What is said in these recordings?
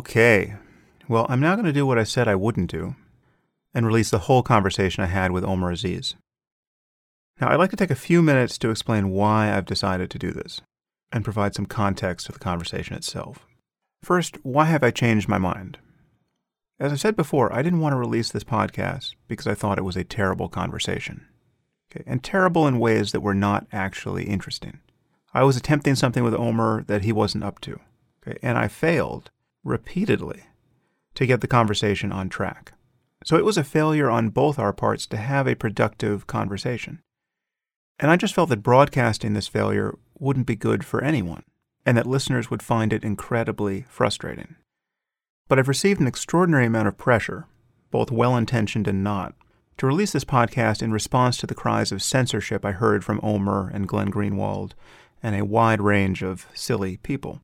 Okay, well, I'm now going to do what I said I wouldn't do and release the whole conversation I had with Omer Aziz. Now, I'd like to take a few minutes to explain why I've decided to do this and provide some context to the conversation itself. First, why have I changed my mind? As I said before, I didn't want to release this podcast because I thought it was a terrible conversation. Okay, and terrible in ways that were not actually interesting. I was attempting something with Omer that he wasn't up to, okay, and I failed repeatedly to get the conversation on track. So it was a failure on both our parts to have a productive conversation. And I just felt that broadcasting this failure wouldn't be good for anyone, and that listeners would find it incredibly frustrating. But I've received an extraordinary amount of pressure, both well intentioned and not, to release this podcast in response to the cries of censorship I heard from Omer and Glenn Greenwald and a wide range of silly people.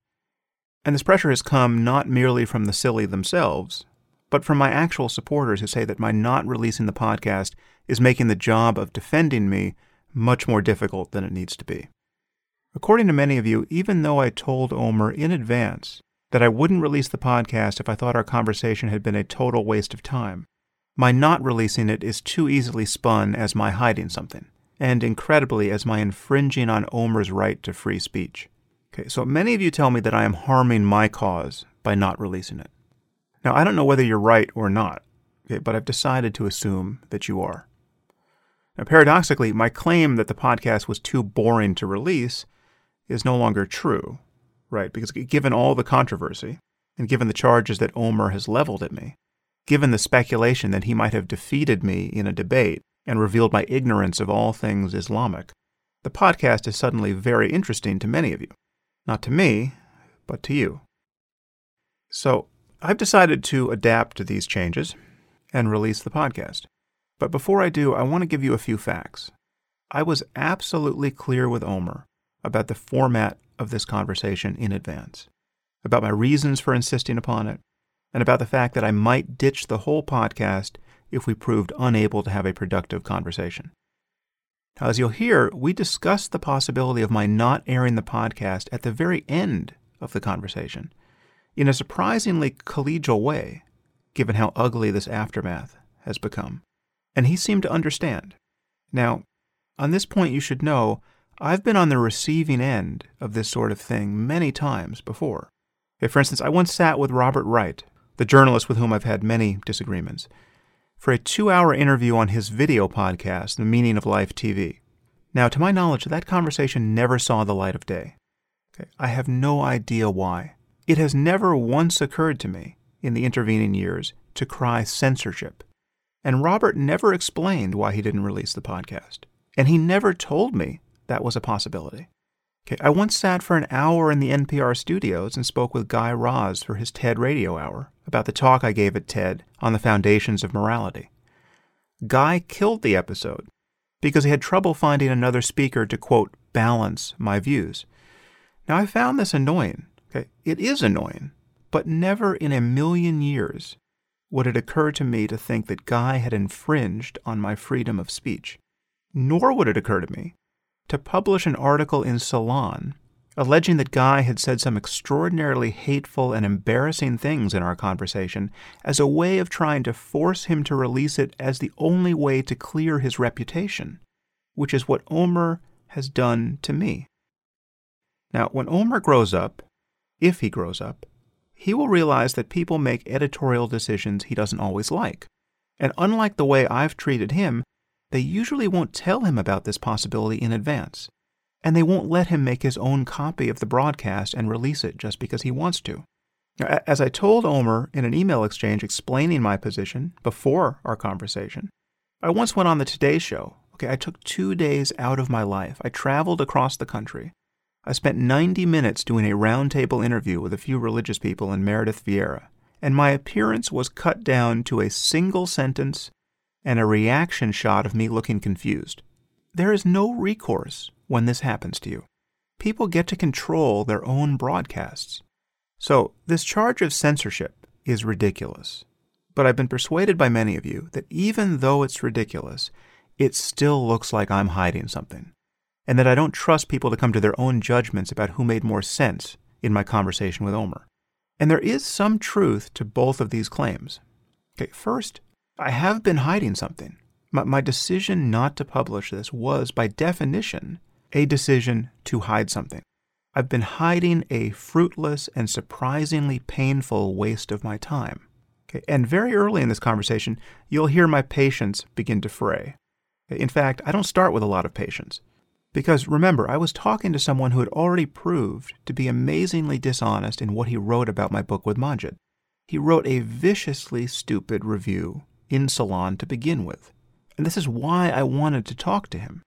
And this pressure has come not merely from the silly themselves, but from my actual supporters who say that my not releasing the podcast is making the job of defending me much more difficult than it needs to be. According to many of you, even though I told Omer in advance that I wouldn't release the podcast if I thought our conversation had been a total waste of time, my not releasing it is too easily spun as my hiding something, and incredibly as my infringing on Omer's right to free speech. Okay, so many of you tell me that I am harming my cause by not releasing it. Now, I don't know whether you're right or not, okay, but I've decided to assume that you are. Now, paradoxically, my claim that the podcast was too boring to release is no longer true, right? Because given all the controversy, and given the charges that Omer has leveled at me, given the speculation that he might have defeated me in a debate and revealed my ignorance of all things Islamic, the podcast is suddenly very interesting to many of you. Not to me, but to you. So, I've decided to adapt to these changes and release the podcast. But before I do, I want to give you a few facts. I was absolutely clear with Omer about the format of this conversation in advance, about my reasons for insisting upon it, and about the fact that I might ditch the whole podcast if we proved unable to have a productive conversation. Now, as you'll hear, we discussed the possibility of my not airing the podcast at the very end of the conversation in a surprisingly collegial way, given how ugly this aftermath has become. And he seemed to understand. Now, on this point, you should know I've been on the receiving end of this sort of thing many times before. If, for instance, I once sat with Robert Wright, the journalist with whom I've had many disagreements, for a two hour interview on his video podcast, The Meaning of Life TV. Now, to my knowledge, that conversation never saw the light of day. Okay. I have no idea why. It has never once occurred to me in the intervening years to cry censorship. And Robert never explained why he didn't release the podcast. And he never told me that was a possibility. Okay, I once sat for an hour in the NPR studios and spoke with Guy Raz for his TED radio hour about the talk I gave at TED on the foundations of morality. Guy killed the episode because he had trouble finding another speaker to, quote, balance my views. Now, I found this annoying. Okay, it is annoying, but never in a million years would it occur to me to think that Guy had infringed on my freedom of speech. Nor would it occur to me to publish an article in Salon alleging that Guy had said some extraordinarily hateful and embarrassing things in our conversation as a way of trying to force him to release it as the only way to clear his reputation, which is what Omer has done to me. Now, when Omer grows up, if he grows up, he will realize that people make editorial decisions he doesn't always like. And unlike the way I've treated him, they usually won't tell him about this possibility in advance, and they won't let him make his own copy of the broadcast and release it just because he wants to. As I told Omer in an email exchange explaining my position before our conversation, I once went on the Today Show. Okay, I took two days out of my life. I traveled across the country. I spent 90 minutes doing a roundtable interview with a few religious people in Meredith Vieira, and my appearance was cut down to a single sentence and a reaction shot of me looking confused. There is no recourse when this happens to you. People get to control their own broadcasts. So, this charge of censorship is ridiculous. But I've been persuaded by many of you that even though it's ridiculous, it still looks like I'm hiding something, and that I don't trust people to come to their own judgments about who made more sense in my conversation with Omer. And there is some truth to both of these claims. Okay, first, I have been hiding something. My, my decision not to publish this was, by definition, a decision to hide something. I've been hiding a fruitless and surprisingly painful waste of my time. Okay, and very early in this conversation, you'll hear my patience begin to fray. In fact, I don't start with a lot of patience. Because remember, I was talking to someone who had already proved to be amazingly dishonest in what he wrote about my book with Maajid. He wrote a viciously stupid review in Salon to begin with. And this is why I wanted to talk to him.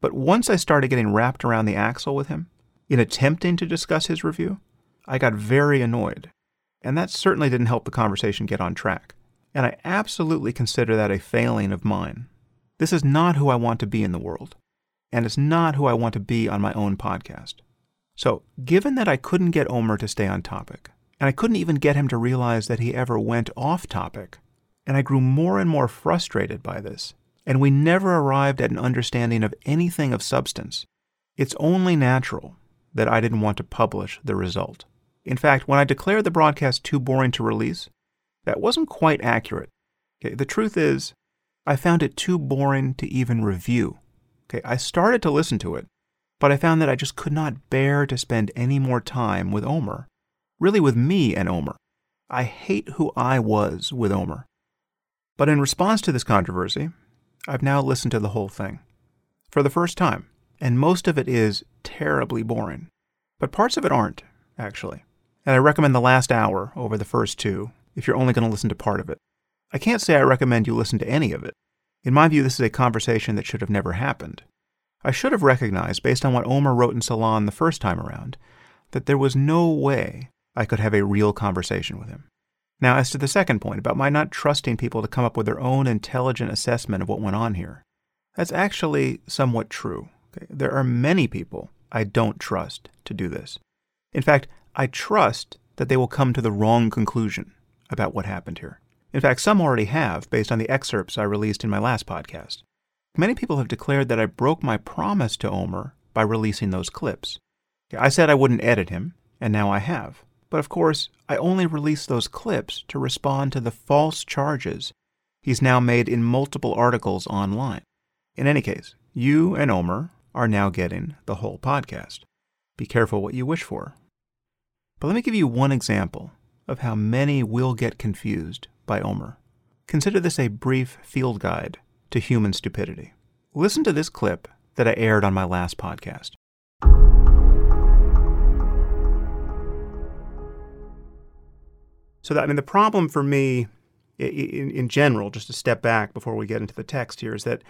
But once I started getting wrapped around the axle with him, in attempting to discuss his review, I got very annoyed. And that certainly didn't help the conversation get on track. And I absolutely consider that a failing of mine. This is not who I want to be in the world, and it's not who I want to be on my own podcast. So, given that I couldn't get Omer to stay on topic, and I couldn't even get him to realize that he ever went off topic, and I grew more and more frustrated by this, and we never arrived at an understanding of anything of substance, it's only natural that I didn't want to publish the result. In fact, when I declared the broadcast too boring to release, that wasn't quite accurate. Okay, the truth is, I found it too boring to even review. Okay, I started to listen to it, but I found that I just could not bear to spend any more time with Omer. Really, with me and Omer. I hate who I was with Omer. But in response to this controversy, I've now listened to the whole thing. For the first time. And most of it is terribly boring. But parts of it aren't, actually. And I recommend the last hour over the first two if you're only going to listen to part of it. I can't say I recommend you listen to any of it. In my view, this is a conversation that should have never happened. I should have recognized, based on what Omer wrote in Salon the first time around, that there was no way I could have a real conversation with him. Now, as to the second point about my not trusting people to come up with their own intelligent assessment of what went on here, that's actually somewhat true. Okay? There are many people I don't trust to do this. In fact, I trust that they will come to the wrong conclusion about what happened here. In fact, some already have, based on the excerpts I released in my last podcast. Many people have declared that I broke my promise to Omer by releasing those clips. I said I wouldn't edit him, and now I have. But of course, I only released those clips to respond to the false charges he's now made in multiple articles online. In any case, you and Omer are now getting the whole podcast. Be careful what you wish for. But let me give you one example of how many will get confused by Omer. Consider this a brief field guide to human stupidity. Listen to this clip that I aired on my last podcast. So, that, I mean, the problem for me in, in general, just to step back before we get into the text here, is that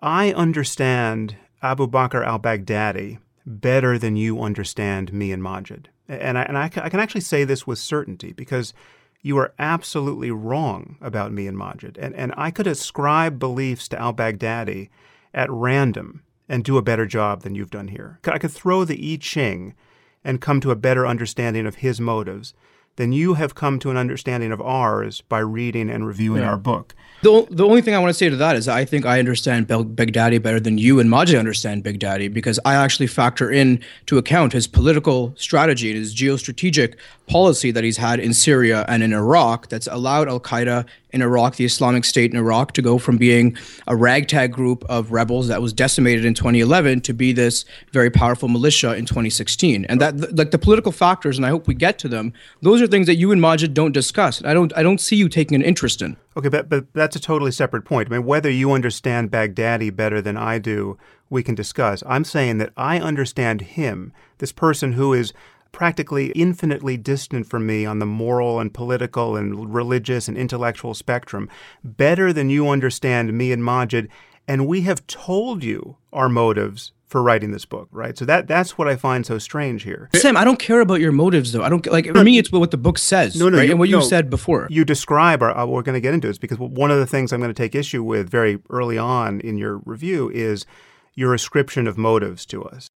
I understand Abu Bakr al Baghdadi better than you understand me and Maajid, And, I, and I can actually say this with certainty because you are absolutely wrong about me and Maajid. And, and I could ascribe beliefs to al Baghdadi at random and do a better job than you've done here. I could throw the I Ching and come to a better understanding of his motives than you have come to an understanding of ours by reading and reviewing yeah. our book. The, the only thing I want to say to that is I think I understand Baghdadi better than you and Maajid understand Baghdadi because I actually factor in to account his political strategy, and his geostrategic policy that he's had in Syria and in Iraq that's allowed Al Qaeda in Iraq, the Islamic State in Iraq, to go from being a ragtag group of rebels that was decimated in 2011 to be this very powerful militia in 2016. And that, like the political factors, and I hope we get to them, those are things that you and Maajid don't discuss. I don't, I don't see you taking an interest in. Okay, but, but that's a totally separate point. I mean, whether you understand Baghdadi better than I do, we can discuss. I'm saying that I understand him, this person who is practically infinitely distant from me on the moral and political and religious and intellectual spectrum, better than you understand me and Maajid, And we have told you our motives for writing this book, right? So that that's what I find so strange here. Sam, I don't care about your motives though. I don't like for me it's what the book says, no, no, right? You, and what you said before. You describe or what uh, we're going to get into is because one of the things I'm going to take issue with very early on in your review is your ascription of motives to us.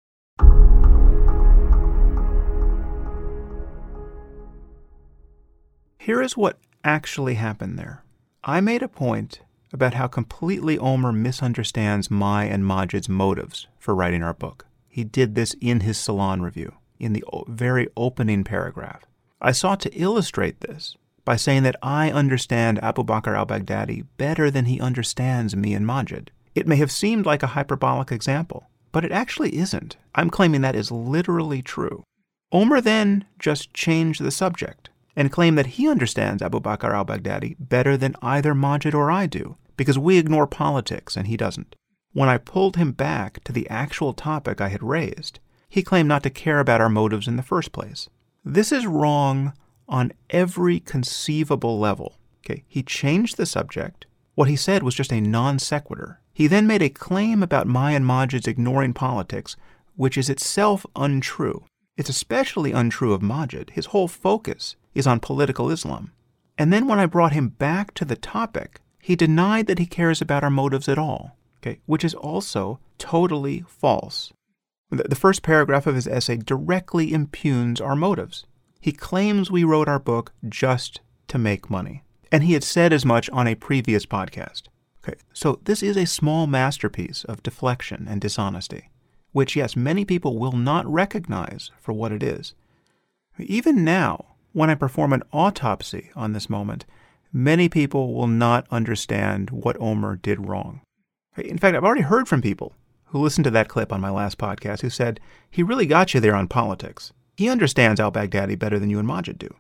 Here is what actually happened there. I made a point about how completely Omer misunderstands my and Maajid's motives for writing our book. He did this in his Salon review, in the very opening paragraph. I sought to illustrate this by saying that I understand Abu Bakr al Baghdadi better than he understands me and Maajid. It may have seemed like a hyperbolic example, but it actually isn't. I'm claiming that is literally true. Omer then just changed the subject and claim that he understands Abu Bakr al Baghdadi better than either Maajid or I do, because we ignore politics and he doesn't. When I pulled him back to the actual topic I had raised, he claimed not to care about our motives in the first place. This is wrong on every conceivable level. Okay, he changed the subject. What he said was just a non sequitur. He then made a claim about my and Maajid's ignoring politics, which is itself untrue. It's especially untrue of Maajid. His whole focus is on political Islam. And then when I brought him back to the topic, he denied that he cares about our motives at all, okay, which is also totally false. The first paragraph of his essay directly impugns our motives. He claims we wrote our book just to make money. And he had said as much on a previous podcast. Okay, so this is a small masterpiece of deflection and dishonesty, which, yes, many people will not recognize for what it is. Even now, when I perform an autopsy on this moment, many people will not understand what Omer did wrong. In fact, I've already heard from people who listened to that clip on my last podcast who said, he really got you there on politics. He understands al Baghdadi better than you and Maajid do.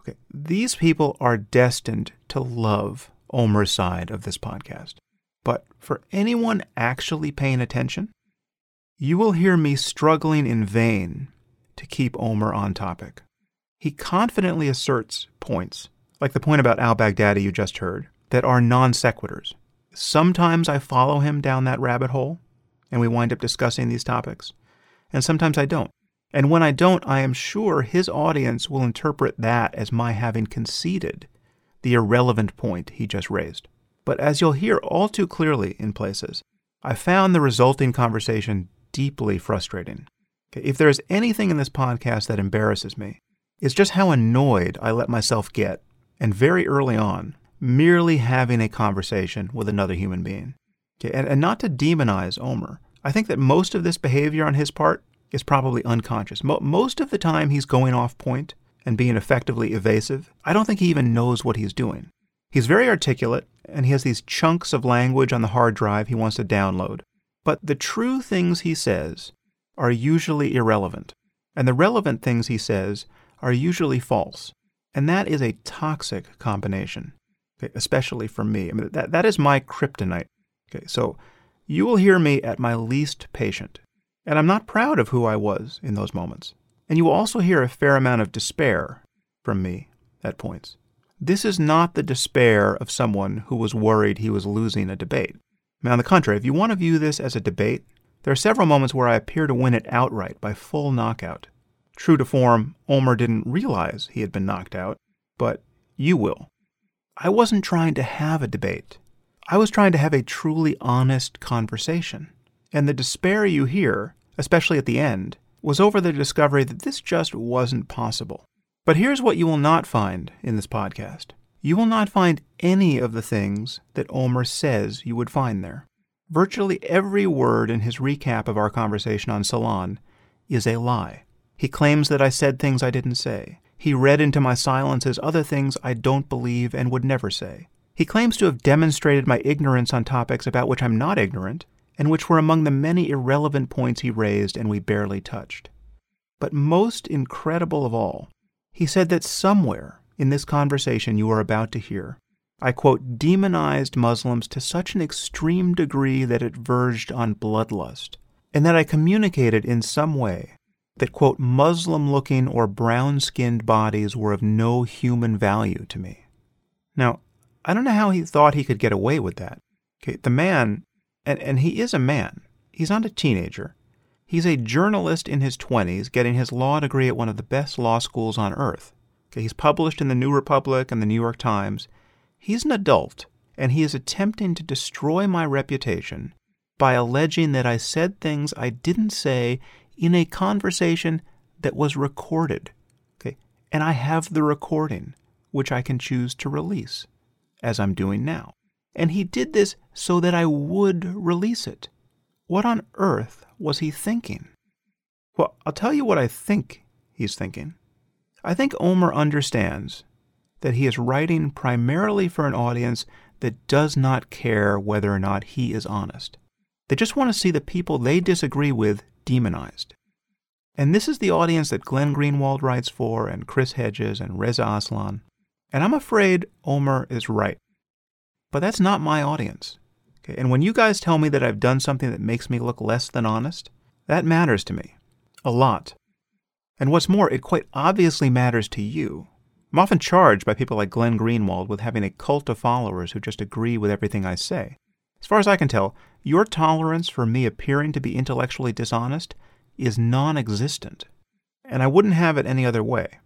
Okay, these people are destined to love Omer's side of this podcast. But for anyone actually paying attention, you will hear me struggling in vain to keep Omer on topic. He confidently asserts points, like the point about al Baghdadi you just heard, that are non sequiturs. Sometimes I follow him down that rabbit hole, and we wind up discussing these topics, and sometimes I don't. And when I don't, I am sure his audience will interpret that as my having conceded the irrelevant point he just raised. But as you'll hear all too clearly in places, I found the resulting conversation deeply frustrating. If there is anything in this podcast that embarrasses me, it's just how annoyed I let myself get, and very early on, merely having a conversation with another human being. Okay, and, and not to demonize Omer, I think that most of this behavior on his part is probably unconscious. Mo- most of the time, he's going off point and being effectively evasive. I don't think he even knows what he's doing. He's very articulate, and he has these chunks of language on the hard drive he wants to download. But the true things he says are usually irrelevant, and the relevant things he says are usually false. And that is a toxic combination, okay, especially for me. I mean, that, that is my kryptonite. Okay, so you will hear me at my least patient. And I'm not proud of who I was in those moments. And you will also hear a fair amount of despair from me at points. This is not the despair of someone who was worried he was losing a debate. On the contrary, if you want to view this as a debate, there are several moments where I appear to win it outright by full knockout. True to form, Omer didn't realize he had been knocked out, but you will. I wasn't trying to have a debate. I was trying to have a truly honest conversation. And the despair you hear, especially at the end, was over the discovery that this just wasn't possible. But here's what you will not find in this podcast you will not find any of the things that Omer says you would find there. Virtually every word in his recap of our conversation on Salon is a lie. He claims that I said things I didn't say. He read into my silences other things I don't believe and would never say. He claims to have demonstrated my ignorance on topics about which I'm not ignorant, and which were among the many irrelevant points he raised and we barely touched. But most incredible of all, he said that somewhere in this conversation you are about to hear, I quote, demonized Muslims to such an extreme degree that it verged on bloodlust, and that I communicated in some way that, quote, Muslim looking or brown skinned bodies were of no human value to me. Now, I don't know how he thought he could get away with that. Okay, the man, and, and he is a man, he's not a teenager. He's a journalist in his 20s getting his law degree at one of the best law schools on earth. Okay, he's published in the New Republic and the New York Times. He's an adult, and he is attempting to destroy my reputation by alleging that I said things I didn't say in a conversation that was recorded. Okay? And I have the recording, which I can choose to release, as I'm doing now. And he did this so that I would release it. What on earth was he thinking? Well, I'll tell you what I think he's thinking. I think Omer understands that he is writing primarily for an audience that does not care whether or not he is honest. They just want to see the people they disagree with demonized. And this is the audience that Glenn Greenwald writes for, and Chris Hedges, and Reza Aslan. And I'm afraid Omer is right. But that's not my audience. Okay? And when you guys tell me that I've done something that makes me look less than honest, that matters to me. A lot. And what's more, it quite obviously matters to you. I'm often charged by people like Glenn Greenwald with having a cult of followers who just agree with everything I say. As far as I can tell, your tolerance for me appearing to be intellectually dishonest is non existent. And I wouldn't have it any other way.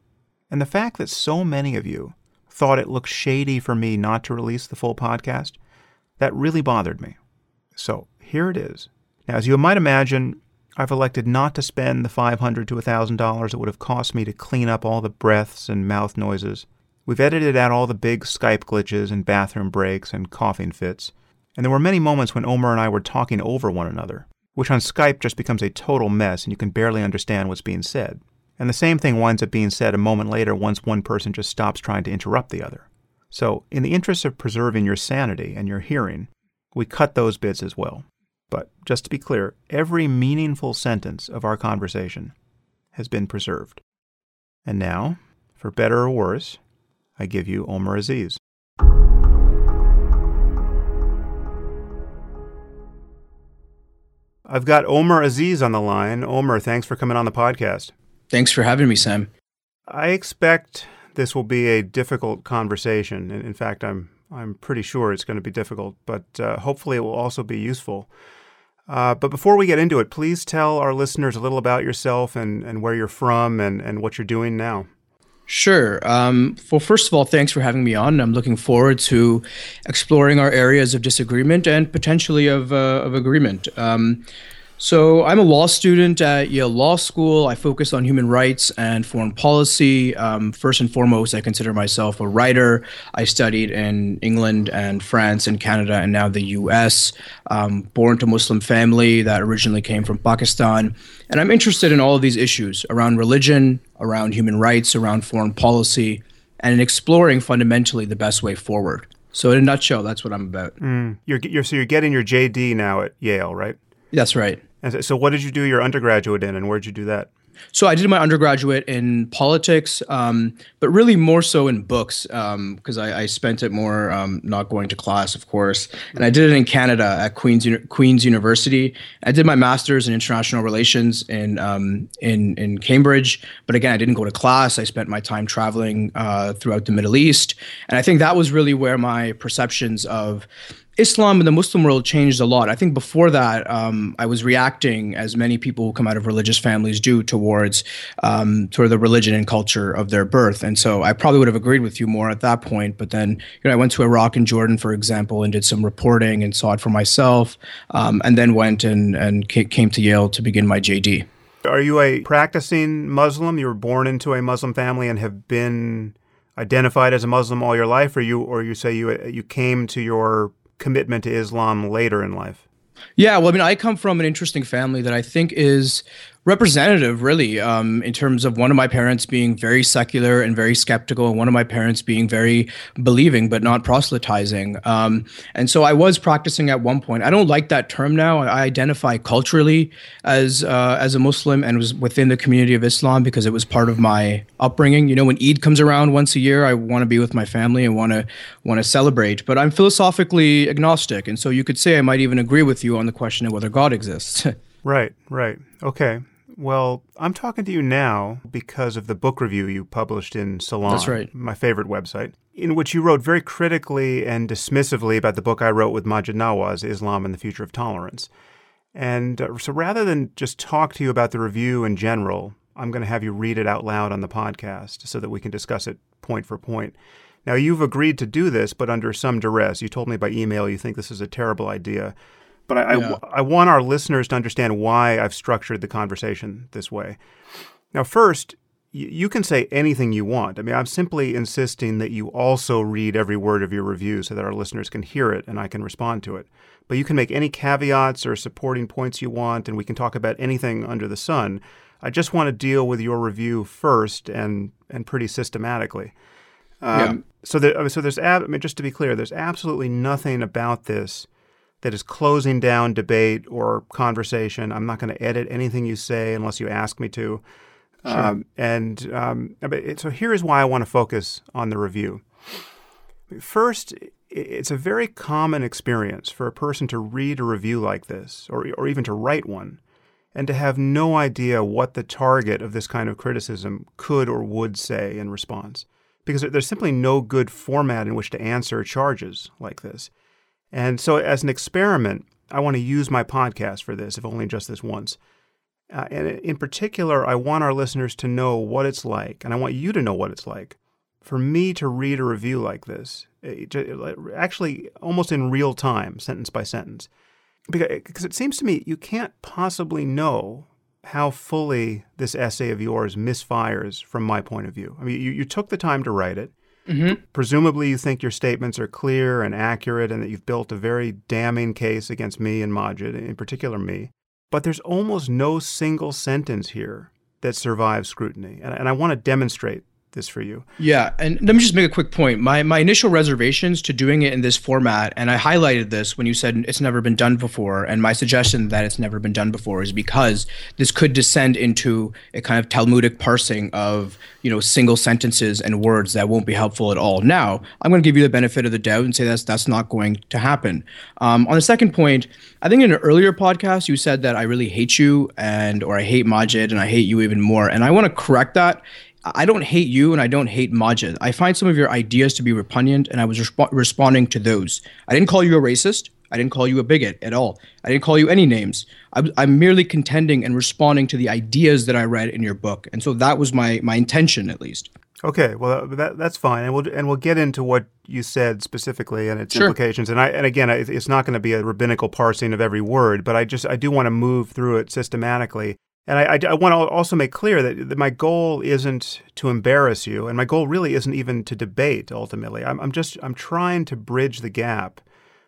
And the fact that so many of you thought it looked shady for me not to release the full podcast, that really bothered me. So here it is. Now, as you might imagine, I've elected not to spend the 500 to $1,000 it would have cost me to clean up all the breaths and mouth noises. We've edited out all the big Skype glitches and bathroom breaks and coughing fits. And there were many moments when Omer and I were talking over one another, which on Skype just becomes a total mess and you can barely understand what's being said. And the same thing winds up being said a moment later once one person just stops trying to interrupt the other. So, in the interest of preserving your sanity and your hearing, we cut those bits as well. But just to be clear, every meaningful sentence of our conversation has been preserved. And now, for better or worse, I give you Omer Aziz. I've got Omer Aziz on the line. Omer, thanks for coming on the podcast. Thanks for having me, Sam. I expect this will be a difficult conversation. In fact, I'm I'm pretty sure it's going to be difficult, but uh, hopefully it will also be useful. Uh, but before we get into it, please tell our listeners a little about yourself and, and where you're from and, and what you're doing now. Sure. Um, well, first of all, thanks for having me on. I'm looking forward to exploring our areas of disagreement and potentially of, uh, of agreement. Um, so, I'm a law student at Yale Law School. I focus on human rights and foreign policy. Um, first and foremost, I consider myself a writer. I studied in England and France and Canada and now the US. Um, born to a Muslim family that originally came from Pakistan. And I'm interested in all of these issues around religion, around human rights, around foreign policy, and in exploring fundamentally the best way forward. So, in a nutshell, that's what I'm about. Mm. You're, you're, so, you're getting your JD now at Yale, right? That's right. And so, what did you do your undergraduate in, and where did you do that? So I did my undergraduate in politics, um, but really more so in books because um, I, I, spent it more um, not going to class, of course. And I did it in Canada at Queen's Queen's University. I did my master's in international relations in um, in in Cambridge, but again, I didn't go to class. I spent my time traveling uh, throughout the Middle East, and I think that was really where my perceptions of Islam and the Muslim world changed a lot. I think before that, um, I was reacting, as many people who come out of religious families do, towards um, sort of the religion and culture of their birth. And so I probably would have agreed with you more at that point. But then, you know, I went to Iraq and Jordan, for example, and did some reporting and saw it for myself, um, and then went and and came to Yale to begin my JD. Are you a practicing Muslim? You were born into a Muslim family and have been identified as a Muslim all your life, or you, or you say you you came to your commitment to Islam later in life? Yeah, well, I mean, I come from an interesting family that I think is representative, really, um, in terms of one of my parents being very secular and very skeptical, and one of my parents being very believing but not proselytizing. Um, and so I was practicing at one point. I don't like that term now. I identify culturally as uh, as a Muslim and was within the community of Islam because it was part of my upbringing. You know, when Eid comes around once a year, I want to be with my family and want to want to celebrate. But I'm philosophically agnostic, and so you could say I might even agree with you on the question of whether God exists. right, right. Okay. Well, I'm talking to you now because of the book review you published in Salon. That's right. My favorite website, in which you wrote very critically and dismissively about the book I wrote with Maajid Nawaz, Islam and the Future of Tolerance. And uh, so rather than just talk to you about the review in general, I'm going to have you read it out loud on the podcast so that we can discuss it point for point. Now, you've agreed to do this, but under some duress. You told me by email you think this is a terrible idea. But I, yeah. I, I, want our listeners to understand why I've structured the conversation this way. Now, first, you can say anything you want. I mean, I'm simply insisting that you also read every word of your review so that our listeners can hear it and I can respond to it. but you can make any caveats or supporting points you want, and we can talk about anything under the sun. I just want to deal with your review first and and pretty systematically. Um, yeah. So there, so there's ab- I mean, just to be clear, there's absolutely nothing about this that is closing down debate or conversation. I'm not going to edit anything you say unless you ask me to. Sure. Um, and um, so here's why I want to focus on the review. First, it's a very common experience for a person to read a review like this, or, or even to write one, and to have no idea what the target of this kind of criticism could or would say in response. Because there's simply no good format in which to answer charges like this. And so, as an experiment, I want to use my podcast for this, if only just this once. Uh, and in particular, I want our listeners to know what it's like, and I want you to know what it's like for me to read a review like this, eh, actually almost in real time, sentence by sentence. Because it seems to me you can't possibly know how fully this essay of yours misfires from my point of view. I mean, you, you took the time to write it. Mm-hmm. Presumably, you think your statements are clear and accurate and that you've built a very damning case against me and Maajid, in particular me. But there's almost no single sentence here that survives scrutiny. And, and I want to demonstrate this for you. Yeah, and let me just make a quick point. My my initial reservations to doing it in this format, and I highlighted this when you said it's never been done before, and my suggestion that it's never been done before is because this could descend into a kind of Talmudic parsing of you know single sentences and words that won't be helpful at all. Now, I'm going to give you the benefit of the doubt and say that's that's not going to happen. Um, on the second point, I think in an earlier podcast you said that I really hate you and or I hate Maajid and I hate you even more, and I want to correct that I don't hate you and I don't hate Maajid. I find some of your ideas to be repugnant and I was resp- responding to those. I didn't call you a racist. I didn't call you a bigot at all. I didn't call you any names. I, am merely contending and responding to the ideas that I read in your book. And so that was my, my intention, at least. Okay, well that, that's fine, and we'll and we'll get into what you said specifically and its sure. implications. And I and again, it's not going to be a rabbinical parsing of every word, but I just I do want to move through it systematically and I, I, I, want to also make clear that, that, my goal isn't to embarrass you, and my goal really isn't even to debate. Ultimately, I'm, I'm just I'm trying to bridge the gap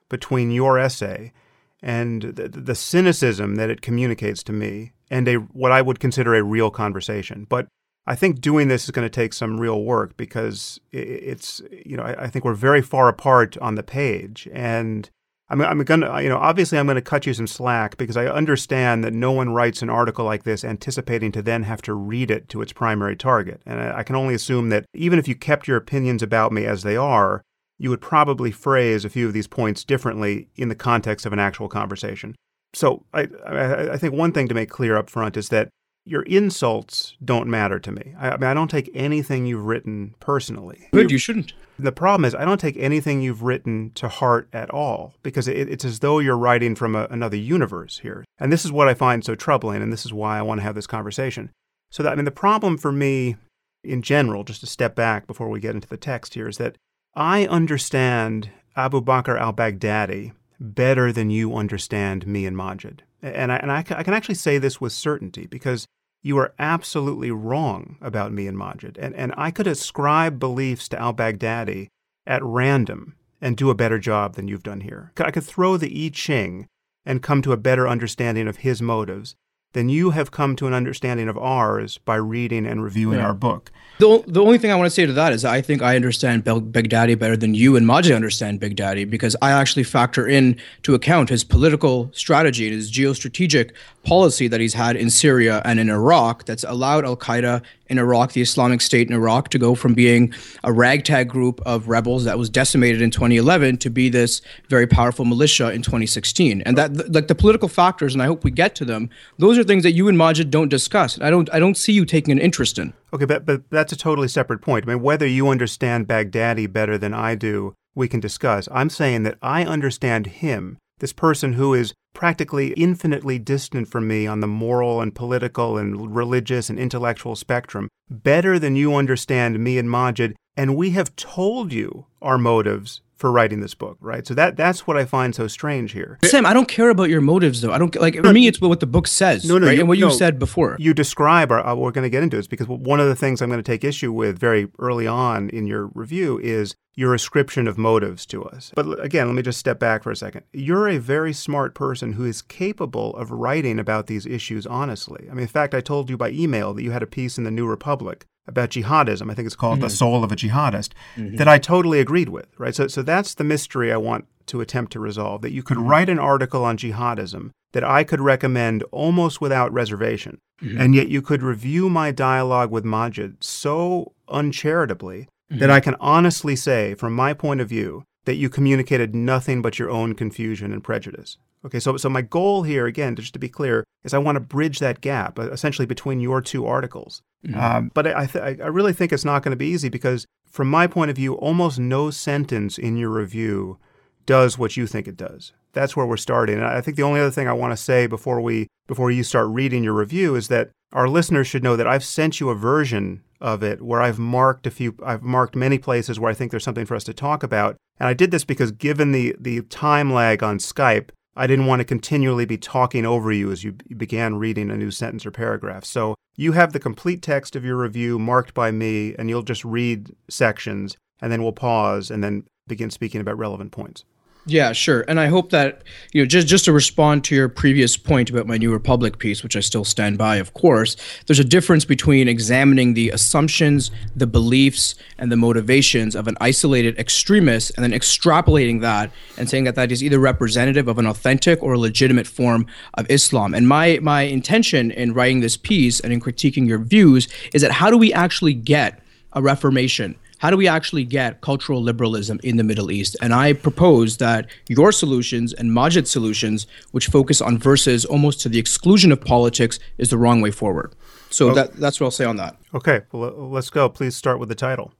between your essay and the, the cynicism that it communicates to me, and a what I would consider a real conversation. But I think doing this is going to take some real work because it's you know I, I think we're very far apart on the page, and I'm, I'm going to, uh, you know, obviously I'm going to cut you some slack because I understand that no one writes an article like this anticipating to then have to read it to its primary target. And I, I can only assume that even if you kept your opinions about me as they are, you would probably phrase a few of these points differently in the context of an actual conversation. So I, I, I think one thing to make clear up front is that your insults don't matter to me. I, I, mean, I don't take anything you've written personally. Good, you, you shouldn't. The problem is, I don't take anything you've written to heart at all because it, it's as though you're writing from a, another universe here. And this is what I find so troubling, and this is why I want to have this conversation. So, that, I mean, the problem for me in general, just to step back before we get into the text here, is that I understand Abu Bakr al Baghdadi better than you understand me and Maajid. And, I, and I, I can actually say this with certainty because you are absolutely wrong about me and Maajid. And, and I could ascribe beliefs to al Baghdadi at random and do a better job than you've done here. I could throw the I Ching and come to a better understanding of his motives than you have come to an understanding of ours by reading and reviewing yeah. our book. The, the only thing I want to say to that is I think I understand Baghdadi better than you and Maajid understand Baghdadi because I actually factor in to account his political strategy and his geostrategic policy that he's had in Syria and in Iraq that's allowed Al Qaeda in Iraq, the Islamic State in Iraq, to go from being a ragtag group of rebels that was decimated in 2011 to be this very powerful militia in 2016. And that, like the political factors, and I hope we get to them, those are things that you and Maajid don't discuss. I don't, I don't see you taking an interest in. Okay, but, but that's a totally separate point. I mean, whether you understand Baghdadi better than I do, we can discuss. I'm saying that I understand him this person who is practically infinitely distant from me on the moral and political and religious and intellectual spectrum, better than you understand me and Maajid, and we have told you our motives for writing this book, right? So that that's what I find so strange here. Sam, I don't care about your motives, though. I don't like for me. It's what the book says, no, no, right? You, and what you no, said before. You describe, or uh, we're going to get into is because one of the things I'm going to take issue with very early on in your review is your ascription of motives to us. But again, let me just step back for a second. You're a very smart person who is capable of writing about these issues honestly. I mean, in fact, I told you by email that you had a piece in the New Republic about jihadism. I think it's called mm-hmm. The Soul of a Jihadist, mm-hmm. that I totally agreed with, right? So, so that's the mystery I want to attempt to resolve that you could mm-hmm. write an article on jihadism that I could recommend almost without reservation. Mm-hmm. And yet you could review my dialogue with Maajid so uncharitably that mm-hmm. I can honestly say, from my point of view, that you communicated nothing but your own confusion and prejudice. Okay, so so my goal here, again, just to be clear, is I want to bridge that gap, uh, essentially between your two articles. Mm-hmm. Um, but I, th- I really think it's not going to be easy because, from my point of view, almost no sentence in your review does what you think it does. That's where we're starting. And I think the only other thing I want to say before we before you start reading your review is that our listeners should know that I've sent you a version of it where I've marked a few I've marked many places where I think there's something for us to talk about. And I did this because given the the time lag on Skype, I didn't want to continually be talking over you as you began reading a new sentence or paragraph. So you have the complete text of your review marked by me, and you'll just read sections, and then we'll pause and then begin speaking about relevant points. Yeah, sure. And I hope that you know just just to respond to your previous point about my New Republic piece, which I still stand by, of course. There's a difference between examining the assumptions, the beliefs, and the motivations of an isolated extremist, and then extrapolating that and saying that that is either representative of an authentic or legitimate form of Islam. And my my intention in writing this piece and in critiquing your views is that how do we actually get a reformation? How do we actually get cultural liberalism in the Middle East? And I propose that your solutions and Maajid's solutions, which focus on verses almost to the exclusion of politics, is the wrong way forward. So that, that's what I'll say on that. Okay, well, let's go. Please start with the title.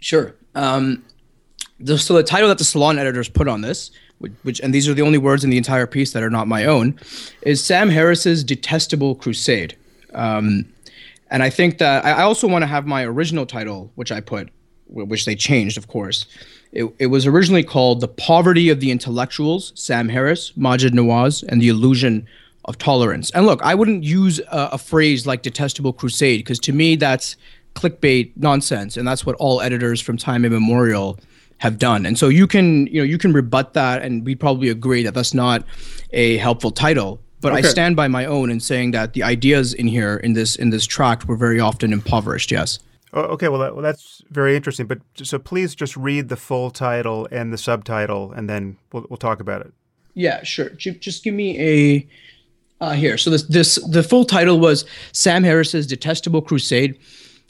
Sure. Um, the, so the title that the Salon editors put on this, which, which, and these are the only words in the entire piece that are not my own, is Sam Harris's detestable crusade. Um, and I think that I also want to have my original title, which I put, which they changed, of course. It, it was originally called The Poverty of the Intellectuals, Sam Harris, Maajid Nawaz, and the Illusion of Tolerance. And look, I wouldn't use a, a phrase like detestable crusade, because to me, that's clickbait nonsense. And that's what all editors from time immemorial have done. And so you can, you know, you can rebut that and we probably agree that that's not a helpful title. But okay. I stand by my own in saying that the ideas in here in this in this tract were very often impoverished. Yes. Oh, okay, well, that, well, that's very interesting. But so please just read the full title and the subtitle, and then we'll, we'll talk about it. Yeah, sure. Just give me a uh, here. So this this the full title was Sam Harris's Detestable Crusade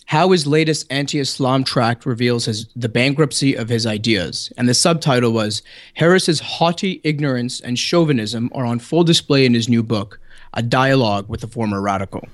how his latest anti-Islam tract reveals his, the bankruptcy of his ideas. And the subtitle was Harris's haughty ignorance and chauvinism are on full display in his new book, A Dialogue with the Former Radical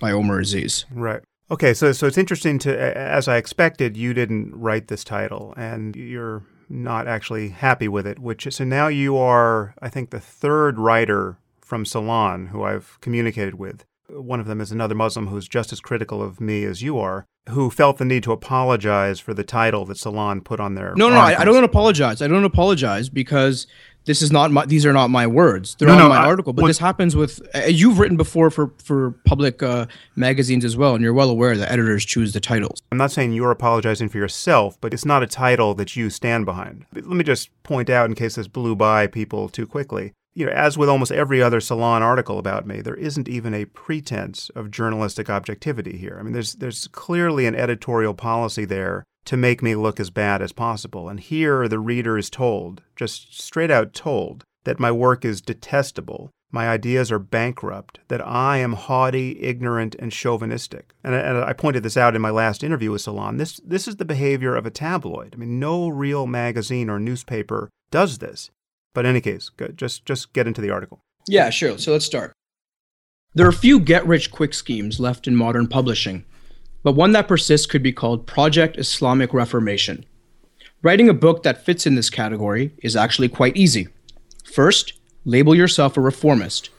by Omer Aziz. Right. Okay, so so it's interesting to as I expected, you didn't write this title and you're not actually happy with it, which so now you are I think the third writer from Salon who I've communicated with one of them is another Muslim who's just as critical of me as you are, who felt the need to apologize for the title that Salon put on their. No, no, I, I, don't apologize. I don't apologize because this is not my. These are not my words. They're no, on no, my I, article. But what, this happens with. Uh, you've written before for for public uh, magazines as well, and you're well aware that editors choose the titles. I'm not saying you're apologizing for yourself, but it's not a title that you stand behind. Let me just point out, in case this blew by people too quickly you know, as with almost every other Salon article about me, there isn't even a pretense of journalistic objectivity here. I mean, there's there's clearly an editorial policy there to make me look as bad as possible. And here the reader is told, just straight out told, that my work is detestable, my ideas are bankrupt, that I am haughty, ignorant, and chauvinistic. And, and I pointed this out in my last interview with Salon. This, this is the behavior of a tabloid. I mean, no real magazine or newspaper does this. But in any case, just just get into the article. Yeah, sure. So let's start. There are few get-rich-quick schemes left in modern publishing, but one that persists could be called Project Islamic Reformation. Writing a book that fits in this category is actually quite easy. First, label yourself a reformist.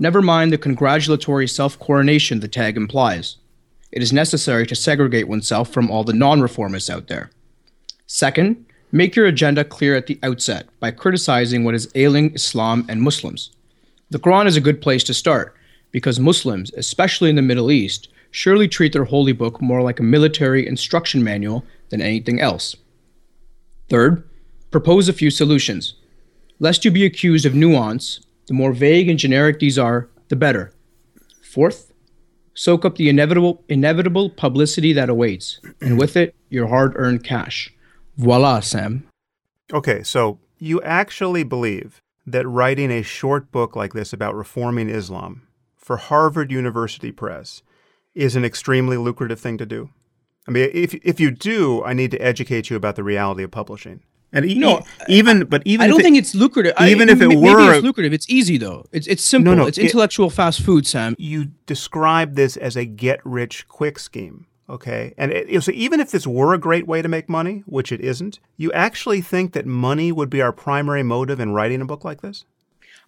Never mind the congratulatory self coronation the tag implies. It is necessary to segregate oneself from all the non reformists out there. Second, Make your agenda clear at the outset by criticizing what is ailing Islam and Muslims. The Quran is a good place to start because Muslims, especially in the Middle East, surely treat their holy book more like a military instruction manual than anything else. Third, propose a few solutions. Lest you be accused of nuance, the more vague and generic these are, the better. Fourth, soak up the inevitable inevitable publicity that awaits, and with it, your hard-earned cash. Voila, Sam. Okay, so you actually believe that writing a short book like this about reforming Islam for Harvard University Press is an extremely lucrative thing to do? I mean, if if you do, I need to educate you about the reality of publishing. And e- No, even but even I don't it- think it's lucrative. I- even if it were maybe it's lucrative. It's easy though. It's it's simple. no, no, it's it- intellectual fast food, Sam. you describe this as a get rich quick scheme. Okay. And it, so even if this were a great way to make money, which it isn't, you actually think that money would be our primary motive in writing a book like this?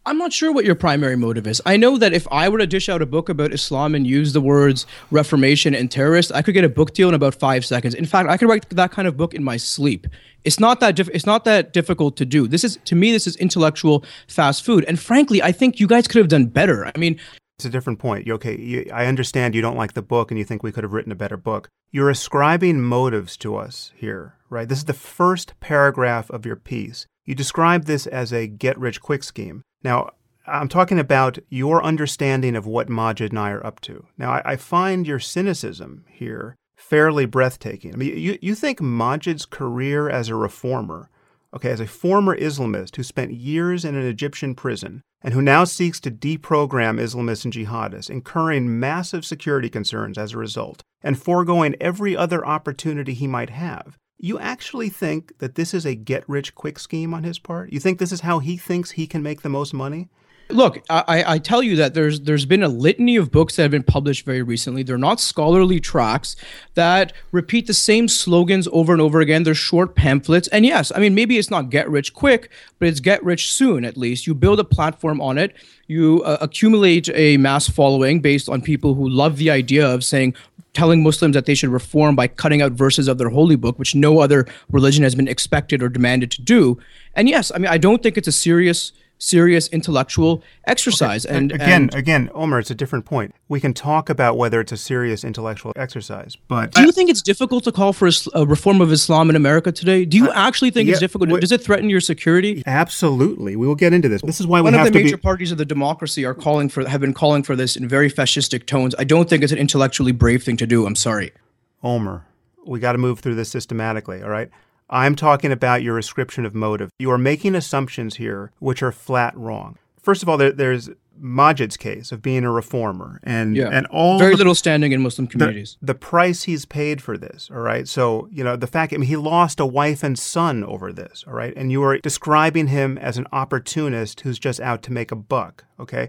I'm not sure what your primary motive is. I know that if I were to dish out a book about Islam and use the words Reformation and terrorist, I could get a book deal in about five seconds. In fact, I could write that kind of book in my sleep. It's not that it's not that difficult to do. This is to me, this is intellectual fast food. And frankly, I think you guys could have done better. I mean, It's a different point. You- Okay, you, I understand you don't like the book and you think we could have written a better book. You're ascribing motives to us here, right? This is the first paragraph of your piece. You describe this as a get rich quick scheme. Now, I'm talking about your understanding of what Maajid and I are up to. Now, I, I find your cynicism here fairly breathtaking. I mean, you, you think Maajid's career as a reformer okay, as a former Islamist who spent years in an Egyptian prison and who now seeks to deprogram Islamists and jihadists, incurring massive security concerns as a result, and foregoing every other opportunity he might have. You actually think that this is a get rich quick scheme on his part? You think this is how he thinks he can make the most money? Look, I, I- tell you that there's there's been a litany of books that have been published very recently. They're not scholarly tracts that repeat the same slogans over and over again. They're short pamphlets, and yes, I mean maybe it's not get rich quick, but it's get rich soon. At least you build a platform on it. You uh, accumulate a mass following based on people who love the idea of saying telling Muslims that they should reform by cutting out verses of their holy book, which no other religion has been expected or demanded to do. And yes, I mean I don't think it's a serious serious intellectual exercise. And again, and again, Omer, it's a different point. We can talk about whether it's a serious intellectual exercise, but do you think it's difficult to call for a uh, reform of Islam in America today? Do you uh, actually think yeah, it's difficult? wait- Does it threaten your security? absolutely, we will get into this. This is why One of the major be. parties of the democracy are calling for have been calling for this in very fascistic tones. I don't think it's an intellectually brave thing to do. I'm sorry. Omer, we got to move through this systematically, all right? I'm talking about your ascription of motive. You are making assumptions here which are flat wrong. First of all, there, there's Maajid's case of being a reformer and Yeah, and all very the, little standing in Muslim the, communities. the price he's paid for this, all right? So, you know, the fact I mean, he lost a wife and son over this, all right? And you are describing him as an opportunist who's just out to make a buck, okay?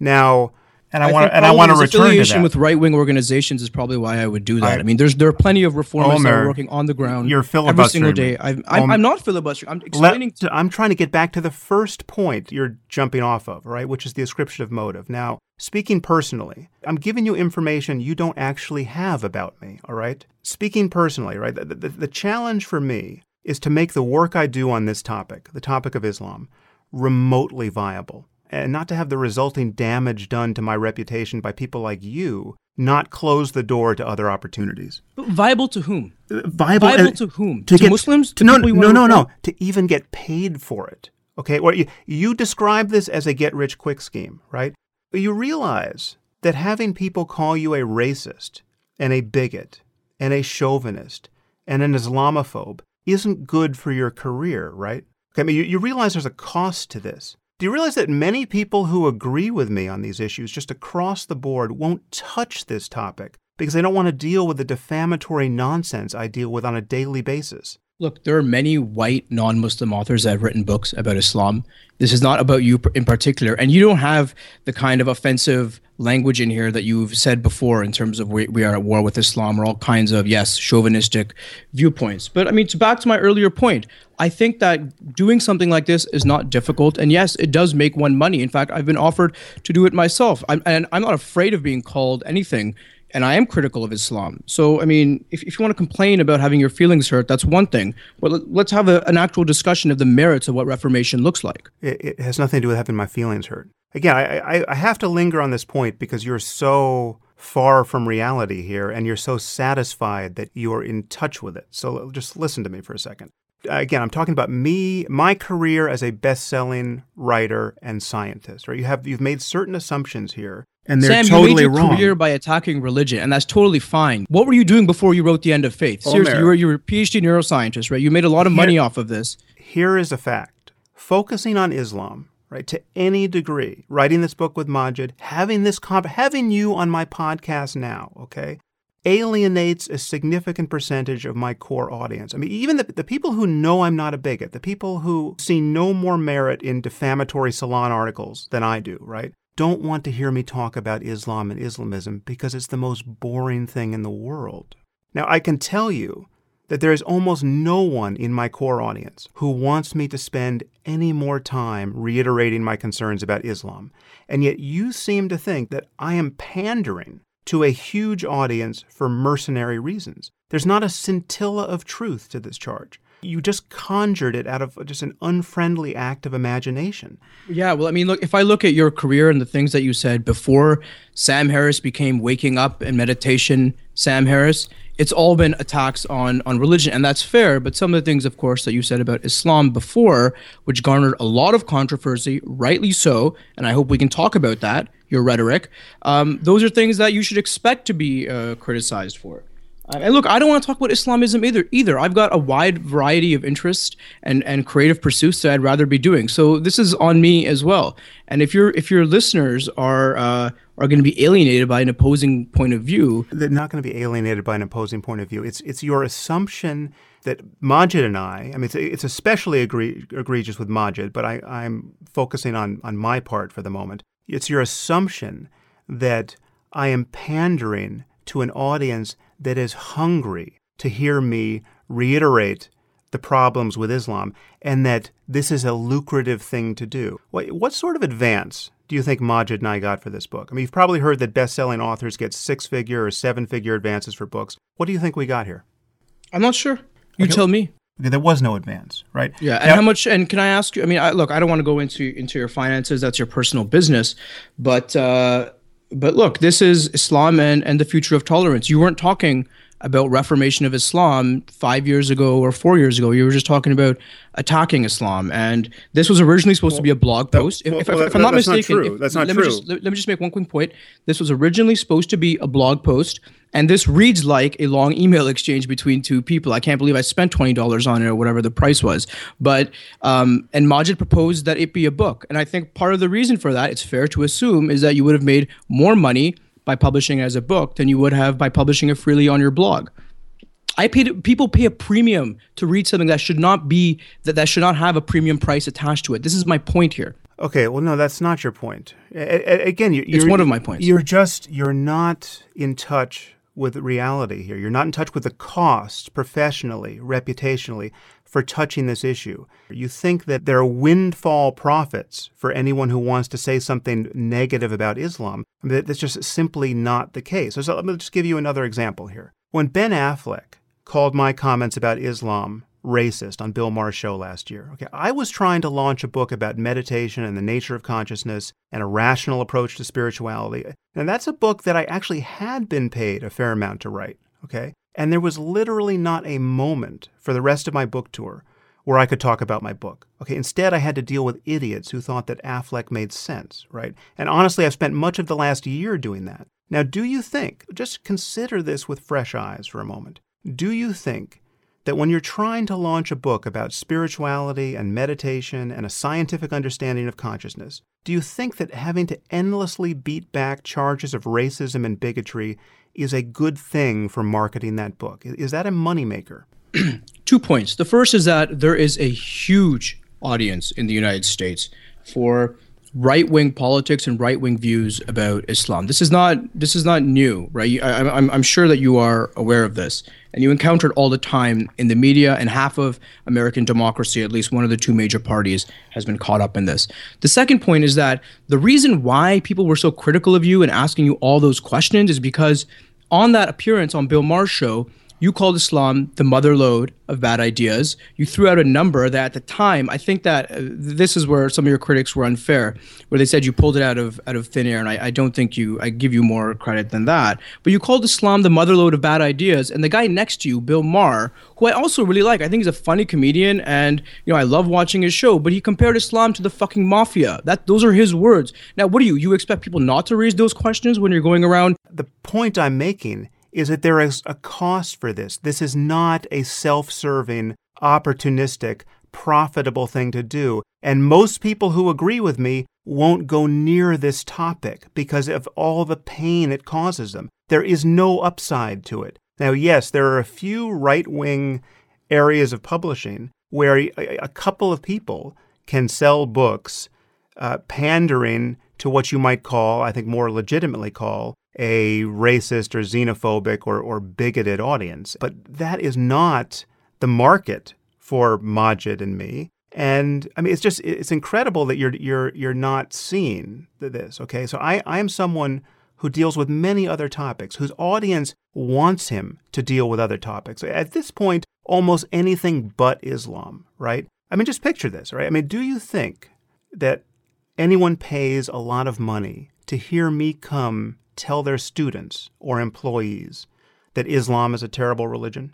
Now, and I, want and I want to return to affiliation that. with right wing organizations is probably why I would do that. I- I, mean, there's there are plenty of reformers that are working on the ground you're every single day. I'm, I'm, I'm not filibustering. I'm Let- to, I'm trying to get back to the first point you're jumping off of, right? Which is the ascription of motive. Now, speaking personally, I'm giving you information you don't actually have about me, all right? Speaking personally, right? The, the, the challenge for me is to make the work I do on this topic, the topic of Islam, remotely viable and not to have the resulting damage done to my reputation by people like you not close the door to other opportunities. But viable to whom? Viable, Viable uh, to whom? To get Muslims? To no, people no, no, no. To even get paid for it. Okay, well, you, you describe this as a get rich quick scheme, right? But you realize that having people call you a racist and a bigot and a chauvinist and an Islamophobe isn't good for your career, right? Okay, I mean, you, you realize there's a cost to this. Do you realize that many people who agree with me on these issues just across the board won't touch this topic because they don't want to deal with the defamatory nonsense I deal with on a daily basis? Look, there are many white non-Muslim authors that have written books about Islam. This is not about you in particular, and you don't have the kind of offensive language in here that you've said before in terms of we, we are at war with Islam or all kinds of yes chauvinistic viewpoints. But I mean, to back to my earlier point, I think that doing something like this is not difficult, and yes, it does make one money. In fact, I've been offered to do it myself, I'm, and I'm not afraid of being called anything and I am critical of Islam. So, I mean, if, if you want to complain about having your feelings hurt, that's one thing. But let's have a, an actual discussion of the merits of what Reformation looks like. It, it has nothing to do with having my feelings hurt. Again, I, I, I have to linger on this point because you're so far from reality here and you're so satisfied that you are in touch with it. So just listen to me for a second. Again, I'm talking about me, my career as a best-selling writer and scientist. Right? You have you've made certain assumptions here and they're Sam, totally you made your wrong. career by attacking religion, and that's totally fine. What were you doing before you wrote The End of Faith? Seriously, Omer. you were you were a PhD neuroscientist, right? You made a lot of money off of this. Here is a fact. Focusing on Islam, right, to any degree, writing this book with Maajid, having this con- having you on my podcast now, okay, alienates a significant percentage of my core audience. I mean, even the, the people who know I'm not a bigot, the people who see no more merit in defamatory salon articles than I do, right? Don't want to hear me talk about Islam and Islamism because it's the most boring thing in the world. Now, I can tell you that there is almost no one in my core audience who wants me to spend any more time reiterating my concerns about Islam. And yet you seem to think that I am pandering to a huge audience for mercenary reasons. There's not a scintilla of truth to this charge. You just conjured it out of just an unfriendly act of imagination. Yeah, well, I mean, look, if I look at your career and the things that you said before Sam Harris became waking up and meditation Sam Harris, it's all been attacks on on religion, and that's fair. But some of the things, of course, that you said about Islam before, which garnered a lot of controversy, rightly so, and I hope we can talk about that. Your rhetoric, um, those are things that you should expect to be uh, criticized for. And look, I don't want to talk about Islamism either. Either I've got a wide variety of interests and, and creative pursuits that I'd rather be doing. So this is on me as well. And if your if your listeners are uh, are going to be alienated by an opposing point of view, They're not going to be alienated by an opposing point of view. It's it's your assumption that Maajid and I, I mean, it's, it's especially egregious with Maajid, but I, I'm focusing on, on my part for the moment. It's your assumption that I am pandering to an audience that is hungry to hear me reiterate the problems with Islam and that this is a lucrative thing to do. What, what sort of advance do you think Maajid and I got for this book? I mean, you've probably heard that best selling authors get six figure or seven figure advances for books. What do you think we got here? I'm not sure. You Okay. tell me. Okay, there was no advance, right? Yeah, and Now- how much? And can I ask you? I mean, I, look, I don't want to go into into your finances. That's your personal business. But uh, but look, this is Islam and and the future of tolerance. You weren't talking about reformation of Islam five years ago or four years ago. You were just talking about attacking Islam, and this was originally supposed to be a blog post. If, well, if, well, if I'm not that's not mistaken, true. if- That's not let true. Me just, let, let me just make one quick point. This was originally supposed to be a blog post, and this reads like a long email exchange between two people. I can't believe I spent twenty dollars on it or whatever the price was. But um, and Maajid proposed that it be a book, and I think part of the reason for that, it's fair to assume, is that you would have made more money by publishing as a book than you would have by publishing it freely on your blog. I paid people pay a premium to read something that should not be that that should not have a premium price attached to it. This is my point here. Okay, well, no, that's not your point. A- a- again, you- you're, one of my points. You're just you're not in touch with reality here. You're not in touch with the cost professionally, reputationally, for touching this issue. You think that there are windfall profits for anyone who wants to say something negative about Islam. That's just simply not the case. So let me just give you another example here. When Ben Affleck called my comments about Islam racist on Bill Maher's show last year. Okay, I was trying to launch a book about meditation and the nature of consciousness and a rational approach to spirituality. And that's a book that I actually had been paid a fair amount to write. Okay, and there was literally not a moment for the rest of my book tour where I could talk about my book. Okay, instead I had to deal with idiots who thought that Affleck made sense, right? And honestly, I've spent much of the last year doing that. Now, do you think, just consider this with fresh eyes for a moment, do you think that when you're trying to launch a book about spirituality and meditation and a scientific understanding of consciousness, do you think that having to endlessly beat back charges of racism and bigotry is a good thing for marketing that book? Is that a moneymaker? two points. The first is that there is a huge audience in the United States for right wing politics and right wing views about Islam. This is not this is not new, right? I, I'm I'm sure that you are aware of this, and you encounter it all the time in the media. And half of American democracy, at least one of the two major parties, has been caught up in this. The second point is that the reason why people were so critical of you and asking you all those questions is because on that appearance on Bill Maher's show, you called Islam the mother lode of bad ideas. You threw out a number that at the time, I think that uh, this is where some of your critics were unfair, where they said you pulled it out of out of thin air, and I, I don't think you I give you more credit than that. But you called Islam the mother lode of bad ideas, and the guy next to you, Bill Maher, who I also really like, I think he's a funny comedian, and you know I love watching his show. But he compared Islam to the fucking mafia. That those are his words. Now, what do you you expect people not to raise those questions when you're going around? The point I'm making is that there is a cost for this. This is not a self serving, opportunistic, profitable thing to do. And most people who agree with me won't go near this topic because of all the pain it causes them. There is no upside to it. Now, yes, there are a few right wing areas of publishing where a couple of people can sell books uh, pandering to what you might call, I think more legitimately call, a racist or xenophobic or, or bigoted audience. But that is not the market for Maajid and me. And I mean, it's just it's incredible that you're you're you're not seeing this. Okay, so I I am someone who deals with many other topics, whose audience wants him to deal with other topics. At this point, almost anything but Islam, right? I mean, just picture this, right? I mean, do you think that anyone pays a lot of money to hear me come tell their students or employees that Islam is a terrible religion?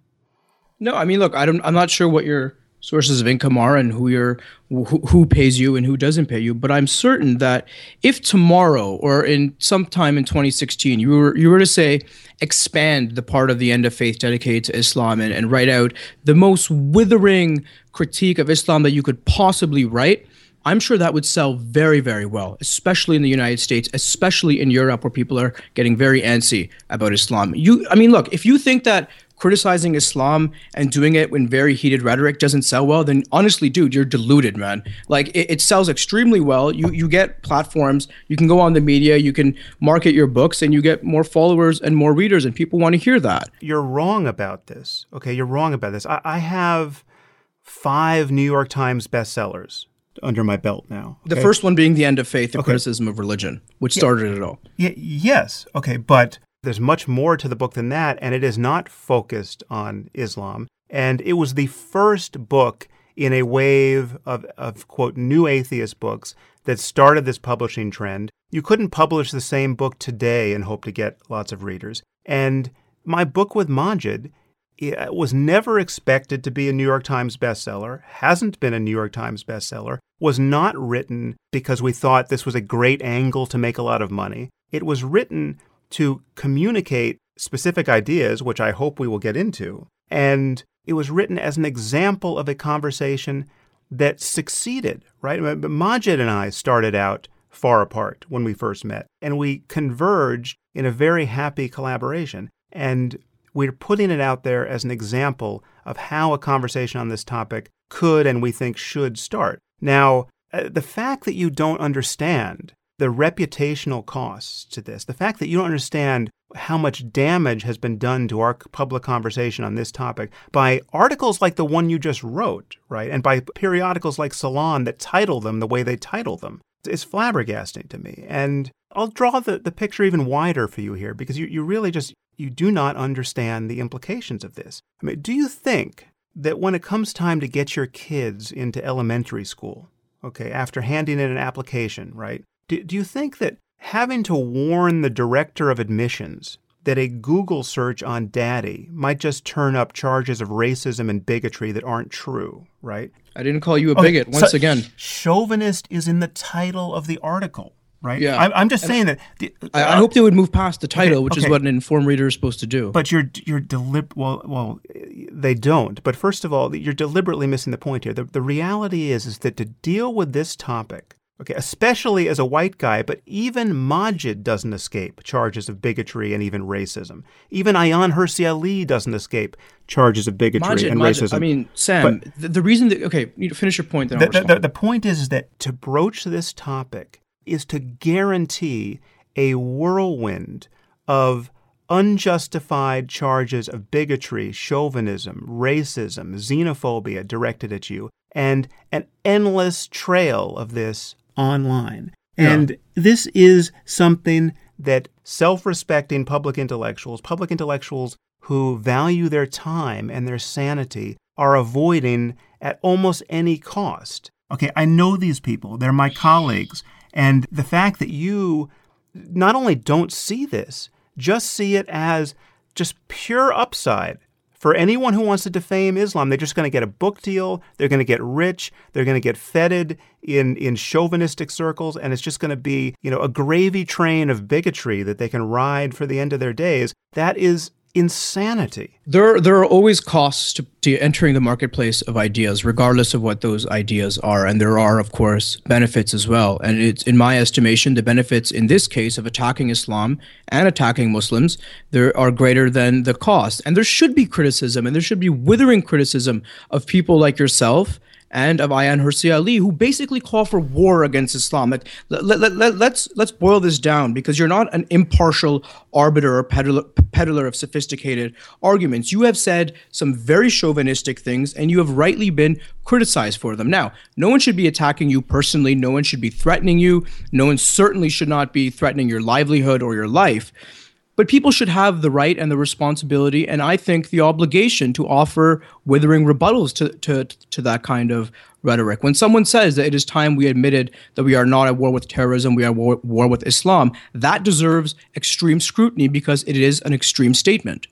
No, I mean, look, I don't. I'm not sure what your sources of income are and who your who, who pays you and who doesn't pay you. But I'm certain that if tomorrow or in sometime in 2016 you were you were to say expand the part of the end of faith dedicated to Islam and, and write out the most withering critique of Islam that you could possibly write, I'm sure that would sell very, very well, especially in the United States, especially in Europe, where people are getting very antsy about Islam. You, I mean, look, if you think that criticizing Islam and doing it in very heated rhetoric doesn't sell well, then honestly, dude, you're deluded, man. Like it, it, sells extremely well. You you get platforms, you can go on the media, you can market your books, and you get more followers and more readers, and people want to hear that. You're wrong about this. Okay, you're wrong about this. I, I have five New York Times bestsellers under my belt now. Okay? The first one being The End of Faith, the okay. criticism of religion, which yeah. started it all. Yeah, yes. Okay, but there's much more to the book than that, and it is not focused on Islam. And it was the first book in a wave of, of quote, new atheist books that started this publishing trend. You couldn't publish the same book today and hope to get lots of readers. And my book with Maajid it uh, was never expected to be a New York Times bestseller, hasn't been a New York Times bestseller, was not written because we thought this was a great angle to make a lot of money. It was written to communicate specific ideas, which I hope we will get into. And it was written as an example of a conversation that succeeded, right? Maajid and I started out far apart when we first met, and we converged in a very happy collaboration. And we're putting it out there as an example of how a conversation on this topic could and we think should start. Now, uh, the fact that you don't understand the reputational costs to this, the fact that you don't understand how much damage has been done to our public conversation on this topic by articles like the one you just wrote, right? And by periodicals like Salon that title them the way they title them is flabbergasting to me. And I'll draw the, the picture even wider for you here because you, you really just you do not understand the implications of this. I mean, do you think that when it comes time to get your kids into elementary school, okay, after handing in an application, right? Do, do you think that having to warn the director of admissions that a Google search on daddy might just turn up charges of racism and bigotry that aren't true, right? I didn't call you a bigot okay, once so again. Chauvinist is in the title of the article right? Yeah. I, am just and saying that. The, I, I, uh, hope they would move past the title, okay, which okay. is what an informed reader is supposed to do. But you're you're delib well well they don't. But first of all, you're deliberately missing the point here. The the reality is is that to deal with this topic. Okay, especially as a white guy, but even Maajid doesn't escape charges of bigotry and even racism. Even Ayaan Hirsi Ali doesn't escape charges of bigotry Maajid, and Maajid, racism. I mean, Sam, the, the, reason that okay, you finish your point. Then the, the, the point is, is that to broach this topic is to guarantee a whirlwind of unjustified charges of bigotry, chauvinism, racism, xenophobia directed at you, and an endless trail of this online. And this is something that self respecting public intellectuals, public intellectuals who value their time and their sanity, are avoiding at almost any cost. Okay, I know these people, they're my colleagues. And the fact that you not only don't see this, just see it as just pure upside for anyone who wants to defame Islam, they're just going to get a book deal. They're going to get rich. They're going to get feted in, in chauvinistic circles. And it's just going to be, you know, a gravy train of bigotry that they can ride for the end of their days. That is insanity. There, there are always costs to, to, entering the marketplace of ideas, regardless of what those ideas are. And there are, of course, benefits as well. And it's, in my estimation, the benefits in this case of attacking Islam and attacking Muslims, there are greater than the cost. And there should be criticism, and there should be withering criticism of people like yourself and of Ayaan Hirsi Ali, who basically call for war against Islam. Let, let, let, let, let's, let's boil this down because you're not an impartial arbiter or peddler, peddler of sophisticated arguments. You have said some very chauvinistic things and you have rightly been criticized for them. Now, no one should be attacking you personally, no one should be threatening you, no one certainly should not be threatening your livelihood or your life. But people should have the right and the responsibility, and I think the obligation to offer withering rebuttals to, to, to that kind of rhetoric. When someone says that it is time we admitted that we are not at war with terrorism, we are at war, war with Islam, that deserves extreme scrutiny because it is an extreme statement.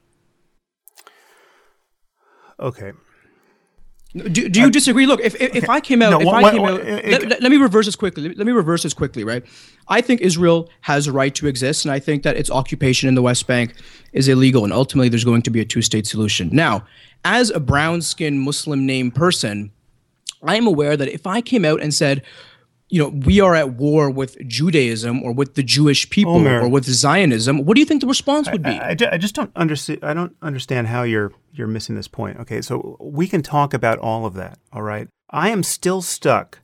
Okay. Do, do you uh, disagree? Look, if, if, if I came out, no, if what, I came what, out, it, let, let, me reverse this quickly. Let me reverse this quickly, right? I think Israel has a right to exist, and I think that its occupation in the West Bank is illegal, and ultimately there's going to be a two-state solution. Now, as a brown-skinned Muslim named person, I am aware that if I came out and said, you know, we are at war with Judaism or with the Jewish people oh, Omer, or with Zionism, what do you think the response would be? I, I, I just don't understand. I don't understand how you're you're missing this point. Okay, so we can talk about all of that. All right, I am still stuck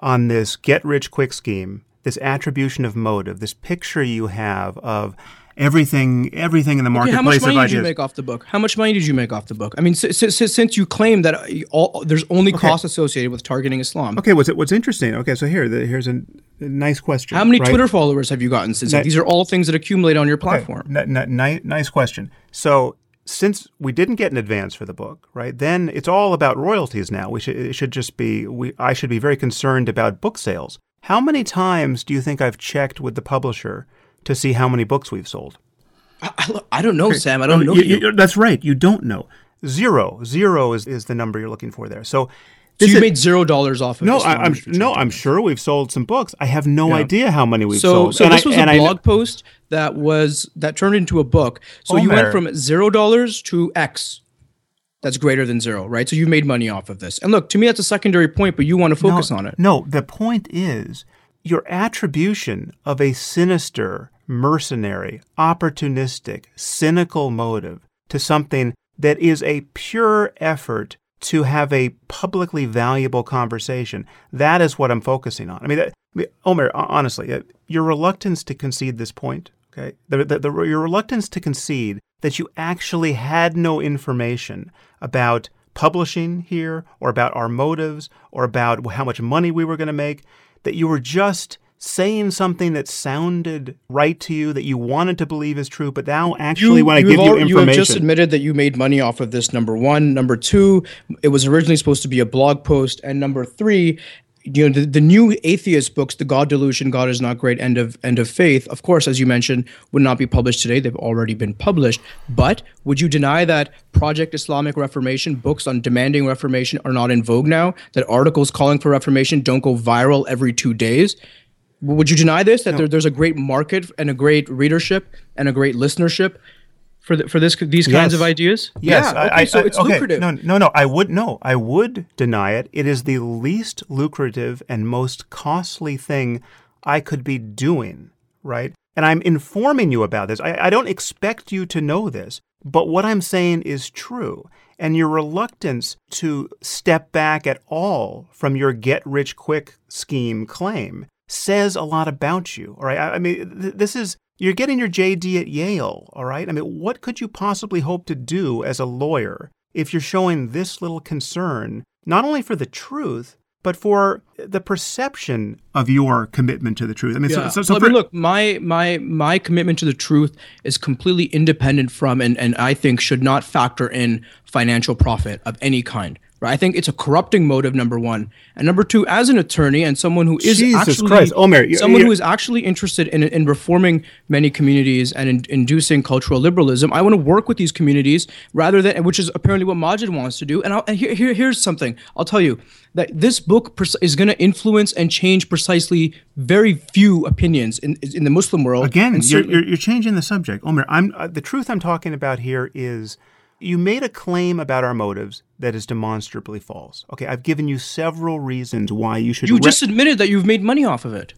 on this get rich quick scheme, this attribution of motive, this picture you have of everything everything in the marketplace. Okay, how much money did you make off the book? How much money did you make off the book? I mean, since, since you claim that uh, all, uh, there's only okay. costs associated with targeting Islam. Okay, what's what's interesting? Okay, so here the, here's a, nice question. How many right? Twitter followers have you gotten since? These are all things that accumulate on your platform. Okay. N- n- nice, nice question. So since we didn't get an advance for the book, right? Then it's all about royalties now. We should it should just be we I should be very concerned about book sales. How many times do you think I've checked with the publisher to see how many books we've sold? I, I don't know, Sam. I don't know. You, you. That's right. You don't know. Zero. Zero is, is the number you're looking for there. So, so you is, made zero dollars off of no, I, am no, I'm sure we've sold some books. I have no yeah. idea how many we've so, sold. So and this I, was a blog I, post that was that turned into a book. So Omer. you went from zero dollars to X. That's greater than zero, right? So you've made money off of this. And look, to me, that's a secondary point, but you want to focus no, on it. No, the point is your attribution of a sinister mercenary, opportunistic, cynical motive to something that is a pure effort to have a publicly valuable conversation. That is what I'm focusing on. I mean, that, I mean Omer, honestly, uh, your reluctance to concede this point, okay, the, the, the, your reluctance to concede that you actually had no information about publishing here or about our motives or about how much money we were going to make, that you were just saying something that sounded right to you that you wanted to believe is true, but now actually you, when I give all, you information, you have just admitted that you made money off of this. Number one, number two, it was originally supposed to be a blog post, and number three. You know the, the new atheist books, the God Delusion, God is not great, end of end of faith. Of course, as you mentioned, would not be published today. They've already been published. But would you deny that Project Islamic Reformation books on demanding reformation are not in vogue now? That articles calling for reformation don't go viral every two days? Would you deny this? That no. there, there's a great market and a great readership and a great listenership for the, for this these yes. kinds of ideas? Yes. Yeah. Okay, I, so it's okay. lucrative. No, no, no. I would no. I would deny it. It is the least lucrative and most costly thing I could be doing. Right. And I'm informing you about this. I, I don't expect you to know this, but what I'm saying is true. And your reluctance to step back at all from your get rich quick scheme claim says a lot about you. All right. I, I mean, th- this is, you're getting your JD at Yale. All right. I mean, what could you possibly hope to do as a lawyer if you're showing this little concern, not only for the truth, but for the perception of your commitment to the truth. I mean, Yeah. so, so, so I mean, look, my my my commitment to the truth is completely independent from, and and I think should not factor in financial profit of any kind. Right? I think it's a corrupting motive. Number one, and number two, as an attorney and someone who is Jesus actually Christ, Omer, you- someone you- who is actually interested in in reforming many communities and in, inducing cultural liberalism, I want to work with these communities rather than, which is apparently what Maajid wants to do. And, I'll, and here, here here's something I'll tell you that this book pres- is going to influence and change precisely very few opinions in in the Muslim world. Again, you're, you're, you're changing the subject. Omer, I'm, uh, the truth I'm talking about here is you made a claim about our motives that is demonstrably false. Okay, I've given you several reasons why you should. you re- just admitted that you've made money off of it.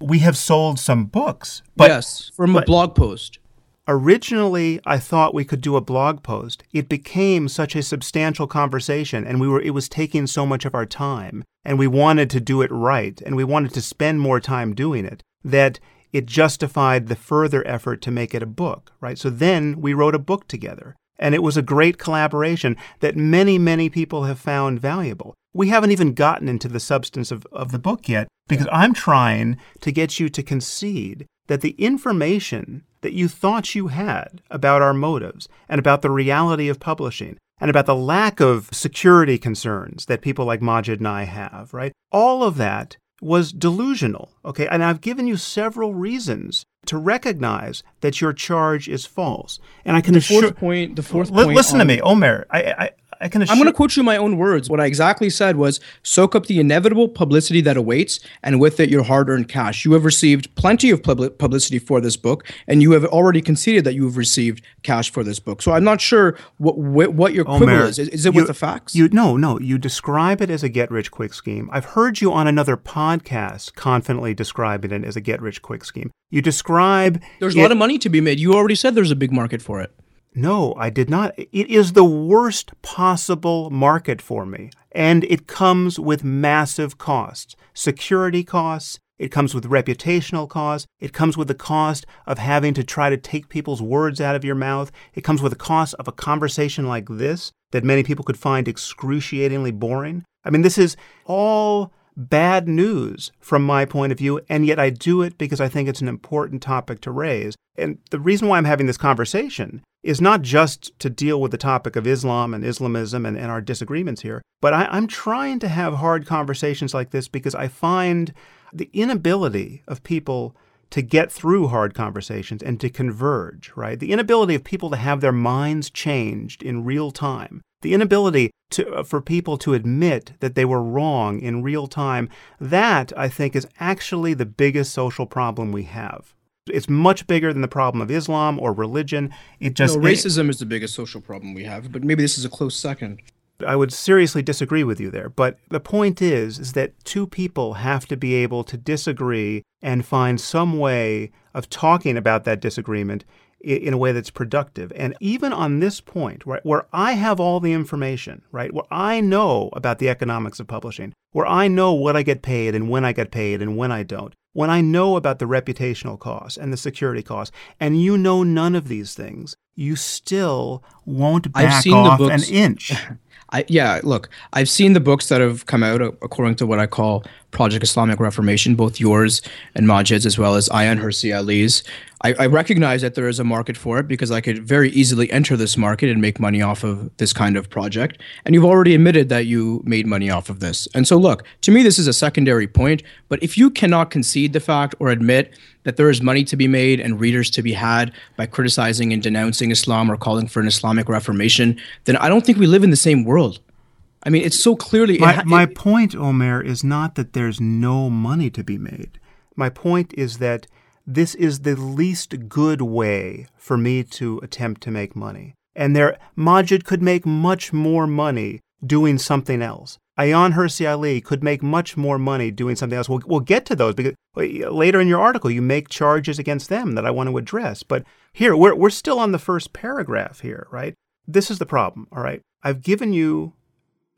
we have sold some books, but yes, from a blog post. originally I thought we could do a blog post. It became such a substantial conversation and we were it was taking so much of our time and we wanted to do it right and we wanted to spend more time doing it that it justified the further effort to make it a book, right? So then we wrote a book together and it was a great collaboration that many, many people have found valuable. We haven't even gotten into the substance of, of the book yet because I'm trying to get you to concede that the information that you thought you had about our motives and about the reality of publishing and about the lack of security concerns that people like Maajid and I have, right? All of that was delusional, okay? And I've given you several reasons to recognize that your charge is false. And I can The assure fourth point. The fourth Li- point. listen to me, Omer. I, I, I can assure I'm going to quote you my own words. What I exactly said was soak up the inevitable publicity that awaits, and with it, your hard earned cash. You have received plenty of publi- publicity for this book, and you have already conceded that you have received cash for this book. So I'm not sure what what, what your oh, quibble Omer, is. Is, is it you- with the facts? You no, no. You describe it as a get-rich-quick scheme. I've heard you on another podcast confidently describing it as a get-rich-quick scheme. You describe there's a lot of money to be made. You already said there's a big market for it. No, I did not. It is the worst possible market for me, and it comes with massive costs security costs. It comes with reputational costs. It comes with the cost of having to try to take people's words out of your mouth. It comes with the cost of a conversation like this that many people could find excruciatingly boring. I mean, this is all bad news from my point of view, and yet I do it because I think it's an important topic to raise. And the reason why I'm having this conversation is not just to deal with the topic of Islam and Islamism and, and our disagreements here, but I, I'm trying to have hard conversations like this because I find the inability of people to get through hard conversations and to converge, right? The inability of people to have their minds changed in real time. The inability to, uh, for people to admit that they were wrong in real time, that I think is actually the biggest social problem we have. It's much bigger than the problem of Islam or religion. It just no, racism is the biggest social problem we have, but maybe this is a close second. I would seriously disagree with you there. But the point is, is that two people have to be able to disagree and find some way of talking about that disagreement in a way that's productive. And even on this point, right, where I have all the information, right, where I know about the economics of publishing, where I know what I get paid and when I get paid and when I don't, when I know about the reputational costs and the security costs, and you know none of these things, you still won't back I've seen the off an inch. I, yeah, look, I've seen the books that have come out uh, according to what I call Project Islamic Reformation, both yours and Maajid's, as well as Ayaan Hirsi Ali's. I, I recognize that there is a market for it because I could very easily enter this market and make money off of this kind of project. And you've already admitted that you made money off of this. And so, look, to me, this is a secondary point. But if you cannot concede the fact or admit that there is money to be made and readers to be had by criticizing and denouncing Islam or calling for an Islamic Reformation, then I don't think we live in the same world. I mean, it's so clearly. My, ha- my it- point, Omer, is not that there's no money to be made. My point is that this is the least good way for me to attempt to make money. And there, Maajid could make much more money doing something else. Ayaan Hirsi Ali could make much more money doing something else. We'll, we'll get to those because later in your article you make charges against them that I want to address. But here, we're, we're still on the first paragraph here, right? This is the problem, all right? I've given you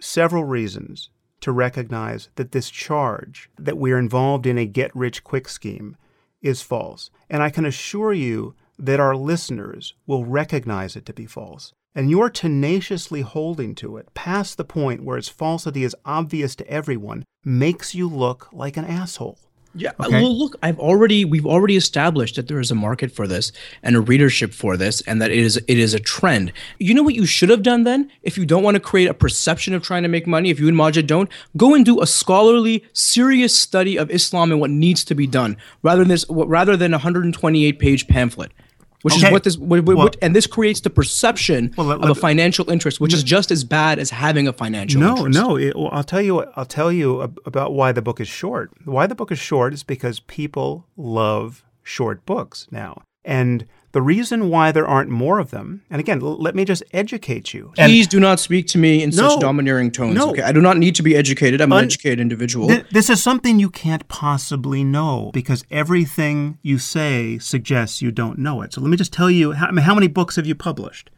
several reasons to recognize that this charge that we're involved in a get rich quick scheme is false. And I can assure you that our listeners will recognize it to be false. and you're tenaciously holding to it past the point where its falsity is obvious to everyone makes you look like an asshole. Yeah. Uh, okay. Well, look, I've already we've already established that there is a market for this and a readership for this, and that it is it is a trend. You know what you should have done then, if you don't want to create a perception of trying to make money, if you and Maajid don't, go and do a scholarly, serious study of Islam and what needs to be done, rather than this, rather than a 128 page pamphlet which okay. is what this what, well, and this creates the perception well, let, let, of a financial interest, which is mm. just as bad as having a financial no, interest. No, no. Well, I'll tell you. I'll tell you about why the book is short. Why the book is short is because people love short books now, and the reason why there aren't more of them, and again, l- let me just educate you. Please do not speak to me in no, such domineering tones. No. Okay, I do not need to be educated. I'm Un- an educated individual. Th- this is something you can't possibly know because everything you say suggests you don't know it. So let me just tell you how, I mean, how many books have you published?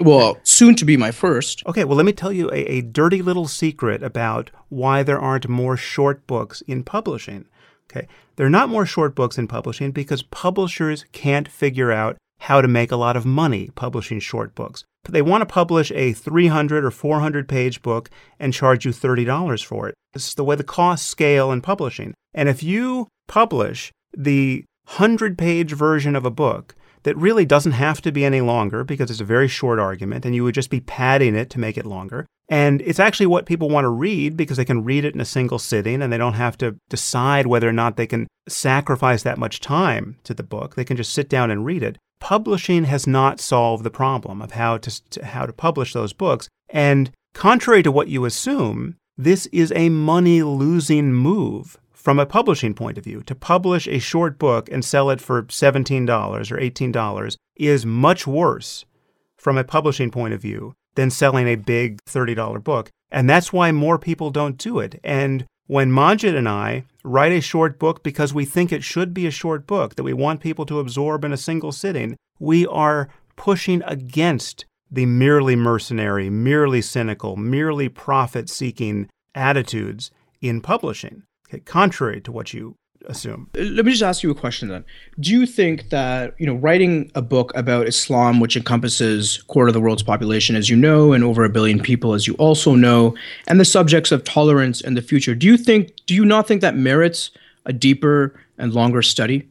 Well, soon to be my first. Okay, well, let me tell you a, a dirty little secret about why there aren't more short books in publishing. Okay. There are not more short books in publishing because publishers can't figure out how to make a lot of money publishing short books. But they want to publish a 300 or 400 page book and charge you $30 for it. This is the way the costs scale in publishing. And if you publish the 100 page version of a book that really doesn't have to be any longer because it's a very short argument and you would just be padding it to make it longer, and it's actually what people want to read because they can read it in a single sitting and they don't have to decide whether or not they can sacrifice that much time to the book. They can just sit down and read it. Publishing has not solved the problem of how to, to how to publish those books. And contrary to what you assume, this is a money losing move from a publishing point of view. To publish a short book and sell it for $17 or $18 is much worse from a publishing point of view than selling a big $30 book. And that's why more people don't do it. And when Maajid and I write a short book because we think it should be a short book that we want people to absorb in a single sitting, we are pushing against the merely mercenary, merely cynical, merely profit seeking attitudes in publishing, contrary to what you assume. Let me just ask you a question then. Do you think that, you know, writing a book about Islam, which encompasses quarter of the world's population, as you know, and over a billion people, as you also know, and the subjects of tolerance and the future, do you think, do you not think that merits a deeper and longer study?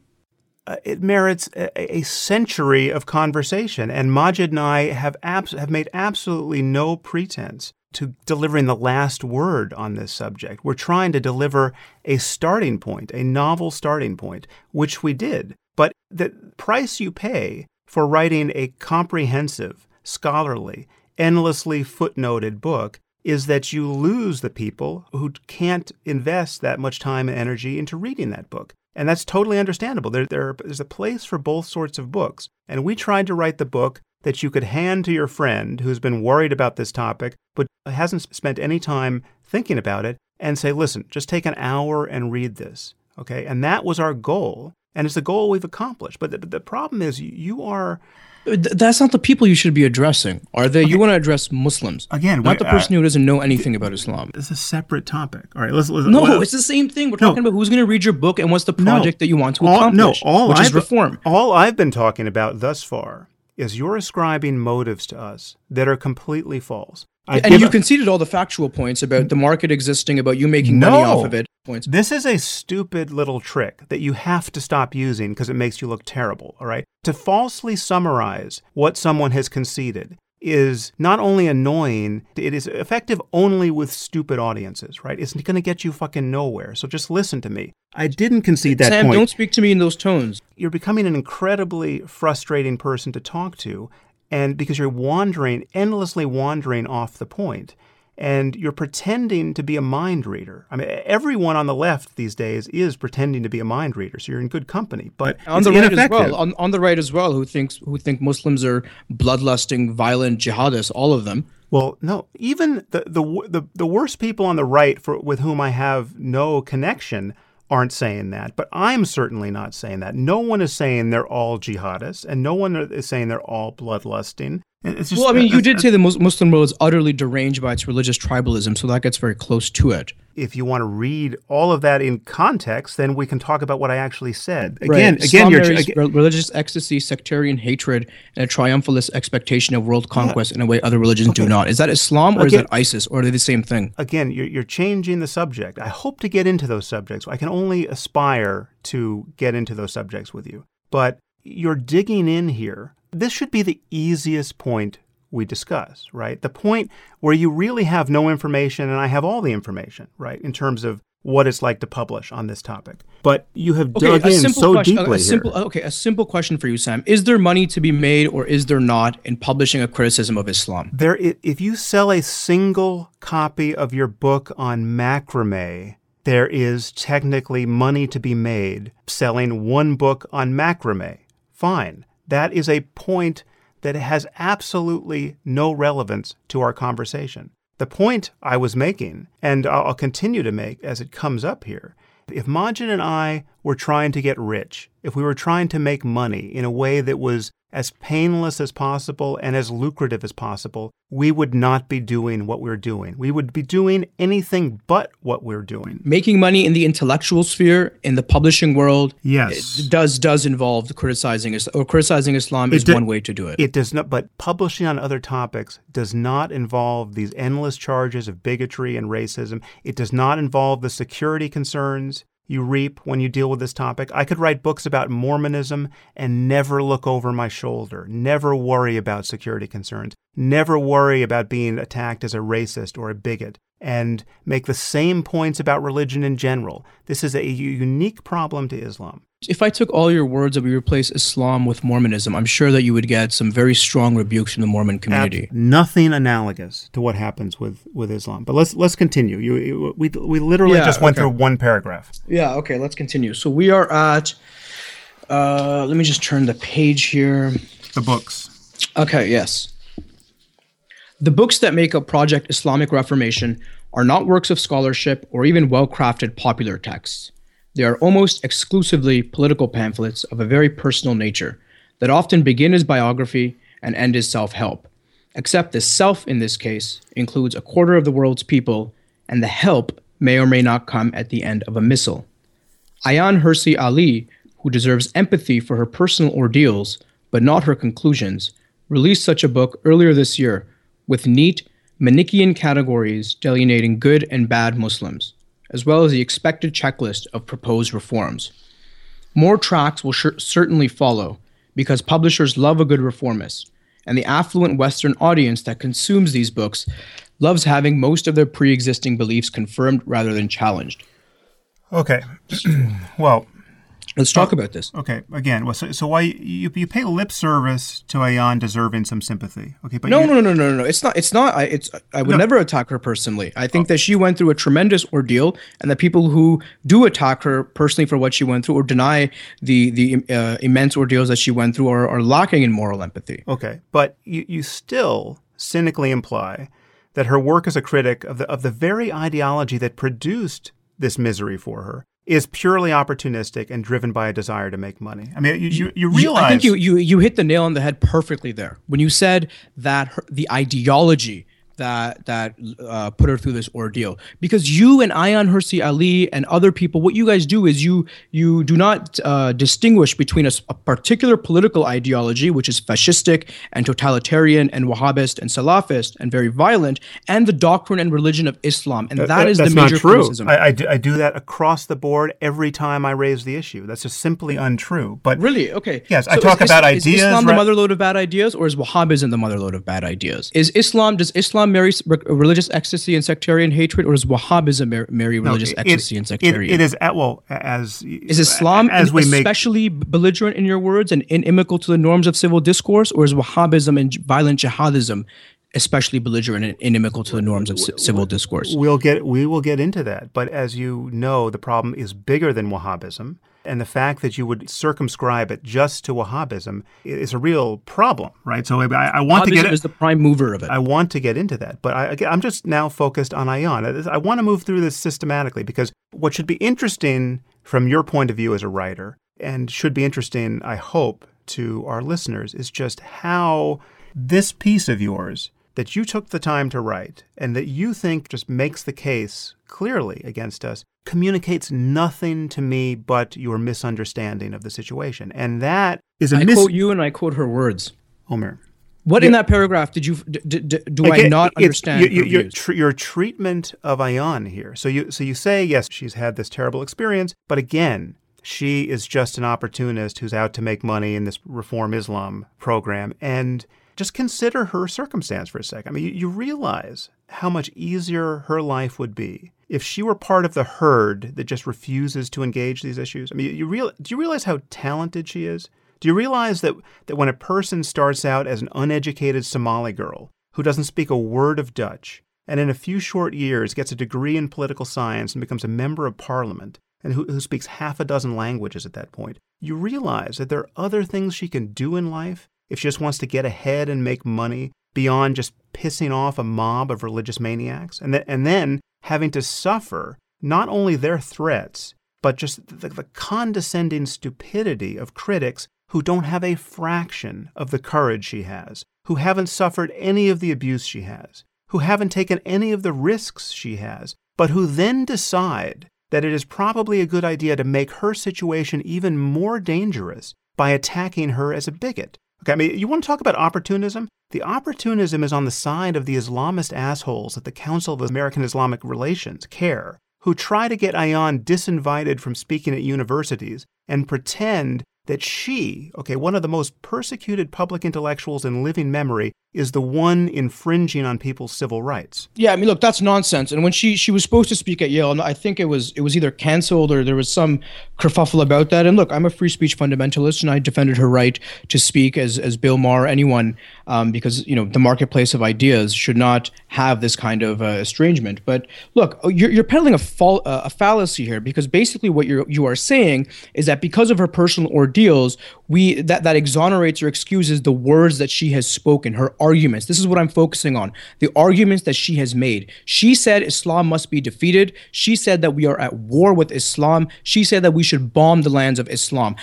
Uh, it merits a, a, century of conversation, and Maajid and I have abs- have made absolutely no pretense to delivering the last word on this subject. We're trying to deliver a starting point, a novel starting point, which we did. But the price you pay for writing a comprehensive, scholarly, endlessly footnoted book is that you lose the people who can't invest that much time and energy into reading that book. And that's totally understandable. There, there, there's a place for both sorts of books. And we tried to write the book that you could hand to your friend who's been worried about this topic but hasn't spent any time thinking about it and say, listen, just take an hour and read this. Okay. And that was our goal. And it's a goal we've accomplished. But the, the problem is you are. That's not the people you should be addressing, are they? Okay. You want to address Muslims. Again, not the person uh, who doesn't know anything about Islam. It's a separate topic. All right, let's. let's no, well, it's the same thing. We're no. talking about who's going to read your book and what's the project no, that you want to accomplish. No, all which I've, is reform. All I've been talking about thus far is you're ascribing motives to us that are completely false. I and you a, conceded all the factual points about the market existing, about you making no, money off of it. Points. This is a stupid little trick that you have to stop using because it makes you look terrible, all right? To falsely summarize what someone has conceded is not only annoying, it is effective only with stupid audiences, right? It's going to get you fucking nowhere. So just listen to me. I didn't concede that Sam, point. don't speak to me in those tones. You're becoming an incredibly frustrating person to talk to, and because you're wandering, endlessly wandering off the point and you're pretending to be a mind reader. I mean, everyone on the left these days is pretending to be a mind reader, so you're in good company. But on the right as well, on, on the right as well, who thinks who think Muslims are bloodlusting, violent jihadists, all of them. Well, no, even the the the, the worst people on the right for with whom I have no connection aren't saying that, but I'm certainly not saying that. No one is saying they're all jihadists, and no one is saying they're all bloodlusting. It's just, well, I mean, you did say the Muslim world is utterly deranged by its religious tribalism, so that gets very close to it. if you want to read all of that in context, then we can talk about what I actually said. Right. Again, again, Islam you're marries religious ecstasy, sectarian hatred, and a triumphalist expectation of world conquest in a way other religions do not. Is that Islam or is Again- that ISIS, or are they the same thing? again, you're, you're changing the subject. I hope to get into those subjects. I can only aspire to get into those subjects with you. But you're digging in here. This should be the easiest point we discuss, right? The point where you really have no information and I have all the information, right, in terms of what it's like to publish on this topic. But you have Okay, dug in so question. deeply a simple, here. okay, a simple question for you, Sam. Is there money to be made, or is there not, in publishing a criticism of Islam? There, if you sell a single copy of your book on macrame, there is technically money to be made selling one book on macrame. Fine. That is a point that has absolutely no relevance to our conversation. The point I was making, and I'll continue to make as it comes up here, if Maajid and I were trying to get rich, if we were trying to make money in a way that was as painless as possible and as lucrative as possible, we would not be doing what we're doing. We would be doing anything but what we're doing. Making money in the intellectual sphere, in the publishing world, Yes. it does does involve criticizing Islam, or criticizing Islam is do- one way to do it. It does not, but publishing on other topics does not involve these endless charges of bigotry and racism. It does not involve the security concerns you reap when you deal with this topic. I could write books about Mormonism and never look over my shoulder, never worry about security concerns, never worry about being attacked as a racist or a bigot, and make the same points about religion in general. This is a unique problem to Islam. If I took all your words and we replace Islam with Mormonism, I'm sure that you would get some very strong rebukes from the Mormon community. Ab- nothing analogous to what happens with, with Islam. But let's let's continue. You, you we we literally Yeah, just went okay. through one paragraph. Yeah, okay, let's continue. So we are at uh let me just turn the page here. The books. Okay, yes. The books that make up Project Islamic Reformation are not works of scholarship or even well crafted popular texts. They are almost exclusively political pamphlets of a very personal nature that often begin as biography and end as self help. Except the self in this case includes a quarter of the world's people, and the help may or may not come at the end of a missile. Ayaan Hirsi Ali, who deserves empathy for her personal ordeals, but not her conclusions, released such a book earlier this year with neat, Manichaean categories delineating good and bad Muslims, as well as the expected checklist of proposed reforms. More tracks will cer- certainly follow because publishers love a good reformist, and the affluent Western audience that consumes these books loves having most of their pre existing beliefs confirmed rather than challenged. Okay. well, Let's talk about this. okay. Again, well, so, so why you, you pay lip service to Ayaan deserving some sympathy? Okay, but No, you, no, no, no, no, no. It's not. It's not. I, it's. I would never attack her personally. I think that she went through a tremendous ordeal, and the people who do attack her personally for what she went through or deny the the uh, immense ordeals that she went through are, are lacking in moral empathy. Okay, but you, you still cynically imply that her work as a critic of the of the very ideology that produced this misery for her is purely opportunistic and driven by a desire to make money. I mean, you, you, you realize I think you, you you hit the nail on the head perfectly there when you said that her, the ideology that that uh, put her through this ordeal because you and Ayaan Hirsi Ali and other people what you guys do is you you do not uh, distinguish between a particular political ideology which is fascistic and totalitarian and Wahhabist and Salafist and very violent and the doctrine and religion of Islam and that is that's the major not true. criticism. I, I, do, I do that across the board every time I raise the issue. That's just simply untrue. But Really? Okay. Yes, I talk is, about is, ideas, Is Islam the motherlode of bad ideas, or is Wahhabism the motherlode of bad ideas? Is Islam does Islam s- re- religious ecstasy and sectarian hatred, or is Wahhabism marry religious it- ecstasy it- and sectarian? it is at, well as is Islam as we make especially belligerent in your words and inimical to the norms of civil discourse, or is Wahhabism and violent jihadism especially belligerent and inimical to the norms of ci- civil discourse? We'll get we will get into that, but as you know, the problem is bigger than Wahhabism, and the fact that you would circumscribe it just to Wahhabism is a real problem, right? So I, I want to Wahhabism get is the prime mover of it. I want to get into that, but I, I'm just now focused on Ayaan. I want to move through this systematically because what should be interesting from your point of view as a writer, and should be interesting, I hope, to our listeners is just how this piece of yours that you took the time to write and that you think just makes the case clearly against us communicates nothing to me but your misunderstanding of the situation. And that is a I mis- quote you and I quote her words. Omer. What in that paragraph did you d- d- d- do I not understand? you- you- your, tr- your treatment of Ayaan here. So you so you say yes, she's had this terrible experience, but again, she is just an opportunist who's out to make money in this Reform Islam program. And just consider her circumstance for a second. I mean, you, you realize how much easier her life would be if she were part of the herd that just refuses to engage these issues. I mean, you real, do you realize how talented she is? Do you realize that, that when a person starts out as an uneducated Somali girl who doesn't speak a word of Dutch, and in a few short years gets a degree in political science and becomes a member of parliament, and who, who speaks half a dozen languages at that point, you realize that there are other things she can do in life if she just wants to get ahead and make money beyond just pissing off a mob of religious maniacs, and, th- and then having to suffer not only their threats, but just the, the condescending stupidity of critics who don't have a fraction of the courage she has, who haven't suffered any of the abuse she has, who haven't taken any of the risks she has, but who then decide that it is probably a good idea to make her situation even more dangerous by attacking her as a bigot. Okay, I mean, you want to talk about opportunism? The opportunism is on the side of the Islamist assholes at the Council of American Islamic Relations, CAIR, who try to get Ayaan disinvited from speaking at universities and pretend that she, okay, one of the most persecuted public intellectuals in living memory, is the one infringing on people's civil rights. Yeah, I mean, look, that's nonsense. And when she she was supposed to speak at Yale, and I think it was it was either canceled or there was some kerfuffle about that. And look, I'm a free speech fundamentalist, and I defended her right to speak as as Bill Maher, anyone, um, because you know the marketplace of ideas should not have this kind of uh, estrangement. But look, you're, you're peddling a, fall, uh, a fallacy here because basically what you're you are saying is that because of her personal ordeals, we that that exonerates or excuses the words that she has spoken, her arguments. This is what I'm focusing on. The arguments that she has made. She said Islam must be defeated. She said that we are at war with Islam. She said that we should bomb the lands of Islam.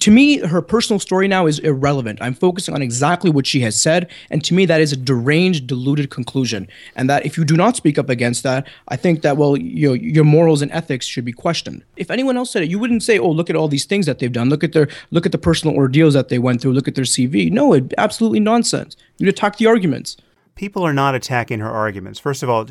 To me, her personal story now is irrelevant. I'm focusing on exactly what she has said, and to me, that is a deranged, deluded conclusion. And that if you do not speak up against that, I think that well, you know, your morals and ethics should be questioned. If anyone else said it, you wouldn't say, "Oh, look at all these things that they've done. Look at their look at the personal ordeals that they went through. Look at their CV." No, it absolutely nonsense. You attack the arguments. People are not attacking her arguments. First of all,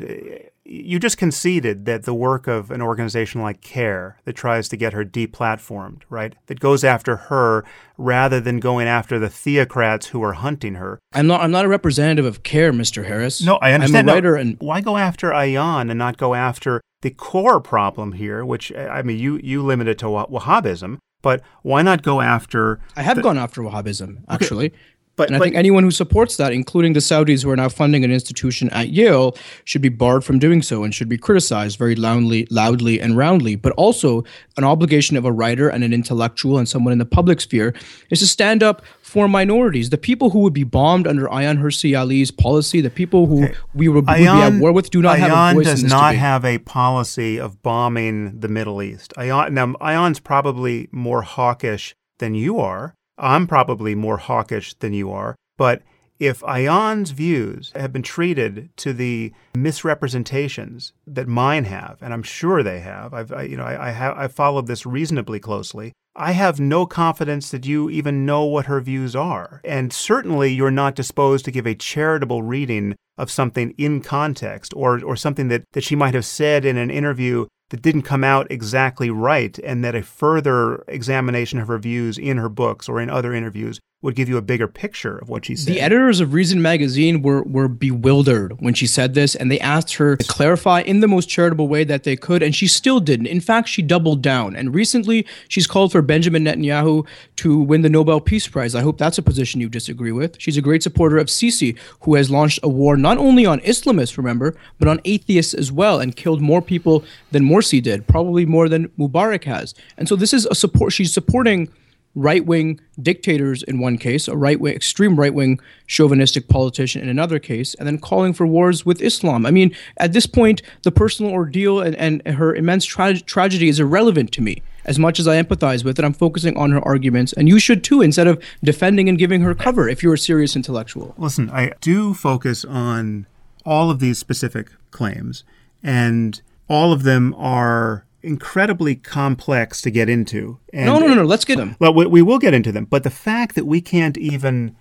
you just conceded that the work of an organization like CAIR that tries to get her deplatformed, right? That goes after her rather than going after the theocrats who are hunting her. I'm not. I'm not a representative of CAIR, Mr. Harris. No, I understand. I'm a writer, no, and why go after Ayaan and not go after the core problem here? Which I mean, you you limit it to Wahhabism, but why not go after? I have the, gone after Wahhabism actually. Okay. But, and I but, think anyone who supports that, including the Saudis who are now funding an institution at Yale, should be barred from doing so and should be criticized very loudly, loudly and roundly. But also, an obligation of a writer and an intellectual and someone in the public sphere is to stand up for minorities, the people who would be bombed under Ayaan Hirsi Ali's policy, the people who okay. we would, Ayaan, would, be at war with, do not Ayaan have a voice does in this not debate. have a policy of bombing the Middle East. Ayaan, now, Ayaan's probably more hawkish than you are. I'm probably more hawkish than you are. But if Ayaan's views have been treated to the misrepresentations that mine have, and I'm sure they have, I've I, you know I, I have I followed this reasonably closely. I have no confidence that you even know what her views are, and certainly you're not disposed to give a charitable reading of something in context or or something that that she might have said in an interview that didn't come out exactly right, and that a further examination of her views in her books or in other interviews would give you a bigger picture of what she said. The editors of Reason magazine were were bewildered when she said this, and they asked her to clarify in the most charitable way that they could, and she still didn't. In fact, she doubled down. And recently, she's called for Benjamin Netanyahu to win the Nobel Peace Prize. I hope that's a position you disagree with. She's a great supporter of Sisi, who has launched a war not only on Islamists, remember, but on atheists as well, and killed more people than Morsi did, probably more than Mubarak has. And so this is a support. She's supporting right wing dictators in one case, a right wing, extreme right wing chauvinistic politician in another case, and then calling for wars with Islam. I mean, at this point, the personal ordeal and, and her immense tra- tragedy is irrelevant to me. As much as I empathize with it, I'm focusing on her arguments, and you should too, instead of defending and giving her cover if you're a serious intellectual. Listen, I do focus on all of these specific claims, and all of them are incredibly complex to get into. And no, no, no, no. Let's get them. Well, we, we will get into them, but the fact that we can't even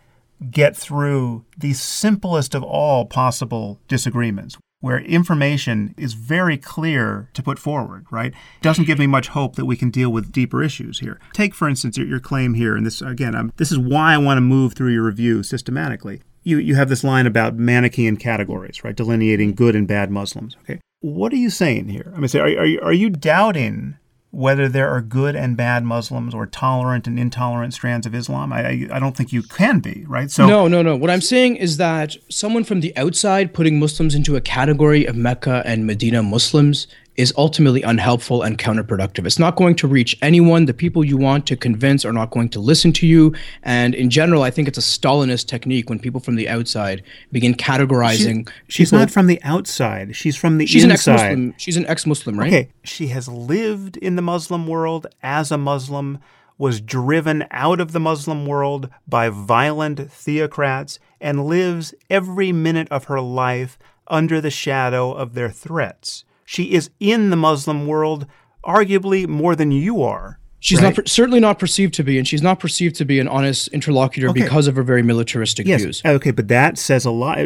get through the simplest of all possible disagreements, where information is very clear to put forward, right? Doesn't give me much hope that we can deal with deeper issues here. Take, for instance, your, your claim here, and this again, I'm, this is why I want to move through your review systematically. You, you have this line about Manichaean categories, right? Delineating good and bad Muslims. Okay, what are you saying here? I mean, say, are, are, you, are you doubting whether there are good and bad Muslims or tolerant and intolerant strands of Islam? I, I, I don't think you can be, right? So no, no, no. What I'm saying is that someone from the outside putting Muslims into a category of Mecca and Medina Muslims is ultimately unhelpful and counterproductive. It's not going to reach anyone. The people you want to convince are not going to listen to you. And in general, I think it's a Stalinist technique when people from the outside begin categorizing. She, she's people. not from the outside. She's from the she's inside. An ex-Muslim. She's an ex-Muslim, right? Okay. She has lived in the Muslim world as a Muslim, was driven out of the Muslim world by violent theocrats, and lives every minute of her life under the shadow of their threats. She is in the Muslim world arguably more than you are. She's right? not certainly not perceived to be, and she's not perceived to be an honest interlocutor okay. because of her very militaristic yes. views. Okay, but that says a lot.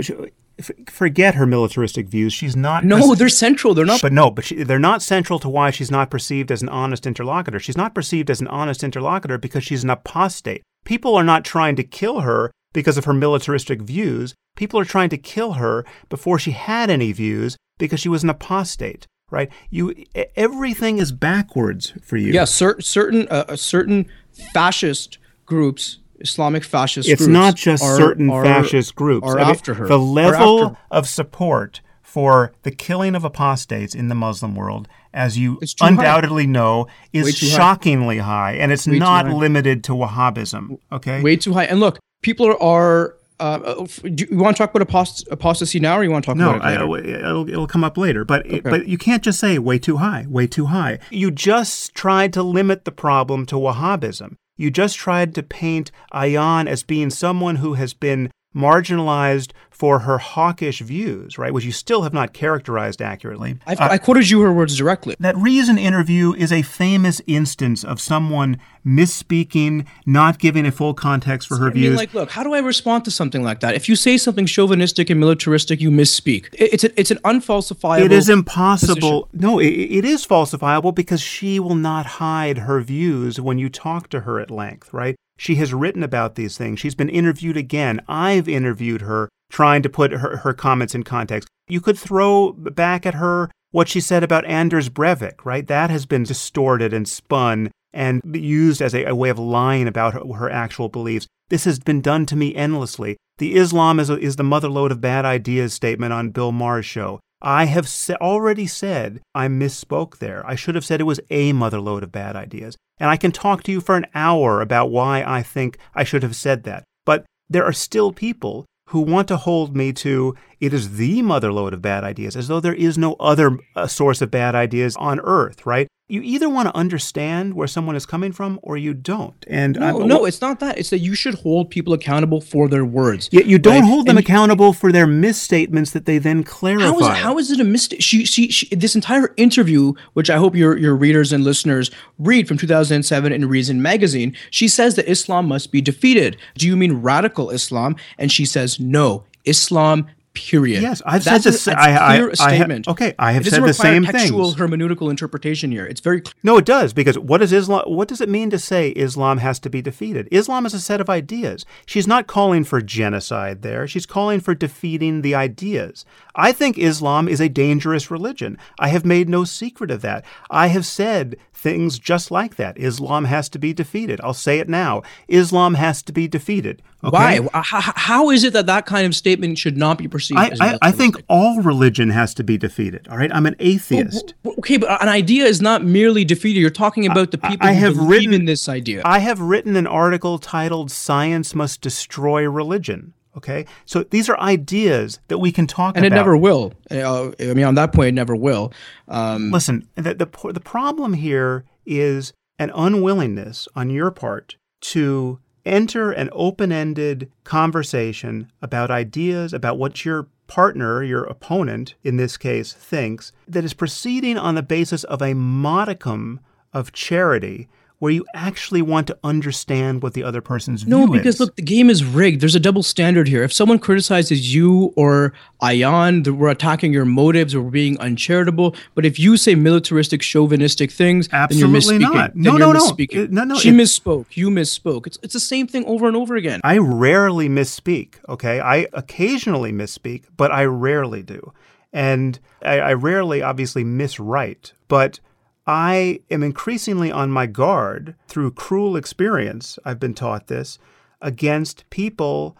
Forget her militaristic views. She's not. No, pers- they're central. They're not. But no, but she, they're not central to why she's not perceived as an honest interlocutor. She's not perceived as an honest interlocutor because she's an apostate. People are not trying to kill her because of her militaristic views. People are trying to kill her before she had any views because she was an apostate right? You everything is backwards for you. Yeah, cer- certain uh, certain fascist groups, Islamic fascist. Groups. It's not just are, certain are, fascist groups. Are I mean, after her. The level of support for the killing of apostates in the Muslim world, as you undoubtedly high. know, is shockingly high. high, and it's Way not limited to Wahhabism. Okay, way too high. And look, people are uh, do you want to talk about apost- apostasy now, or you want to talk no, about it later? No, it'll, it'll come up later. But okay. it, but you can't just say way too high, way too high. You just tried to limit the problem to Wahhabism. You just tried to paint Ayaan as being someone who has been marginalized for her hawkish views, right, which you still have not characterized accurately. Uh, I quoted you her words directly. That Reason interview is a famous instance of someone misspeaking, not giving a full context for her I views. Mean, like, look, how do I respond to something like that? If you say something chauvinistic and militaristic, you misspeak. It's a, it's an unfalsifiable. It is impossible. Position. No, it, it is falsifiable because she will not hide her views when you talk to her at length, right? She has written about these things. She's been interviewed again. I've interviewed her trying to put her, her comments in context. You could throw back at her what she said about Anders Breivik, right? That has been distorted and spun and used as a, a way of lying about her, her, actual beliefs. This has been done to me endlessly. The Islam is, a, is the motherload of bad ideas statement on Bill Maher's show. I have already said I misspoke there. I should have said it was a motherload of bad ideas. And I can talk to you for an hour about why I think I should have said that. But there are still people who want to hold me to it is the motherload of bad ideas, as though there is no other uh, source of bad ideas on earth, right? You either want to understand where someone is coming from or you don't. And no, no, it's not that. It's that you should hold people accountable for their words. Yet you don't right? hold them and accountable for their misstatements that they then clarify. How is it, how is it a mistake? She, she, she, this entire interview, which I hope your, your readers and listeners read from 2007 in Reason magazine, she says that Islam must be defeated. Do you mean radical Islam? And she says, no, Islam Period. Yes, I've that's said this. A, I, clear I, statement. I okay, I have said the same thing. Textual hermeneutical interpretation here. It's very clear. No, it does because what does Islam? What does it mean to say Islam has to be defeated? Islam is a set of ideas. She's not calling for genocide there. She's calling for defeating the ideas. I think Islam is a dangerous religion. I have made no secret of that. I have said things just like that. Islam has to be defeated. I'll say it now. Islam has to be defeated. Okay? Why? How, how is it that that kind of statement should not be perceived? I, I, I, think all religion has to be defeated. All right, I'm an atheist. Well, okay, but an idea is not merely defeated. You're talking about the people I, I have believe written, in this idea. I have written an article titled "Science Must Destroy Religion." Okay, so these are ideas that we can talk and about, and it never will. Uh, I mean, on that point, it never will. Um, Listen, the, the the problem here is an unwillingness on your part to enter an open ended conversation about ideas, about what your partner, your opponent in this case, thinks, that is proceeding on the basis of a modicum of charity where you actually want to understand what the other person's no, view is. No, because look, the game is rigged. There's a double standard here. If someone criticizes you or Ayaan, we're attacking your motives or we're being uncharitable. But if you say militaristic, chauvinistic things, Absolutely then you're misspeaking. Not. No, no, no, no, uh, no, no. She it, misspoke. You misspoke. It's it's the same thing over and over again. I rarely misspeak. Okay, I occasionally misspeak, but I rarely do, and I, I rarely, obviously, miswrite. But I am increasingly on my guard through cruel experience, I've been taught this, against people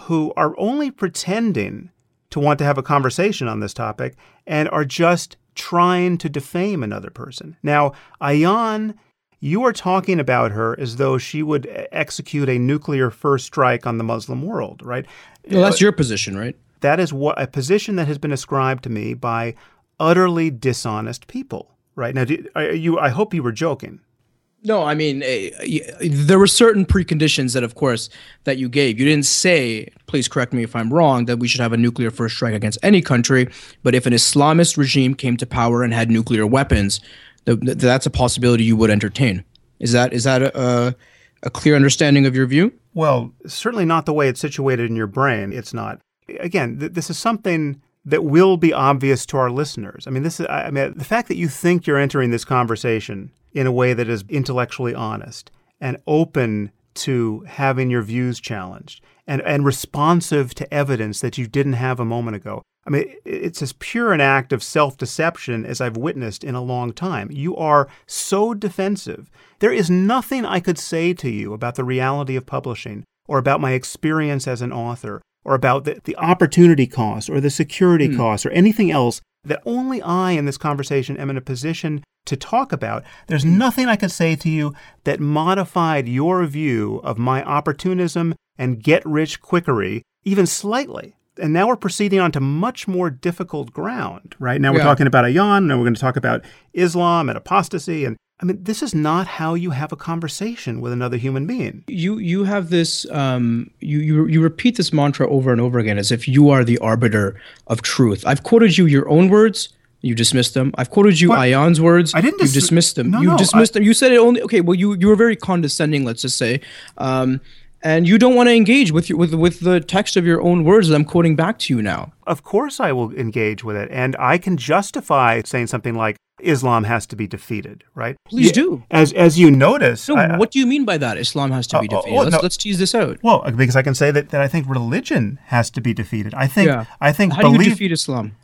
who are only pretending to want to have a conversation on this topic and are just trying to defame another person. Now, Ayaan, you are talking about her as though she would execute a nuclear first strike on the Muslim world, right? Well, that's your position, right? That is what a position that has been ascribed to me by utterly dishonest people right? Now do, you i hope you were joking. No i mean uh, there were certain preconditions that of course that you gave. You didn't say please correct me if i'm wrong that we should have a nuclear first strike against any country but if an islamist regime came to power and had nuclear weapons th- th- that's a possibility you would entertain. Is that is that a, a clear understanding of your view? Well certainly not the way it's situated in your brain. It's not. Again th- this is something that will be obvious to our listeners. I mean, this is, I mean, the fact that you think you're entering this conversation in a way that is intellectually honest and open to having your views challenged and, and responsive to evidence that you didn't have a moment ago. I mean, it's as pure an act of self deception as I've witnessed in a long time. You are so defensive. There is nothing I could say to you about the reality of publishing or about my experience as an author or about the, the opportunity cost or the security mm. cost or anything else that only I in this conversation am in a position to talk about. There's hmm. nothing I could say to you that modified your view of my opportunism and get rich quickery even slightly. And now we're proceeding on to much more difficult ground, right? Now we're talking about Ayaan, and we're going to talk about Islam and apostasy and I mean, this is not how you have a conversation with another human being. You you have this um, you, you you repeat this mantra over and over again as if you are the arbiter of truth. I've quoted you your own words. You dismissed them. I've quoted you what? Ayaan's words. I didn't. Dis- you dismissed them. No, you no, dismissed I, them. You said it only. Okay. Well, you you were very condescending. Let's just say. Um, and you don't want to engage with your, with with the text of your own words that I'm quoting back to you now. Of course, I will engage with it, and I can justify saying something like, Islam has to be defeated, right? Please yeah, do. As as you notice. No, I, what do you mean by that? Islam has to be uh, defeated. Well, let's, no, let's tease this out. Well, because I can say that, that I think religion has to be defeated. I think yeah. I think how belief, do you defeat Islam?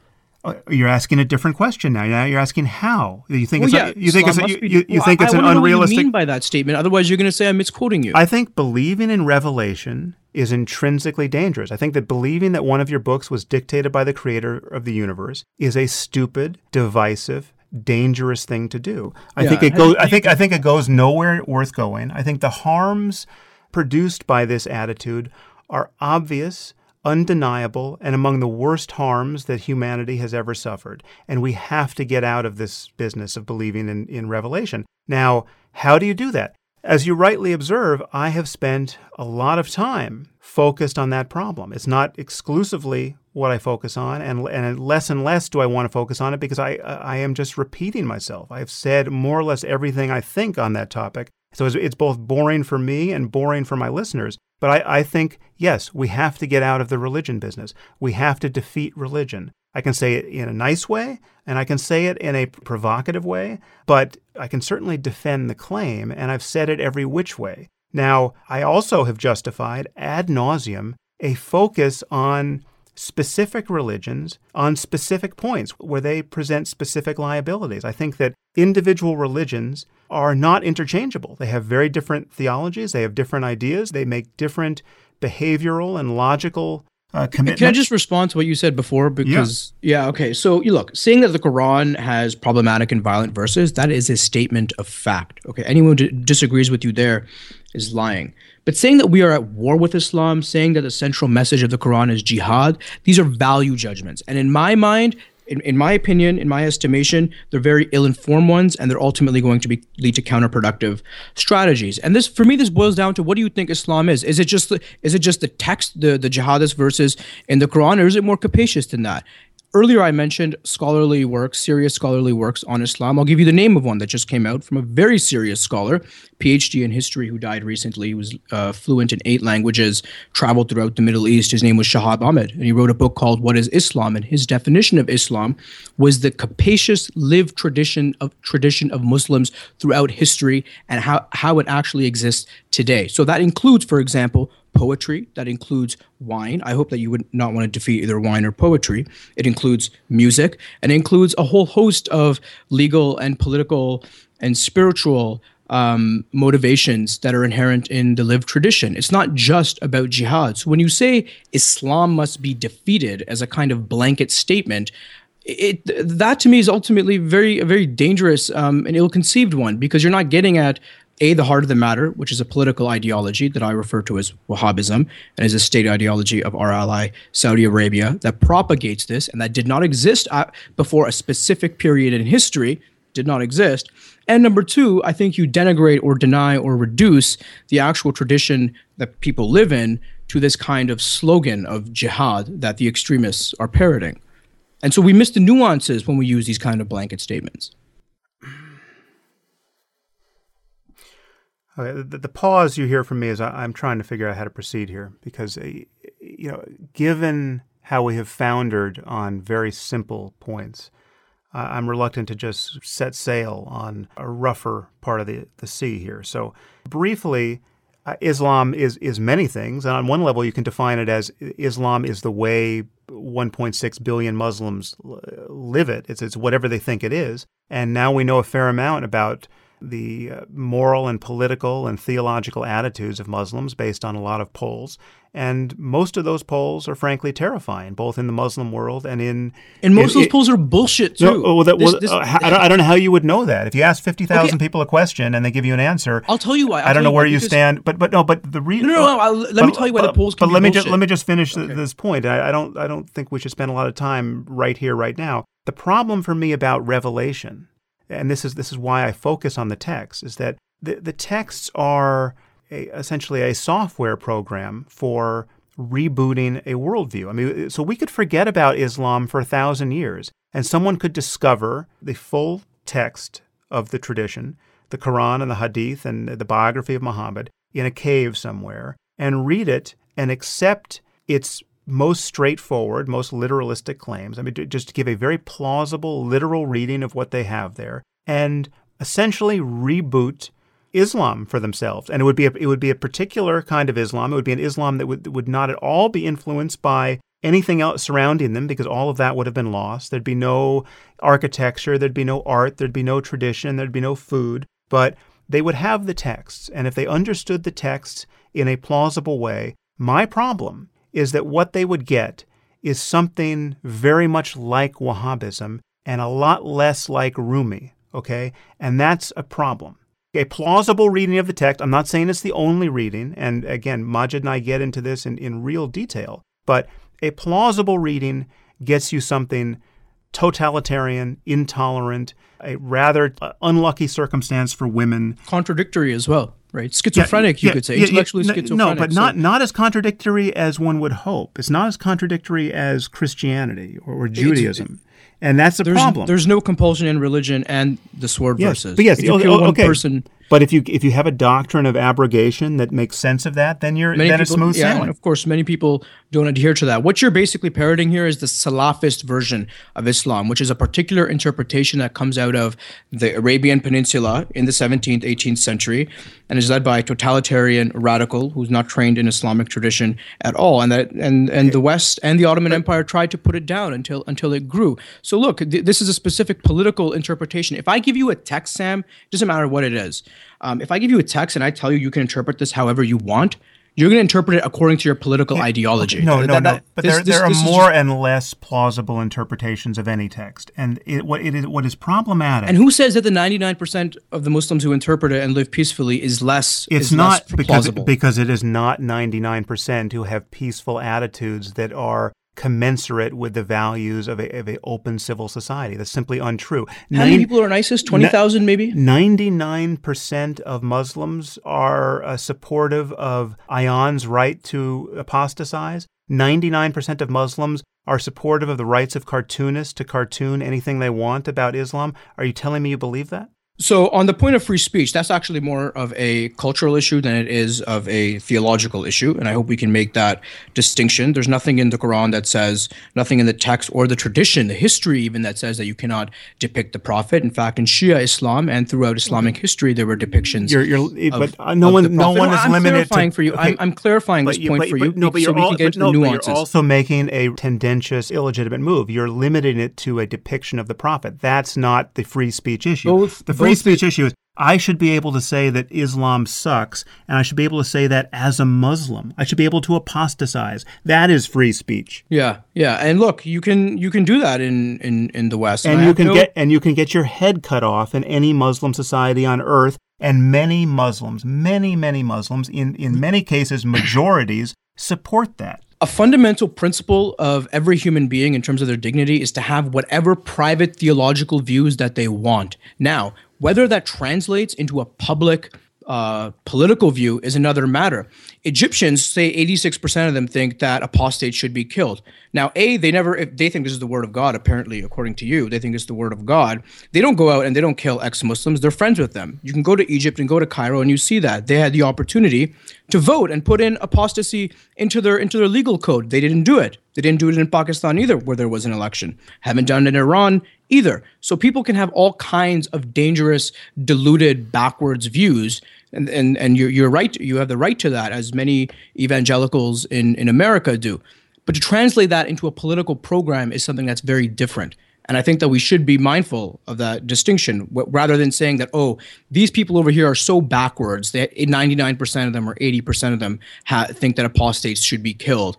Uh, you're asking a different question now. Now you're asking how. You think well, it's yeah, a, you think it's a, you, you, you well, think it's I, an unrealistic. What you mean by that statement? Otherwise, you're going to say I'm misquoting you. I think believing in revelation is intrinsically dangerous. I think that believing that one of your books was dictated by the creator of the universe is a stupid, divisive, dangerous thing to do. I yeah. think it goes. I think I think it goes nowhere worth going. I think the harms produced by this attitude are obvious, undeniable, and among the worst harms that humanity has ever suffered. And we have to get out of this business of believing in, in revelation. Now, how do you do that? As you rightly observe, I have spent a lot of time focused on that problem. It's not exclusively what I focus on, and, and less and less do I want to focus on it because I, I am just repeating myself. I've said more or less everything I think on that topic. So it's, both boring for me and boring for my listeners. But I, I think, yes, we have to get out of the religion business. We have to defeat religion. I can say it in a nice way and I can say it in a provocative way, but I can certainly defend the claim, and I've said it every which way. Now, I also have justified ad nauseum a focus on specific religions on specific points where they present specific liabilities. I think that individual religions are not interchangeable. They have very different theologies, they have different ideas, they make different behavioral and logical uh. Can I just respond to what you said before? Because yeah, yeah okay. So you look, saying that the Quran has problematic and violent verses, that is a statement of fact. Okay, anyone who d- disagrees with you there is lying. But saying that we are at war with Islam, saying that the central message of the Quran is jihad, these are value judgments. And in my mind, in, in my opinion, in my estimation, they're very ill-informed ones, and they're ultimately going to be lead to counterproductive strategies. And this, for me, this boils down to what do you think Islam is? Is it just the, is it just the text, the the jihadist verses in the Quran, or is it more capacious than that? Earlier, I mentioned scholarly works, serious scholarly works on Islam. I'll give you the name of one that just came out from a very serious scholar, PhD in history, who died recently. He was uh, fluent in eight languages, traveled throughout the Middle East. His name was Shahab Ahmed, and he wrote a book called What is Islam? And his definition of Islam was the capacious lived tradition of tradition of Muslims throughout history and how, how it actually exists today. So that includes, for example, poetry, that includes wine. I hope that you would not want to defeat either wine or poetry. It includes music, and includes a whole host of legal and political and spiritual um, motivations that are inherent in the lived tradition. It's not just about jihad. So when you say Islam must be defeated as a kind of blanket statement, it that to me is ultimately very a very dangerous um, and ill-conceived one because you're not getting at a, the heart of the matter, which is a political ideology that I refer to as Wahhabism and is a state ideology of our ally, Saudi Arabia, that propagates this and that did not exist before a specific period in history, did not exist. And number two, I think you denigrate or deny or reduce the actual tradition that people live in to this kind of slogan of jihad that the extremists are parroting. And so we miss the nuances when we use these kind of blanket statements. Okay, the, the, pause you hear from me is I, am trying to figure out how to proceed here because, uh, you know, given how we have foundered on very simple points, uh, I'm reluctant to just set sail on a rougher part of the, the sea here. So, briefly, uh, Islam is is many things, and on one level, you can define it as Islam is the way 1.6 billion Muslims live it. It's it's whatever they think it is, and now we know a fair amount about the uh, moral and political and theological attitudes of Muslims based on a lot of polls. And most of those polls are frankly terrifying, both in the Muslim world and in. And most in, of those polls are bullshit too. No, well, that, this, this, uh, I, don't, I, don't, know how you would know that. If you ask fifty thousand okay. people a question and they give you an answer, I'll tell you why. I'll I do not know where you stand, but but no, but the reason. No, no, no. I'll, let but, me tell you why but, the polls. but let me just let me just finish okay. this point. I, I don't I don't think we should spend a lot of time right here, right now. The problem for me about revelation and this is this is why I focus on the text, is that the, the texts are a, essentially a software program for rebooting a worldview. I mean, so we could forget about Islam for a thousand years, and someone could discover the full text of the tradition, the Quran and the Hadith and the biography of Muhammad, in a cave somewhere, and read it and accept its most straightforward, most literalistic claims. I mean, just to give a very plausible, literal reading of what they have there, and essentially reboot Islam for themselves. And it would be a, it would be a particular kind of Islam. It would be an Islam that would, would not at all be influenced by anything else surrounding them because all of that would have been lost. There'd be no architecture, there'd be no art, there'd be no tradition, there'd be no food, but they would have the texts. And if they understood the texts in a plausible way, my problem is that what they would get is something very much like Wahhabism and a lot less like Rumi, okay? And that's a problem. A plausible reading of the text, I'm not saying it's the only reading, and again, Maajid and I get into this in, in real detail, but a plausible reading gets you something totalitarian, intolerant, a rather uh, unlucky circumstance for women. Contradictory as well right? Schizophrenic, yeah, you yeah, could say, yeah, intellectually schizophrenic. No, but not so. not as contradictory as one would hope. It's not as contradictory as Christianity or, or Judaism. and that's the there's, problem. There's no compulsion in religion and the sword yes, verses. But yes, if okay, okay. person, but if you if you have a doctrine of abrogation that makes sense of that, then you're then people, it's smooth yeah, sailing. Of course, many people don't adhere to that. What you're basically parroting here is the Salafist version of Islam, which is a particular interpretation that comes out of the Arabian Peninsula in the 17th, 18th century, and is led by a totalitarian radical who's not trained in Islamic tradition at all. And that and and the West and the Ottoman Empire tried to put it down until until it grew. So look, th- this is a specific political interpretation. If I give you a text, Sam, it doesn't matter what it is. Um, if I give you a text and I tell you you can interpret this however you want, You're going to interpret it according to your political yeah, ideology. No, no, that, no. But this, there, this, there are more just... and less plausible interpretations of any text, and it, what it is what is problematic. And who says that the 99% of the Muslims who interpret it and live peacefully is less? It's is not less because plausible. because it is not 99% who have peaceful attitudes that are commensurate with the values of a, of a open civil society. That's simply untrue. How Nine, many people are in ISIS? 20,000 maybe? 99% of Muslims are uh, supportive of Ayaan's right to apostatize. 99% of Muslims are supportive of the rights of cartoonists to cartoon anything they want about Islam. Are you telling me you believe that? So, on the point of free speech, that's actually more of a cultural issue than it is of a theological issue. And I hope we can make that distinction. There's nothing in the Quran that says, nothing in the text or the tradition, the history even, that says that you cannot depict the Prophet. In fact, in Shia Islam and throughout Islamic history, there were depictions. You're, you're, of, but uh, no one, no one is I'm limited clarifying to, for you. Okay, I'm, I'm, clarifying this you, point but, for you. no, but so you're, all, but no, but you're also making a tendentious, illegitimate move. You're limiting it to a depiction of the Prophet. That's not the free speech issue. Both, the free both, speech issue is I should be able to say that Islam sucks, and I should be able to say that as a Muslim. I should be able to apostatize. That is free speech. Yeah, yeah. And look, you can you can do that in in, in the West. And, and you can no... get and you can get your head cut off in any Muslim society on earth. And many Muslims, many many Muslims, in in many cases majorities, support that. A fundamental principle of every human being in terms of their dignity is to have whatever private theological views that they want. Now, whether that translates into a public uh, political view is another matter. Egyptians say 86% of them think that apostates should be killed. Now, A, they never, they think this is the word of God, apparently, according to you, they think it's the word of God. They don't go out and they don't kill ex Muslims. They're friends with them. You can go to Egypt and go to Cairo and you see that. They had the opportunity to vote and put in apostasy into their into their legal code. They didn't do it. They didn't do it in Pakistan either, where there was an election. Haven't done it in Iran either. So people can have all kinds of dangerous, deluded, backwards views. And, and, and you're, you're right. You have the right to that, as many evangelicals in, in America do. But to translate that into a political program is something that's very different. And I think that we should be mindful of that distinction rather than saying that, oh, these people over here are so backwards that 99% of them or 80% of them ha- think that apostates should be killed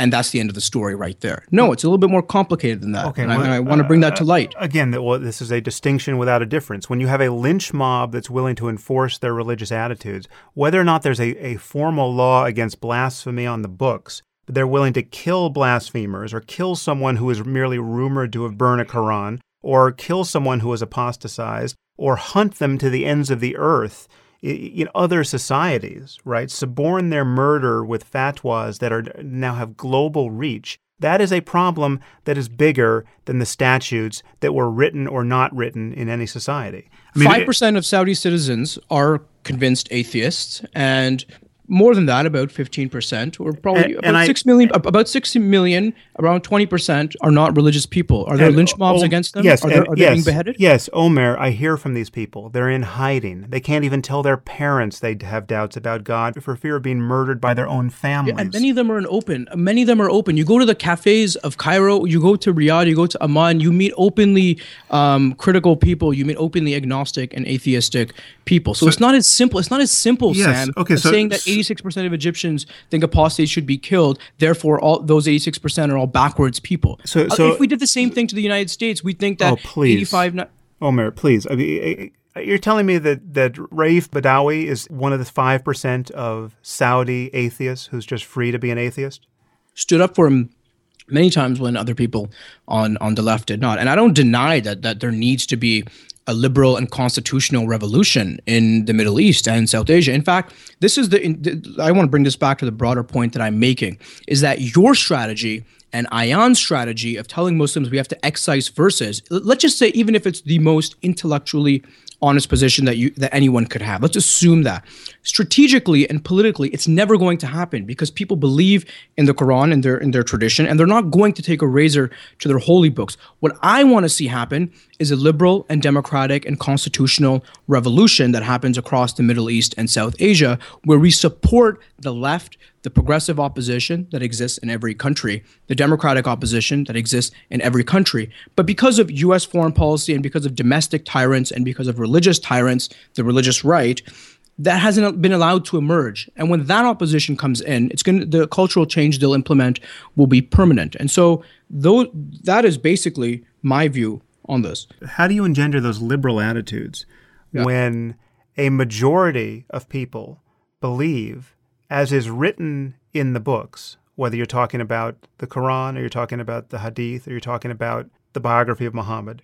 and that's the end of the story right there. No, it's a little bit more complicated than that. Okay, and well, I, I want to bring that to uh, light. Again, well, this is a distinction without a difference. When you have a lynch mob that's willing to enforce their religious attitudes, whether or not there's a, a formal law against blasphemy on the books, but they're willing to kill blasphemers or kill someone who is merely rumored to have burned a Quran or kill someone who has apostatized or hunt them to the ends of the earth in other societies, right, suborn their murder with fatwas that are now have global reach. That is a problem that is bigger than the statutes that were written or not written in any society. Five percent of Saudi citizens are convinced atheists, and more than that, about 15%, or probably and, about and 6 million, I, about 60 million, around 20% are not religious people. Are there lynch mobs against them? Yes. Are, there, are yes, they being beheaded? Yes, Omer, I hear from these people. They're in hiding. They can't even tell their parents they have doubts about God for fear of being murdered by their own families. Yeah, and many of them are in open. Many of them are open. You go to the cafes of Cairo, you go to Riyadh, you go to Amman, you meet openly um, critical people, you meet openly agnostic and atheistic people. So, so it's not as simple. It's not as simple, yes, Sam, okay, so, saying that 86% of Egyptians think apostates should be killed. Therefore, all those 86% are all backwards people. So, uh, so if we did the same thing to the United States, we think that oh, please. 85. Not- Omer, please. I mean, you're telling me that, that Raif Badawi is one of the 5% of Saudi atheists who's just free to be an atheist? Stood up for him many times when other people on on the left did not. And I don't deny that that there needs to be a liberal and constitutional revolution in the Middle East and South Asia. In fact, this is the, I want to bring this back to the broader point that I'm making is that your strategy and Ayaan's strategy of telling Muslims we have to excise verses, let's just say, even if it's the most intellectually honest position that you that anyone could have. Let's assume that strategically and politically, it's never going to happen because people believe in the Quran and their in their tradition, and they're not going to take a razor to their holy books. What I want to see happen is a liberal and democratic and constitutional revolution that happens across the Middle East and South Asia, where we support the left the progressive opposition that exists in every country, the democratic opposition that exists in every country. But because of US foreign policy and because of domestic tyrants and because of religious tyrants, the religious right, that hasn't been allowed to emerge. And when that opposition comes in, it's going to the cultural change they'll implement will be permanent. And so though that is basically my view on this. How do you engender those liberal attitudes yeah. when a majority of people believe, as is written in the books, whether you're talking about the Quran or you're talking about the Hadith or you're talking about the biography of Muhammad,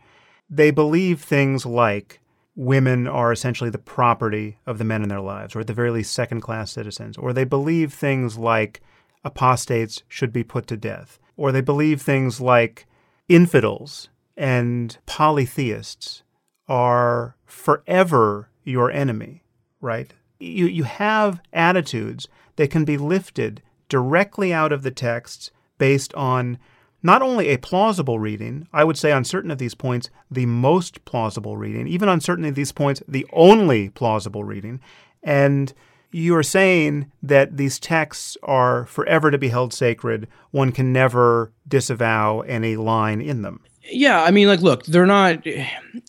they believe things like women are essentially the property of the men in their lives, or at the very least, second class citizens, or they believe things like apostates should be put to death, or they believe things like infidels and polytheists are forever your enemy, right? You, you have attitudes that can be lifted directly out of the texts based on not only a plausible reading, I would say on certain of these points, the most plausible reading, even on certain of these points, the only plausible reading. And you are saying that these texts are forever to be held sacred. One can never disavow any line in them. Yeah, I mean, like, look, they're not.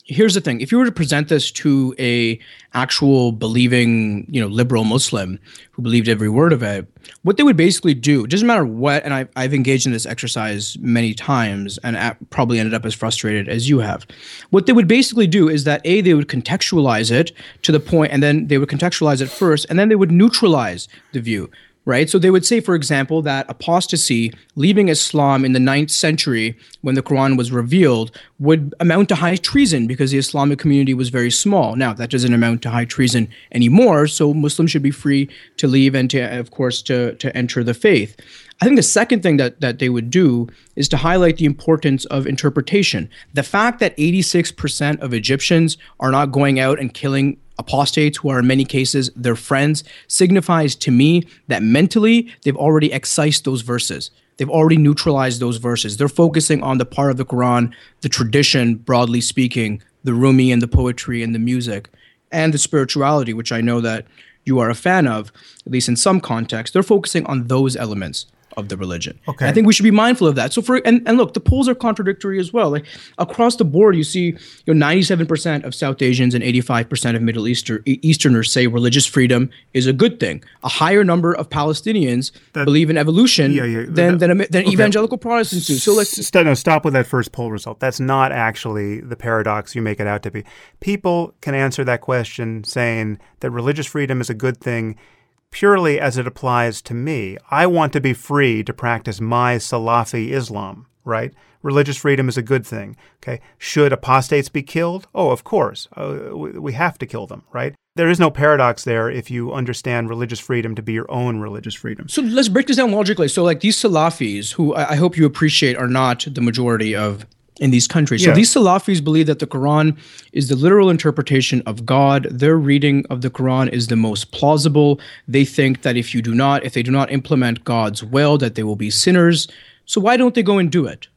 Here's the thing: if you were to present this to a actual believing, you know, liberal Muslim who believed every word of it, what they would basically do, it doesn't matter what. And I've I've engaged in this exercise many times, and probably ended up as frustrated as you have. What they would basically do is that a they would contextualize it to the point, and then they would contextualize it first, and then they would neutralize the view right? So they would say, for example, that apostasy, leaving Islam in the ninth century when the Quran was revealed, would amount to high treason because the Islamic community was very small. Now, that doesn't amount to high treason anymore, so Muslims should be free to leave and to, of course, to, to enter the faith. I think the second thing that, that they would do is to highlight the importance of interpretation. The fact that 86% of Egyptians are not going out and killing apostates who are in many cases their friends signifies to me that mentally they've already excised those verses. They've already neutralized those verses. They're focusing on the part of the Quran, the tradition, broadly speaking, the Rumi and the poetry and the music, and the spirituality, which I know that you are a fan of, at least in some context. They're focusing on those elements of the religion. Okay. I think we should be mindful of that. So for and, and look, the polls are contradictory as well. Like across the board, you see, you know, 97% of South Asians and 85% of Middle Easter, Easterners say religious freedom is a good thing. A higher number of Palestinians that, believe in evolution yeah, yeah, than, that, than, than okay. evangelical Protestants do. So like St- no, stop with that first poll result. That's not actually the paradox you make it out to be. People can answer that question saying that religious freedom is a good thing purely as it applies to me. I want to be free to practice my Salafi Islam, right? Religious freedom is a good thing. Okay. Should apostates be killed? Oh, of course. Uh, we have to kill them, right? There is no paradox there if you understand religious freedom to be your own religious freedom. So let's break this down logically. So, like these Salafis, who I hope you appreciate are not the majority of in these countries. Yeah. So these Salafis believe that the Quran is the literal interpretation of God. Their reading of the Quran is the most plausible. They think that if you do not, if they do not implement God's will, that they will be sinners. So why don't they go and do it?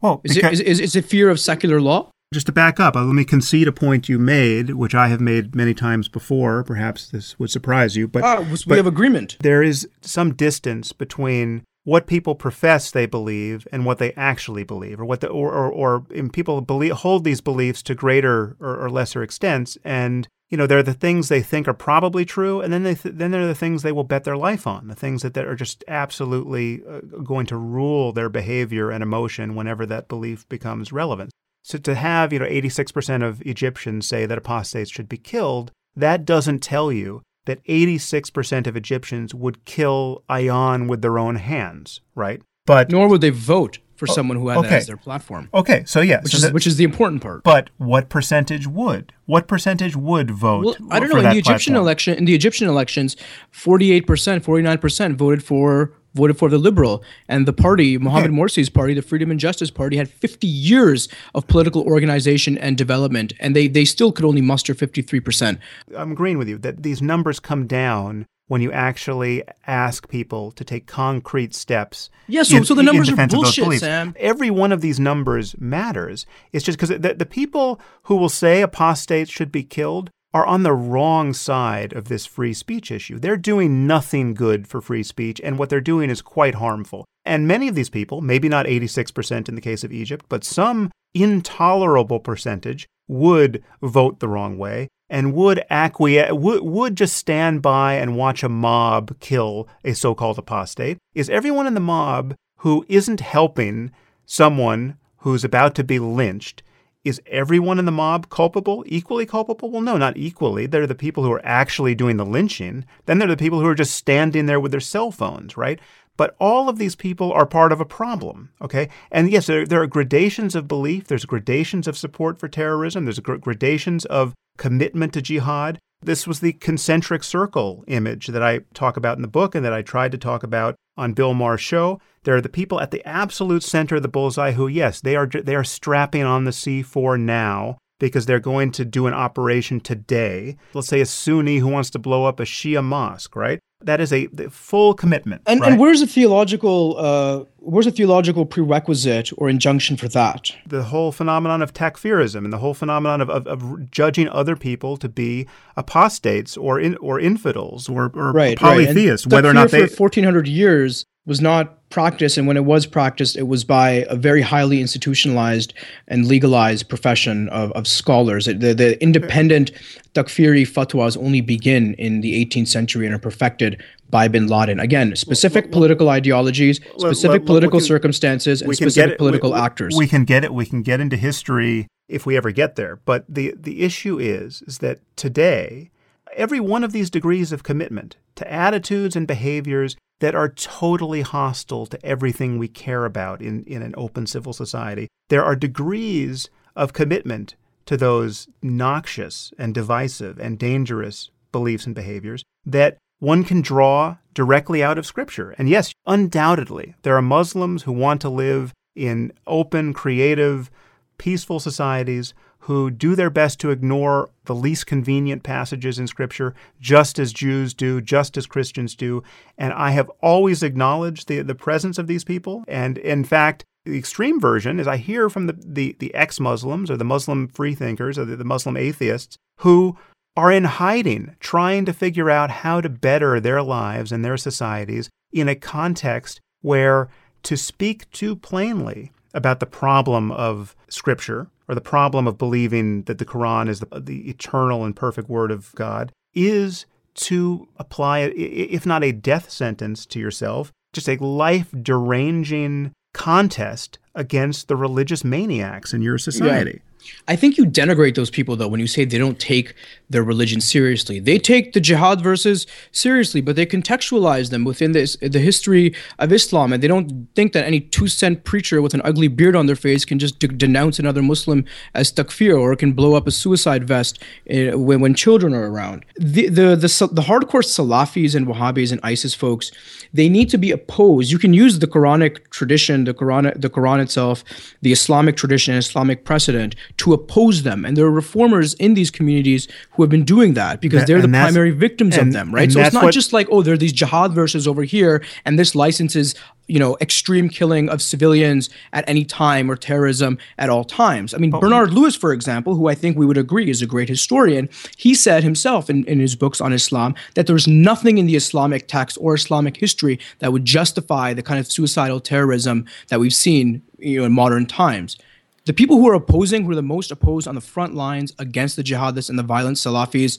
Well, is, it, is, is, is it fear of secular law? Just to back up, uh, let me concede a point you made, which I have made many times before. Perhaps this would surprise you, but, ah, we have agreement. There is some distance between what people profess they believe and what they actually believe, or what the or or, or people believe, hold these beliefs to greater or, or, lesser extents, and you know they're the things they think are probably true, and then they th- then they're the things they will bet their life on, the things that, that are just absolutely uh, going to rule their behavior and emotion whenever that belief becomes relevant. So to have you know 86% of Egyptians say that apostates should be killed, that doesn't tell you that 86% of Egyptians would kill Ayaan with their own hands, right? But nor would they vote for oh, someone who had okay. that as their platform. Okay, so yeah, which, so is, which is the important part. But what percentage would? What percentage would vote? Well, I don't know. In the Egyptian platform? election, in the Egyptian elections, forty-eight percent, forty-nine percent voted for voted for the liberal and the party Mohamed Morsi's party the Freedom and Justice Party had 50 years of political organization and development and they they still could only muster 53%. I'm agreeing with you that these numbers come down when you actually ask people to take concrete steps. Yeah, so, so the numbers are bullshit, Sam. Every one of these numbers matters. It's just because the, the people who will say apostates should be killed are on the wrong side of this free speech issue. They're doing nothing good for free speech, and what they're doing is quite harmful. And many of these people, maybe not 86% in the case of Egypt, but some intolerable percentage would vote the wrong way. and would acquiesce, would, would just stand by and watch a mob kill a so called apostate? Is everyone in the mob who isn't helping someone who's about to be lynched, is everyone in the mob culpable, equally culpable? Well, no, not equally. They're the people who are actually doing the lynching. Then they're the people who are just standing there with their cell phones, right? But all of these people are part of a problem, okay? And yes, there, there are gradations of belief. There's gradations of support for terrorism. There's gradations of commitment to jihad. This was the concentric circle image that I talk about in the book and that I tried to talk about on Bill Maher's show. There are the people at the absolute center of the bullseye who, yes, they are they are strapping on the C4 now because they're going to do an operation today. Let's say a Sunni who wants to blow up a Shia mosque, right? That is a full commitment. And, right? and where's the theological uh, where's the theological prerequisite or injunction for that? The whole phenomenon of takfirism and the whole phenomenon of, of, of judging other people to be apostates or in, or infidels or, or right, polytheists, right. whether or not they for fourteen hundred years was not practiced, and when it was practiced, it was by a very highly institutionalized and legalized profession of, of scholars. The, the independent Takfiri fatwas only begin in the 18th century and are perfected by bin Laden. Again, specific well, political ideologies, specific political can, circumstances, and specific it, political we, actors. We can get it. We can get into history if we ever get there. But the, the issue is, is that today, every one of these degrees of commitment to attitudes and behaviors that are totally hostile to everything we care about in, in an open civil society. There are degrees of commitment to those noxious and divisive and dangerous beliefs and behaviors that one can draw directly out of Scripture. And yes, undoubtedly, there are Muslims who want to live in open, creative, peaceful societies who do their best to ignore the least convenient passages in Scripture, just as Jews do, just as Christians do. And I have always acknowledged the, the presence of these people. And in fact, the extreme version is I hear from the, the, the ex Muslims or the Muslim freethinkers or the, the Muslim atheists who are in hiding, trying to figure out how to better their lives and their societies in a context where to speak too plainly about the problem of Scripture or the problem of believing that the Quran is the, the eternal and perfect word of God is to apply, if not a death sentence to yourself, just a life deranging contest against the religious maniacs in your society. I think you denigrate those people though when you say they don't take their religion seriously. They take the jihad verses seriously, but they contextualize them within this, the history of Islam, and they don't think that any two-cent preacher with an ugly beard on their face can just de- denounce another Muslim as takfir or can blow up a suicide vest uh, when, when children are around. The, the the the hardcore Salafis and Wahhabis and ISIS folks, they need to be opposed. You can use the Quranic tradition, the Quran, the Quran itself, the Islamic tradition, and Islamic precedent to oppose them. And there are reformers in these communities who have been doing that because they're the primary victims and, of them, right? So it's not what, just like, oh, there are these jihad verses over here, and this licenses, you know, extreme killing of civilians at any time or terrorism at all times. I mean, oh, Bernard Lewis, for example, who I think we would agree is a great historian, he said himself in, in his books on Islam that there's nothing in the Islamic text or Islamic history that would justify the kind of suicidal terrorism that we've seen you know, in modern times the people who are opposing, who are the most opposed on the front lines against the jihadists and the violent Salafis,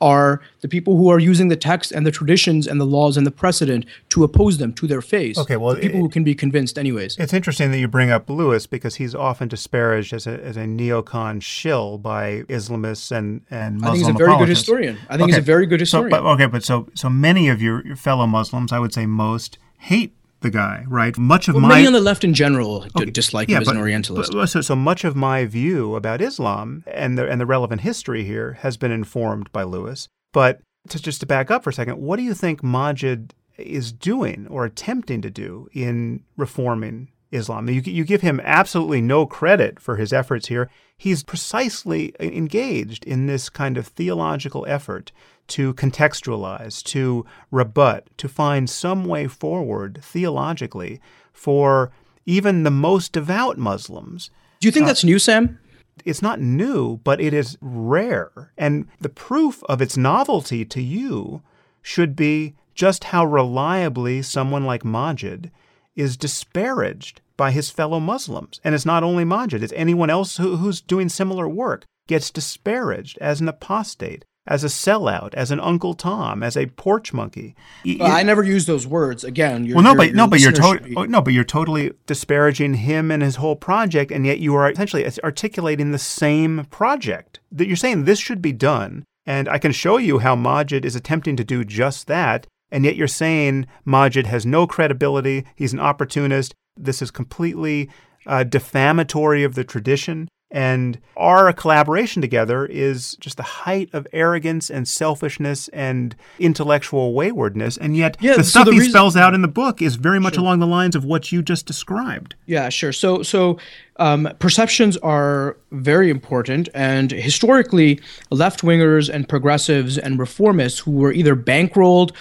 are the people who are using the text and the traditions and the laws and the precedent to oppose them to their face. Okay, well, the people it, who can be convinced, anyways. It's interesting that you bring up Lewis because he's often disparaged as a, as a neocon shill by Islamists and and Muslim I think he's a very good historian. I think okay. he's a very good historian. So, but, okay, but so so many of your, your fellow Muslims, I would say most, hate the guy, right? Much of well, my many on the left in general okay. dislike yeah, him as but, an Orientalist. But, so, so much of my view about Islam and the and the relevant history here has been informed by Lewis. But to just to back up for a second, what do you think Maajid is doing or attempting to do in reforming Islam? You, you give him absolutely no credit for his efforts here. He's precisely engaged in this kind of theological effort to contextualize, to rebut, to find some way forward theologically for even the most devout Muslims. Do you think uh, that's new, Sam? It's not new, but it is rare. And the proof of its novelty to you should be just how reliably someone like Maajid is disparaged by his fellow Muslims. And it's not only Maajid, it's anyone else who, who's doing similar work. gets disparaged as an apostate, as a sellout, as an Uncle Tom, as a porch monkey. Well, I never use those words. Again, well, no, but no, but you're totally oh, no, but you're totally disparaging him and his whole project, and yet you are essentially articulating the same project. That you're saying this should be done, and I can show you how Maajid is attempting to do just that, and yet you're saying Maajid has no credibility. He's an opportunist. This is completely uh, defamatory of the tradition. And our collaboration together is just the height of arrogance and selfishness and intellectual waywardness. And yet, yeah, the so stuff the he reason- spells out in the book is very much sure. along the lines of what you just described. Yeah, sure. So, so um, perceptions are very important. And historically, left wingers and progressives and reformists who were either bankrolled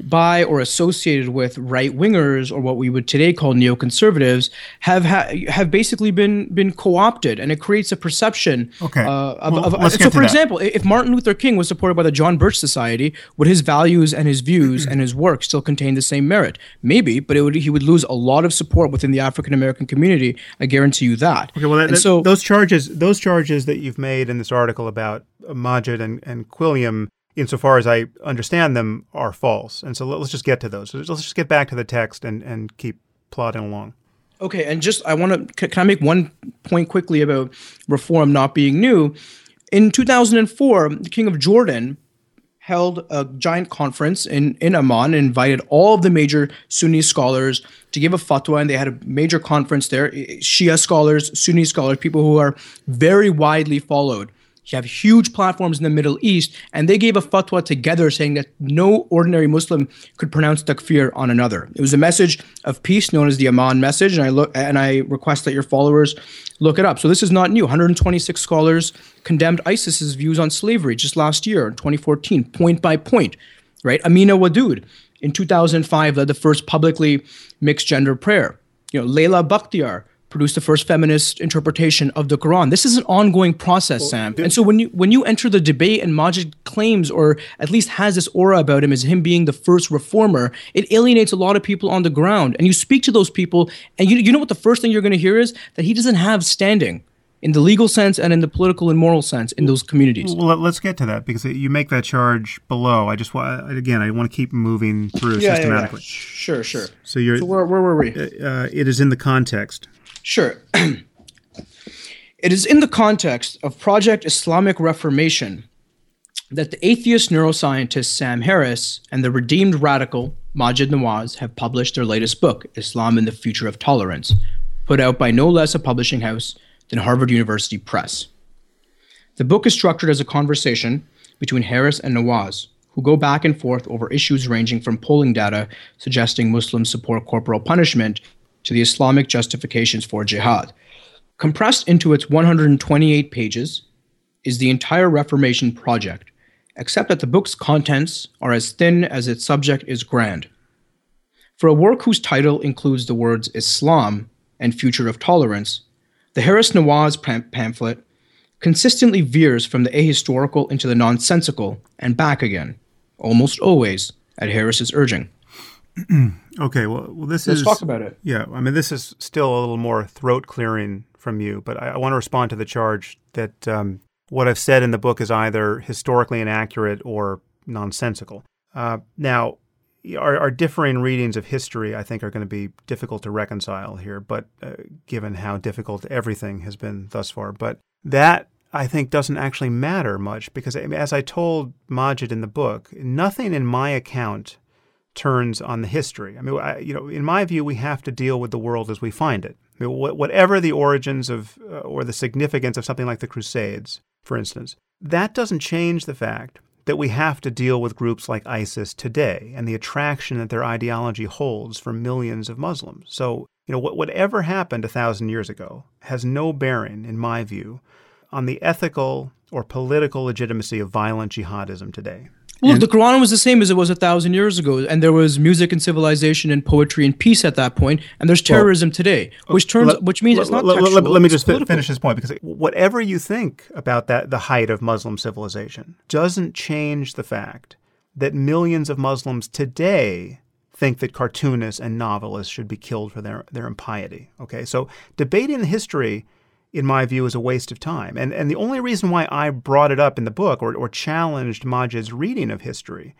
by or associated with right wingers or what we would today call neoconservatives have ha- have basically been been co-opted, and it creates a perception. Okay. Uh, of, well, of, so, for example, if Martin Luther King was supported by the John Birch Society, would his values and his views and his work still contain the same merit? Maybe, but would, he would lose a lot of support within the African American community. I guarantee you that. Okay. Well, that, that, so those charges, those charges that you've made in this article about Maajid and, and Quilliam insofar as I understand them, are false. And so let's just get to those. So let's just get back to the text and, and keep plodding along. Okay, and just I want to can I make one point quickly about reform not being new? In 2004, the King of Jordan held a giant conference in, in Amman and invited all of the major Sunni scholars to give a fatwa. And they had a major conference there Shia scholars, Sunni scholars, people who are very widely followed. You have huge platforms in the Middle East, and they gave a fatwa together saying that no ordinary Muslim could pronounce takfir on another. It was a message of peace known as the Amman message, and I look and I request that your followers look it up. So this is not new. 126 scholars condemned ISIS's views on slavery just last year, in 2014, point by point. Right? Amina Wadud in 2005 led the first publicly mixed gender prayer. You know, Laleh Bakhtiar produced the first feminist interpretation of the Quran. This is an ongoing process, well, Sam. And so when you when you enter the debate and Maajid claims or at least has this aura about him as him being the first reformer, it alienates a lot of people on the ground. And you speak to those people, and you you know what the first thing you're going to hear is that he doesn't have standing in the legal sense and in the political and moral sense in those communities. Well, let's get to that because you make that charge below. I just want again, I want to keep moving through yeah, systematically. Yeah, yeah. Sure, sure. So you're so where, where were we? Uh, it is in the context. Sure. it is in the context of Project Islamic Reformation that the atheist neuroscientist Sam Harris and the redeemed radical Maajid Nawaz have published their latest book, Islam and the Future of Tolerance, put out by no less a publishing house than Harvard University Press. The book is structured as a conversation between Harris and Nawaz, who go back and forth over issues ranging from polling data suggesting Muslims support corporal punishment to the Islamic justifications for jihad. Compressed into its 128 pages is the entire Reformation project, except that the book's contents are as thin as its subject is grand. For a work whose title includes the words Islam and Future of Tolerance, the Harris Nawaz pamphlet consistently veers from the ahistorical into the nonsensical and back again, almost always at Harris's urging. okay, well, well this Let's is. talk about it. Yeah, I mean, this is still a little more throat clearing from you, but I, I want to respond to the charge that um, what I've said in the book is either historically inaccurate or nonsensical. Uh, now, our, our, differing readings of history, I think, are going to be difficult to reconcile here, but uh, given how difficult everything has been thus far. But that, I think, doesn't actually matter much because, as I told Maajid in the book, nothing in my account turns on the history. I mean, I, you know, in my view, we have to deal with the world as we find it. I mean, wh- whatever the origins of uh, or the significance of something like the Crusades, for instance, that doesn't change the fact that we have to deal with groups like ISIS today and the attraction that their ideology holds for millions of Muslims. So, you know, wh- whatever happened a thousand years ago has no bearing, in my view, on the ethical or political legitimacy of violent jihadism today. Well, and, the Quran was the same as it was a thousand years ago, and there was music and civilization and poetry and peace at that point, and there's terrorism well, today, which turns, let, which means let, it's not let, textual, let, me just political. finish this point because whatever you think about that, the height of Muslim civilization doesn't change the fact that millions of Muslims today think that cartoonists and novelists should be killed for their their impiety. Okay, so debating the history in my view, is a waste of time. And, and the only reason why I brought it up in the book or, or challenged Maajid's reading of history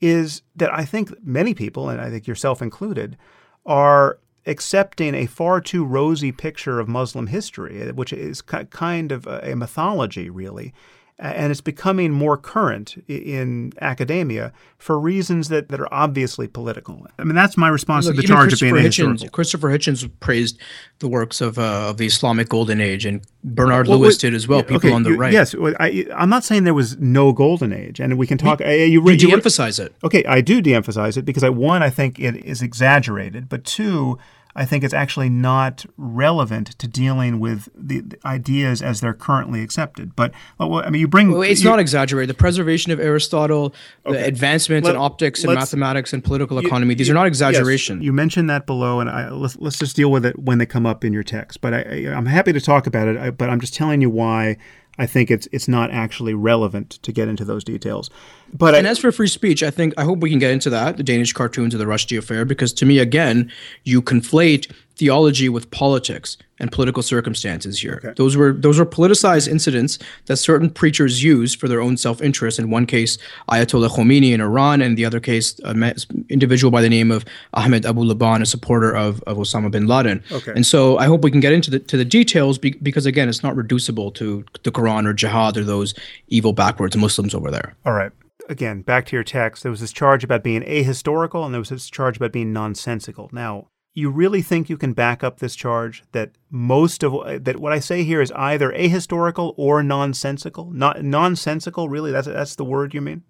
is that I think many people, and I think yourself included, are accepting a far too rosy picture of Muslim history, which is kind of a mythology, really, and it's becoming more current in academia for reasons that, that are obviously political. I mean, that's my response Look, to the charge of being a Hitchens, Christopher Hitchens praised the works of, uh, of the Islamic Golden Age, and Bernard well, Lewis did as well. People okay, on the right. Yes, I, am not saying there was no Golden Age, and we can talk. We, uh, you, you de-emphasize it. Okay, I do de-emphasize it because I one, I think it is exaggerated, but two. I think it's actually not relevant to dealing with the, the ideas as they're currently accepted. But well, I mean, you bring well, it's you, not exaggerated. The preservation of Aristotle, okay. the advancements Let, in optics and mathematics and political you, economy; these you, are not exaggeration. Yes, you mentioned that below, and I, let's let's just deal with it when they come up in your text. But I, am happy to talk about it. I, but I'm just telling you why I think it's it's not actually relevant to get into those details. But and I, as for free speech, I think I hope we can get into that, the Danish cartoons of the Rushdie affair, because to me, again, you conflate theology with politics and political circumstances here. Okay. Those were those were politicized incidents that certain preachers used for their own self-interest. In one case, Ayatollah Khomeini in Iran, and the other case, an individual by the name of Ahmed Abu Laban, a supporter of, of Osama bin Laden. Okay. And so I hope we can get into the to the details be, because again, it's not reducible to the Quran or jihad or those evil backwards Muslims over there. All right again, back to your text, there was this charge about being ahistorical and there was this charge about being nonsensical. Now, you really think you can back up this charge that most of that what I say here is either ahistorical or nonsensical? Not nonsensical, really? That's that's the word you mean?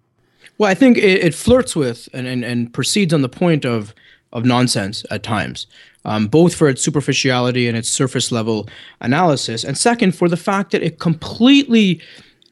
Well, I think it, it flirts with and, and, and proceeds on the point of of nonsense at times, um, both for its superficiality and its surface level analysis, and second for the fact that it completely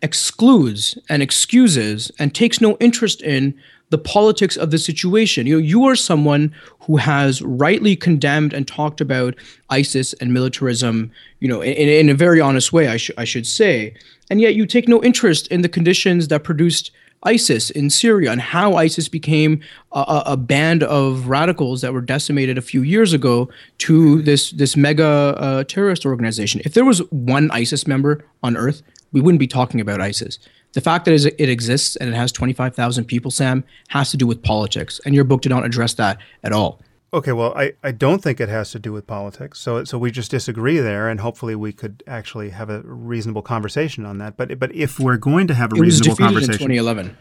excludes and excuses and takes no interest in the politics of the situation. You know, you are someone who has rightly condemned and talked about ISIS and militarism, you know, in, in a very honest way, I, sh- I should say. And yet you take no interest in the conditions that produced ISIS in Syria and how ISIS became a, a, band of radicals that were decimated a few years ago to this this mega uh, terrorist organization. If there was one ISIS member on earth, we wouldn't be talking about ISIS. The fact that it exists and it has 25,000 people, Sam, has to do with politics. And your book did not address that at all. Okay, well, I, I don't think it has to do with politics. So so we just disagree there, and hopefully we could actually have a reasonable conversation on that. But but if we're going to have a it reasonable was conversation, in 2011.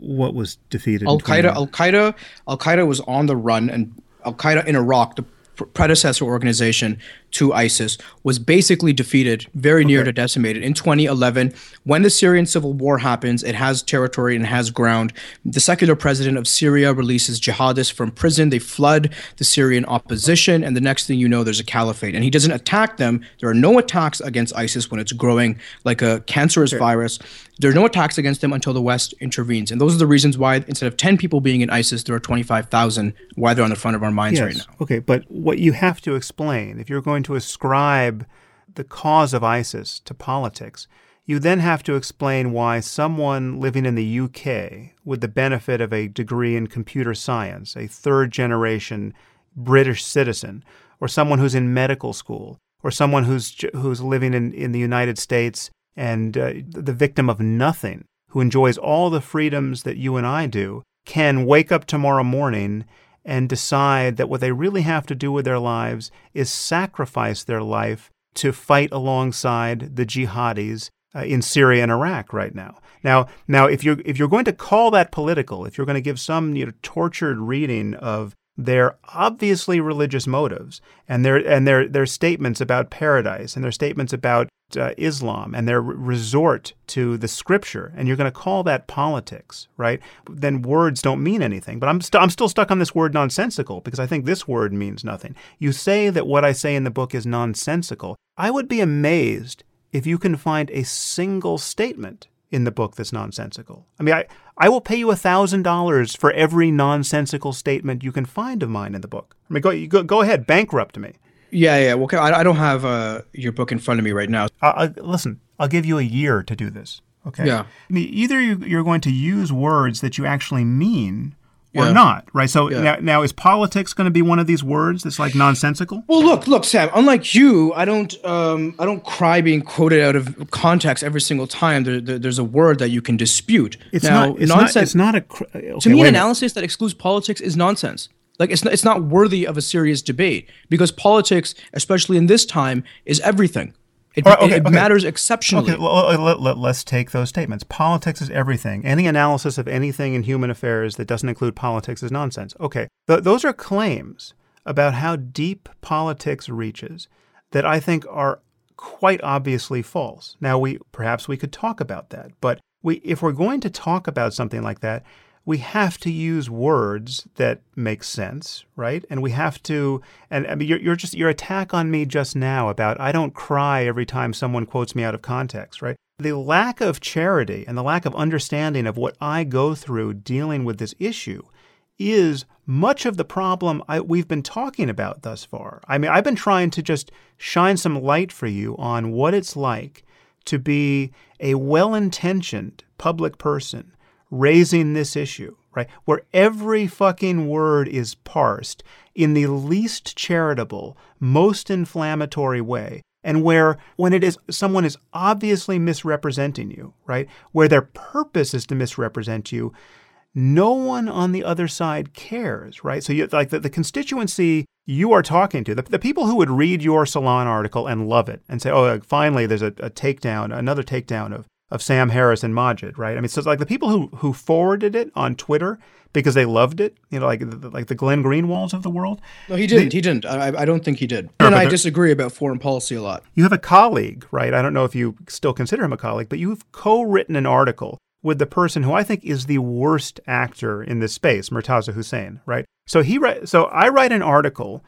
What was defeated? Al Qaeda Al Qaeda Al Qaeda was on the run, and Al Qaeda in Iraq, the predecessor organization to ISIS was basically defeated, very near okay. to decimated in 2011. When the Syrian civil war happens, it has territory and has ground. The secular president of Syria releases jihadists from prison. They flood the Syrian opposition, and the next thing you know, there's a caliphate. And he doesn't attack them. There are no attacks against ISIS when it's growing like a cancerous virus. There are no attacks against them until the West intervenes. And those are the reasons why instead of 10 people being in ISIS, there are 25,000, why they're on the front of our minds yes. right now. Okay, but what you have to explain, if you're going going to ascribe the cause of ISIS to politics, you then have to explain why someone living in the UK with the benefit of a degree in computer science, a third generation British citizen, or someone who's in medical school, or someone who's, who's living in, in the United States and uh, the victim of nothing, who enjoys all the freedoms that you and I do, can wake up tomorrow morning and decide that what they really have to do with their lives is sacrifice their life to fight alongside the jihadis uh, in Syria and Iraq right now. Now, now, if you're if you're going to call that political, if you're going to give some you know, tortured reading of their obviously religious motives and their and their their statements about paradise and their statements about uh, Islam and their resort to the scripture, and you're going to call that politics, right? Then words don't mean anything. But I'm, st- I'm still stuck on this word nonsensical because I think this word means nothing. You say that what I say in the book is nonsensical. I would be amazed if you can find a single statement in the book that's nonsensical. I mean, I, I will pay you $1,000 for every nonsensical statement you can find of mine in the book. I mean, go, go, go ahead, bankrupt me. Yeah, yeah. Well, I, I don't have uh, your book in front of me right now. Uh, listen, I'll give you a year to do this. Okay. Yeah. I mean, either you're going to use words that you actually mean, or Yeah. not, right? So Yeah. now, now is politics going to be one of these words that's like nonsensical? Well, look, look, Sam. Unlike you, I don't, um, I don't cry being quoted out of context every single time. There, there, there's a word that you can dispute. It's now, not. It's nonsense. not. It's not a. cr- Okay, to me, an analysis that excludes politics is nonsense. Like it's not, it's not worthy of a serious debate because politics, especially in this time, is everything. It, right, okay, it okay. matters exceptionally. Okay, let, let, let's take those statements. Politics is everything. Any analysis of anything in human affairs that doesn't include politics is nonsense. Okay, Th- those are claims about how deep politics reaches that I think are quite obviously false. Now, we perhaps we could talk about that, but we if we're going to talk about something like that, we have to use words that make sense, right? And we have to. And I mean, you're, you're just your attack on me just now about I don't cry every time someone quotes me out of context, right? The lack of charity and the lack of understanding of what I go through dealing with this issue is much of the problem I, we've been talking about thus far. I mean, I've been trying to just shine some light for you on what it's like to be a well intentioned public person raising this issue, right? Where every fucking word is parsed in the least charitable, most inflammatory way. And where, when it is someone is obviously misrepresenting you, right? Where their purpose is to misrepresent you, no one on the other side cares, right? So, you, like the, the constituency you are talking to, the, the people who would read your Salon article and love it and say, oh, finally there's a, a takedown, another takedown of, of Sam Harris and Maajid, right? I mean, so it's like the people who, who forwarded it on Twitter because they loved it, you know, like the, like the Glenn Greenwalds of the world. No, he didn't. he didn't. I, I don't think he did. And I disagree about foreign policy a lot. You have a colleague, right? I don't know if you still consider him a colleague, but you've co written an article with the person who I think is the worst actor in this space, Murtaza Hussain, right? So he so I write an article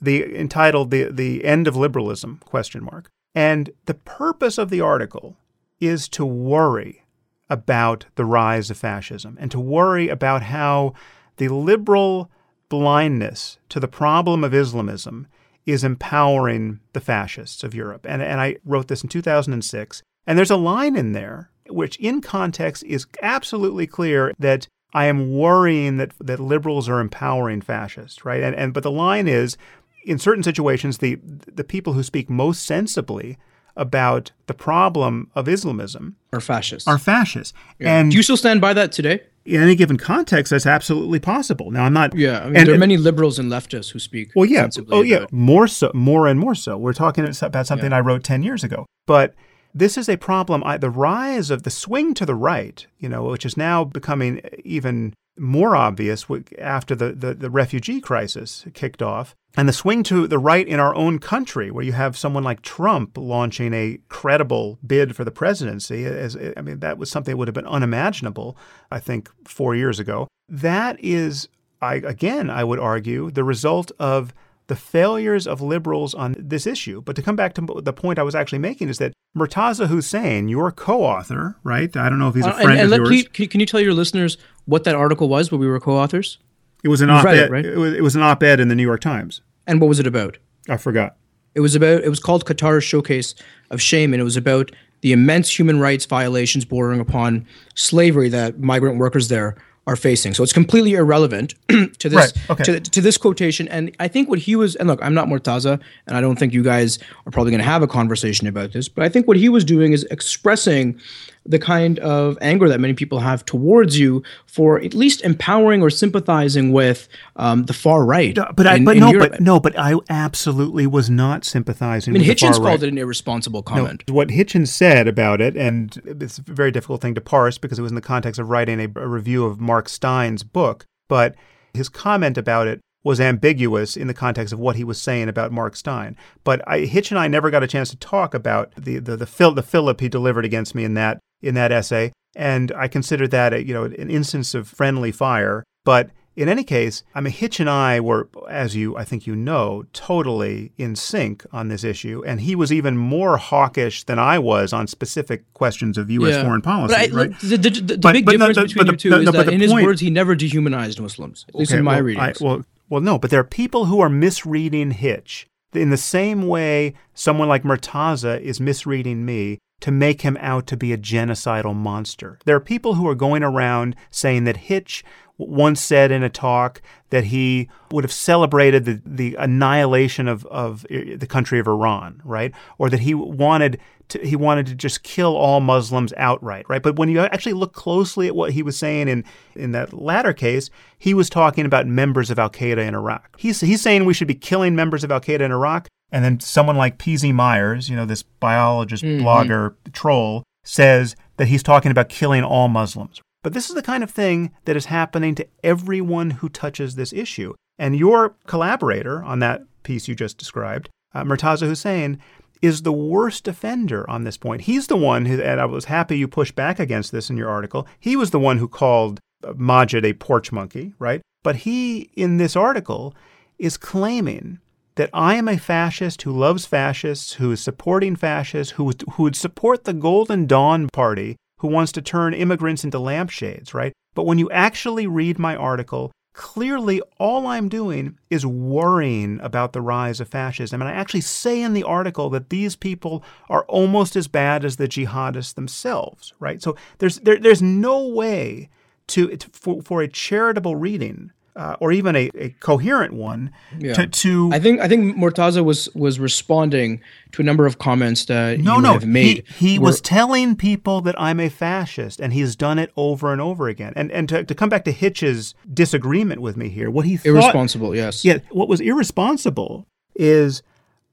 the entitled the the end of liberalism question mark. And the purpose of the article is to worry about the rise of fascism and to worry about how the liberal blindness to the problem of Islamism is empowering the fascists of Europe. And, and I wrote this in 2006. And there's a line in there which, in context, is absolutely clear that I am worrying that, that liberals are empowering fascists, right? And, and but the line is, in certain situations, the the people who speak most sensibly about the problem of Islamism Or fascists. are fascists. Yeah. And Do you still stand by that today? in any given context, that's absolutely possible. Now, I'm not. Yeah, I mean, and- there are many liberals and leftists who speak. Well, yeah. sensibly Oh, yeah. More so, more and more so. We're talking about something I wrote 10 years ago. But this is a problem. I, the rise of the swing to the right, you know, which is now becoming even more obvious after the, the, the refugee crisis kicked off, and the swing to the right in our own country, where you have someone like Trump launching a credible bid for the presidency. As, I mean, that was something that would have been unimaginable, I think, four years ago. That is, I again, I would argue, the result of the failures of liberals on this issue. But to come back to the point I was actually making is that Murtaza Hussain, your co-author, right? I don't know if he's a Uh, friend and, and of let, yours. can, you, can you- tell your listeners what that article was where we were co-authors? it was an you've op-ed. it, right? was, it was an op-ed in the New York Times. And what was it about? I forgot. It was about it was called Qatar's Showcase of Shame, and it was about the immense human rights violations bordering upon slavery that migrant workers there are facing. So it's completely irrelevant to this Right, okay. to, to this quotation. And I think what he was and look, I'm not Murtaza, and I don't think you guys are probably going to have a conversation about this, but I think what he was doing is expressing the kind of anger that many people have towards you for at least empowering or sympathizing with um, the far right. No, But I, in- but in no, Europe. but no, but I absolutely was not sympathizing. I mean, with the Hitchens far right. called it an irresponsible comment. What Hitchens said about it, and it's a very difficult thing to parse because it was in the context of writing a, a review of Mark Steyn's book, but his comment about it was ambiguous in the context of what he was saying about Mark Stein. But I, Hitch and I never got a chance to talk about the the the, fil- the fillip he delivered against me in that in that essay, and I consider that a, you know an instance of friendly fire. But in any case, I mean, Hitch and I were, as you, I think you know, totally in sync on this issue. And he was even more hawkish than I was on specific questions of U.S. Yeah. foreign policy. But I, right? the, the, the, But- big but no, difference the- between the- two no, is no, that in his point- words, he never dehumanized Muslims, at least Okay, in my well, readings. I, well, well, no, but there are people who are misreading Hitch in the same way someone like Murtaza is misreading me to make him out to be a genocidal monster. There are people who are going around saying that Hitch once said in a talk that he would have celebrated the, the annihilation of, of the country of Iran, right? Or that he wanted to, he wanted to just kill all Muslims outright, right? But when you actually look closely at what he was saying in, in that latter case, he was talking about members of Al Qaeda in Iraq. He's, he's saying we should be killing members of Al Qaeda in Iraq. And then someone like P.Z. Myers, you know, this biologist, mm-hmm. blogger, troll, says that he's talking about killing all Muslims. But this is the kind of thing that is happening to everyone who touches this issue. And your collaborator on that piece you just described, uh, Murtaza Hussain, is the worst offender on this point. He's the one who, and I was happy you pushed back against this in your article. He was the one who called uh, Maajid a porch monkey, right? But he, in this article, is claiming that I am a fascist who loves fascists, who is supporting fascists, who, who would support the Golden Dawn Party, who wants to turn immigrants into lampshades, right? But when you actually read my article, clearly all I'm doing is worrying about the rise of fascism. And I actually say in the article that these people are almost as bad as the jihadists themselves, right? So there's there, there's no way to, for, for a charitable reading uh, or even a, a coherent one yeah. to, to, I think I think Murtaza was was responding to a number of comments that no, you no, have made. He, he was telling people that I'm a fascist, and he's done it over and over again. And and to, to come back to Hitch's disagreement with me here, what he thought, irresponsible, yes, yeah, what was irresponsible is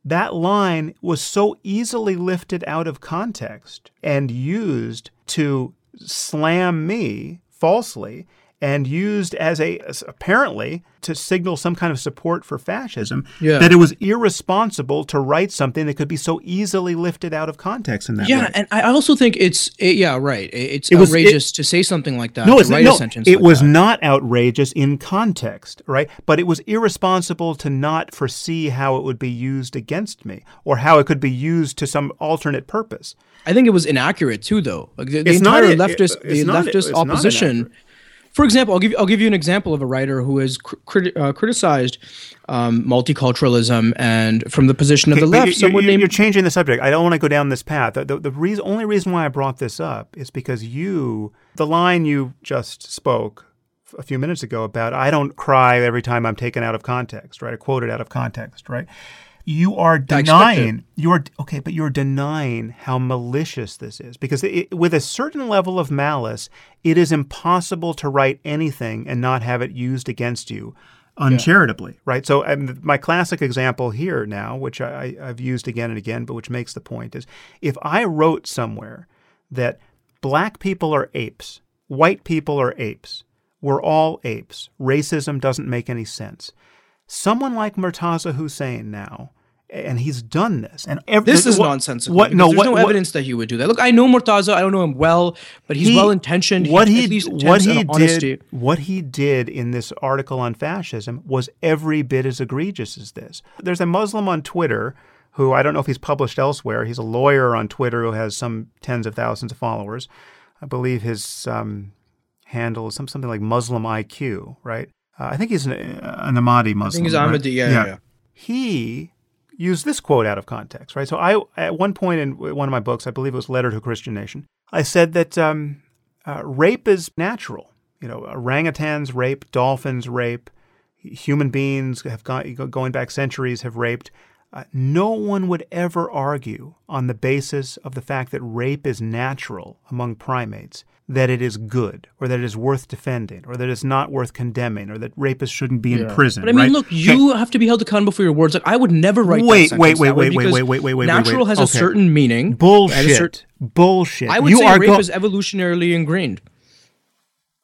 that line was so easily lifted out of context and used to slam me falsely and used as a as apparently to signal some kind of support for fascism yeah. that it was irresponsible to write something that could be so easily lifted out of context in that yeah way. and i also think it's it, yeah right it's it outrageous was, it, to say something like that no, it's, no, it like was that. not outrageous in context right but it was irresponsible to not foresee how it would be used against me or how it could be used to some alternate purpose I think it was inaccurate too, though. Like the, the entire leftist, the leftist opposition for example, I'll give you, I'll give you an example of a writer who has crit, uh, criticized um, multiculturalism and from the position of the left. You're, someone you're, named you're changing the subject. I don't want to go down this path. The, the, the reason, only reason why I brought this up is because you, the line you just spoke a few minutes ago about I don't cry every time I'm taken out of context, right? I quoted out of context, right? You are denying you are okay but you're denying how malicious this is. Because it, with a certain level of malice it is impossible to write anything and not have it used against you uncharitably yeah. right? So um, my classic example here now which I, i've used again and again but which makes the point is if i wrote somewhere that black people are apes white people are apes we're all apes racism doesn't make any sense Someone like Murtaza Hussain now and he's done this. And every, this is what, nonsensical. What? No, there's what, no evidence that he would do that. Look, I know Murtaza. I don't know him well, but he's well intentioned. What he, he what he did what he did in this article on fascism was every bit as egregious as this. There's a Muslim on Twitter who I don't know if he's published elsewhere. He's a lawyer on Twitter who has some tens of thousands of followers. I believe his um, handle is some, something like Muslim IQ, right? Uh, I think he's an, an Ahmadi Muslim. I think he's Ahmadi, right? yeah, yeah. yeah. He use this quote out of context, right? So I, at one point in one of my books, I believe it was Letter to a Christian Nation, I said that um, uh, rape is natural. You know, orangutans rape, dolphins rape, human beings have gone, going back centuries have raped. Uh, no one would ever argue on the basis of the fact that rape is natural among primates that it is good or that it is worth defending or that it's not worth condemning or that rapists shouldn't be yeah. in prison. But I mean, right? look, you okay. have to be held accountable for your words. Like I would never write. Wait, that wait, wait, that wait, wait, wait, wait, wait, wait. Natural wait, has okay. a certain meaning. Bullshit. Cert- Bullshit. I would you say rape go- is evolutionarily ingrained,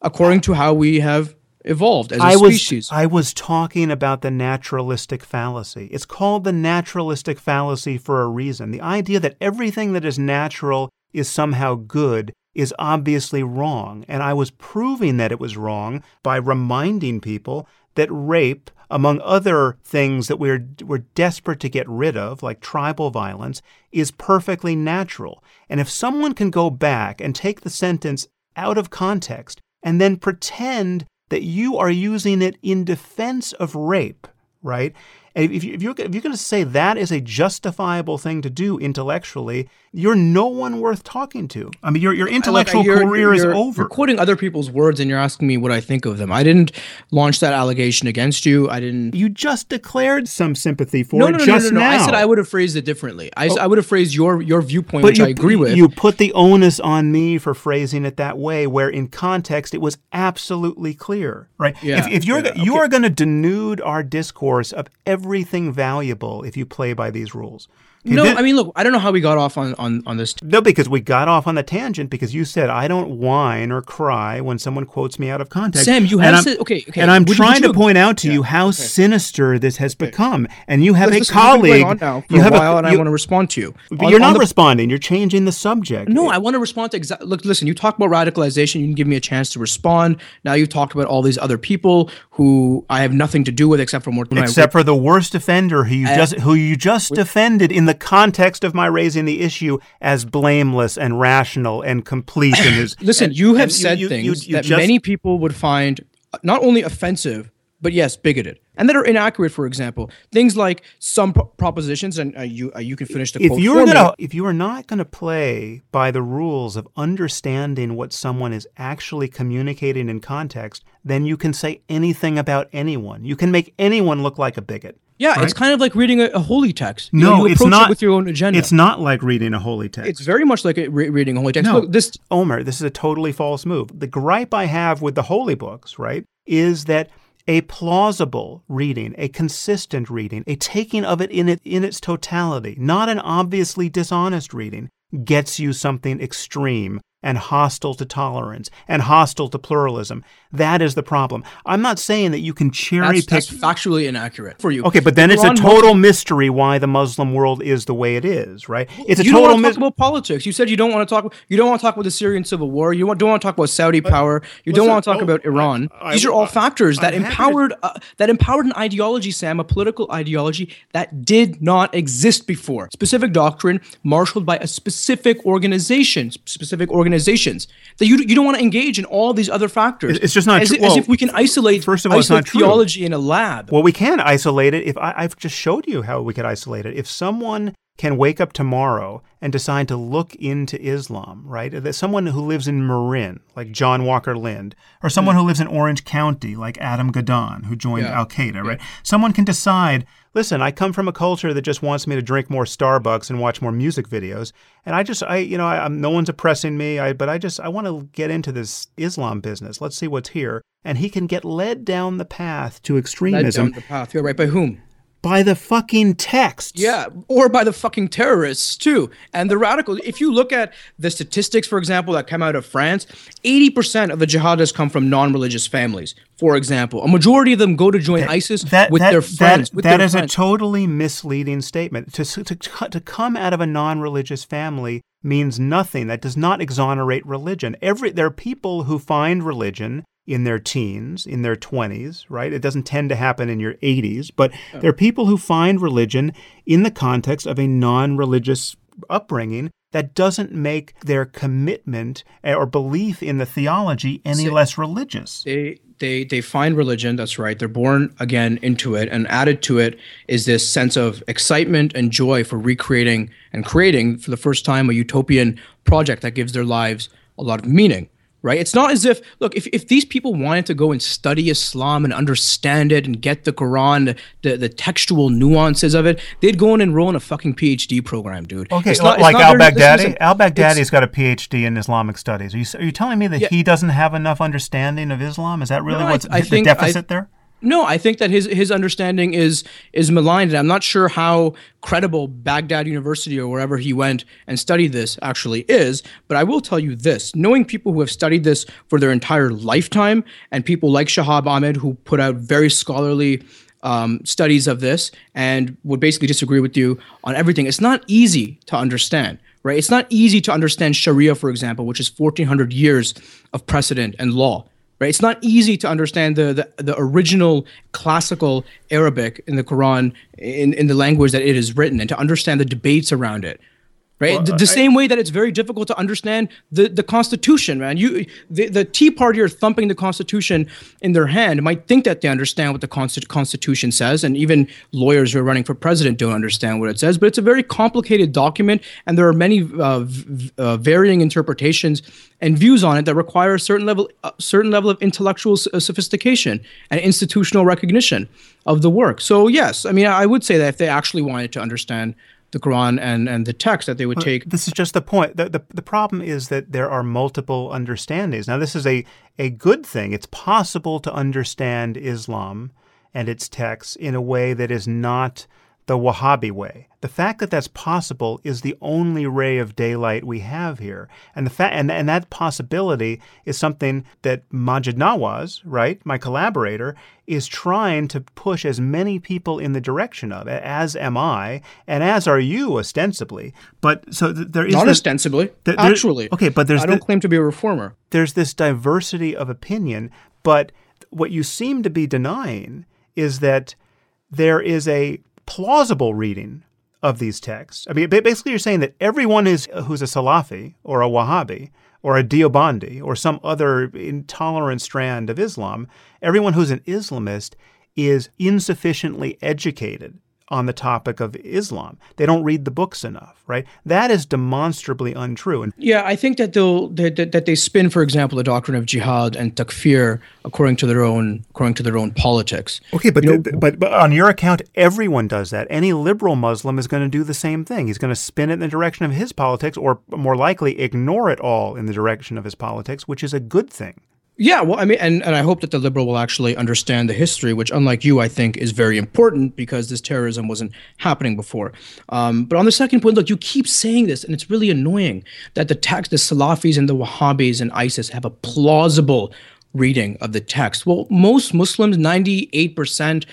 according to how we have evolved as a I was, species. I was talking about the naturalistic fallacy. It's called the naturalistic fallacy for a reason. The idea that everything that is natural is somehow good is obviously wrong. And I was proving that it was wrong by reminding people that rape, among other things that we're, we're desperate to get rid of, like tribal violence, is perfectly natural. And if someone can go back and take the sentence out of context and then pretend that you are using it in defense of rape, right? And if, you, if, you're, if you're going to say that is a justifiable thing to do intellectually, you're no one worth talking to. I mean, your, your intellectual You're- career is over. You're quoting other people's words and you're asking me what I think of them. I didn't launch that allegation against you. I didn't. you just declared some sympathy for No, no, no, no, just no, no. now. I said I would have phrased it differently. Oh. I would have phrased your your viewpoint, But which you, I agree with. You put the onus on me for phrasing it that way, where in context it was absolutely clear, right? Yeah, if, if you're yeah, you are going to denude our discourse of everything valuable if you play by these rules. Okay, no, thi- I mean, look, I don't know how we got off on on on this. no, because we got off on the tangent because you said I don't whine or cry when someone quotes me out of context. Sam, you have I'm- said- okay, okay. And I'm Would trying would to point out to you how sinister this has become. And you have Listen, a this has been colleague. going on now for you have a have while, and I you- want to respond to you. but On- you're on not the- responding. You're changing the subject. No, I want to respond to exactly. Look, listen. You talk about radicalization. You can give me a chance to respond. Now you've talked about all these other people who I have nothing to do with except for more. except for the worst offender who you just who you just defended in the context of my raising the issue as blameless and rational and complete in his Listen, and- you have and said you- you- things you that just- many people would find not only offensive, but yes, bigoted, and that are inaccurate. For example, things like some pro- propositions, and uh, you uh, you can finish the if quote You're gonna if you are not gonna play by the rules of understanding what someone is actually communicating in context, then you can say anything about anyone. You can make anyone look like a bigot. Yeah, it's kind of like reading a, a holy text. You No, know, it's not it with your own agenda. It's not like reading a holy text. It's very much like a, re- reading a holy text. No, Look, this Omer, this is a totally false move. The gripe I have with the holy books, right, is that a plausible reading, a consistent reading, a taking of it in it in its totality, not an obviously dishonest reading, gets you something extreme and hostile to tolerance and hostile to pluralism. That is the problem. I'm not saying that you can cherry that's, pick that's factually inaccurate for you. Okay, but then it's a total mystery why the Muslim world is the way it is, right? It's a you don't want to talk about politics. You said you don't want to talk. You don't want to talk about the Syrian civil war. You don't want to talk about Saudi power. You don't want to talk oh, about Iran. I- These are all factors that I'm happy to- empowered uh, that empowered an ideology, Sam, a political ideology that did not exist before. Specific doctrine marshaled by a specific organization, specific organizations that you you don't want to engage in all these other factors. It's just not as, true. if, as Well, if we can isolate. first of all, it's isolate not true. theology in a lab. Well, we can isolate it. If I, I've just showed you how we could isolate it. If someone can wake up tomorrow and decide to look into Islam, right? That someone who lives in Marin, like John Walker Lindh, or someone hmm. who lives in Orange County, like Adam Gadahn, who joined Yeah. Al Qaeda, right? Someone can decide, listen, I come from a culture that just wants me to drink more Starbucks and watch more music videos, and I just, I, you know, I, I'm, no one's oppressing me, I, but I just, I want to get into this Islam business. Let's see what's here, and he can get led down the path to extremism. Led down the path. You're right. By whom? By the fucking texts. Yeah, or by the fucking terrorists too. And the radical if you look at the statistics for example that come out of France, 80% of the jihadists come from non-religious families. For example, a majority of them go to join ISIS That, with that, their friends. that, with that their is a totally misleading statement. To, to, to come out of a non religious family means nothing. That does not exonerate religion. Every, there are people who find religion in their teens, in their 20s, right? It doesn't tend to happen in your 80s, but there are people who find religion in the context of a non religious upbringing that doesn't make their commitment eh, or belief in the theology any less religious. they they they find religion that's right they're born again into it and added to it is this sense of excitement and joy for recreating and creating for the first time a utopian project that gives their lives a lot of meaning right it's not as if look if, if these people wanted to go and study islam and understand it and get the quran the, the textual nuances of it they'd go and enroll in a fucking phd program dude Okay, It's li- not- like Al Baghdadi? Al Baghdadi's got a PhD in Islamic studies. Are you, are you telling me that he doesn't have enough understanding of Islam? Is that really No, what's I the think- I- deficit there? No, I think that his his understanding is is maligned, and I'm not sure how credible Baghdad University or wherever he went and studied this actually is. But I will tell you this: knowing people who have studied this for their entire lifetime, and people like Shahab Ahmed who put out very scholarly um, studies of this and would basically disagree with you on everything. It's not easy to understand, right? It's not easy to understand Sharia, for example, which is 1,400 years of precedent and law right? It's not easy to understand the, the, the original classical Arabic in the Quran in, in the language that it is written and to understand the debates around it. Right? Well, the, the same way that it's very difficult to understand the, the Constitution, man. You the, the Tea Party are thumping the Constitution in their hand might think that they understand what the Consti- Constitution says, and even lawyers who are running for president don't understand what it says. But it's a very complicated document, and there are many uh, v- uh, varying interpretations and views on it that require a certain level, a certain level of intellectual s- uh, sophistication and institutional recognition of the work. So yes, I mean I would say that if they actually wanted to understand the Quran and, and the text that they would take. This is just the point. The, the, the problem is that there are multiple understandings. Now, this is a, a good thing. It's possible to understand Islam and its texts in a way that is not the Wahhabi way. The fact that that's possible is the only ray of daylight we have here. And the fa- and, and that possibility is something that Maajid Nawaz, right, my collaborator, is trying to push as many people in the direction of, as am I, and as are you ostensibly. But so th- there is Not this- ostensibly, there- actually. okay, but there's I don't the- claim to be a reformer. there's this diversity of opinion, but what you seem to be denying is that there is a plausible reading of these texts. I mean, basically, you're saying that everyone is who's a Salafi or a Wahhabi or a Deobandi or some other intolerant strand of Islam, everyone who's an Islamist is insufficiently educated on the topic of Islam. They don't read the books enough, right? That is demonstrably untrue. And Yeah, I think that they'll that, that, that they spin, for example, the doctrine of jihad and takfir according to their own according to their own politics. Okay, but, but but on your account, everyone does that. Any liberal Muslim is going to do the same thing. He's going to spin it in the direction of his politics, or more likely, ignore it all in the direction of his politics, which is a good thing. Yeah, well, I mean, and, and I hope that the liberal will actually understand the history, which, unlike you, I think is very important because this terrorism wasn't happening before. Um, but on the second point, look, you keep saying this, and it's really annoying that the text, the Salafis and the Wahhabis and ISIS have a plausible reading of the text. Well, most Muslims, 98%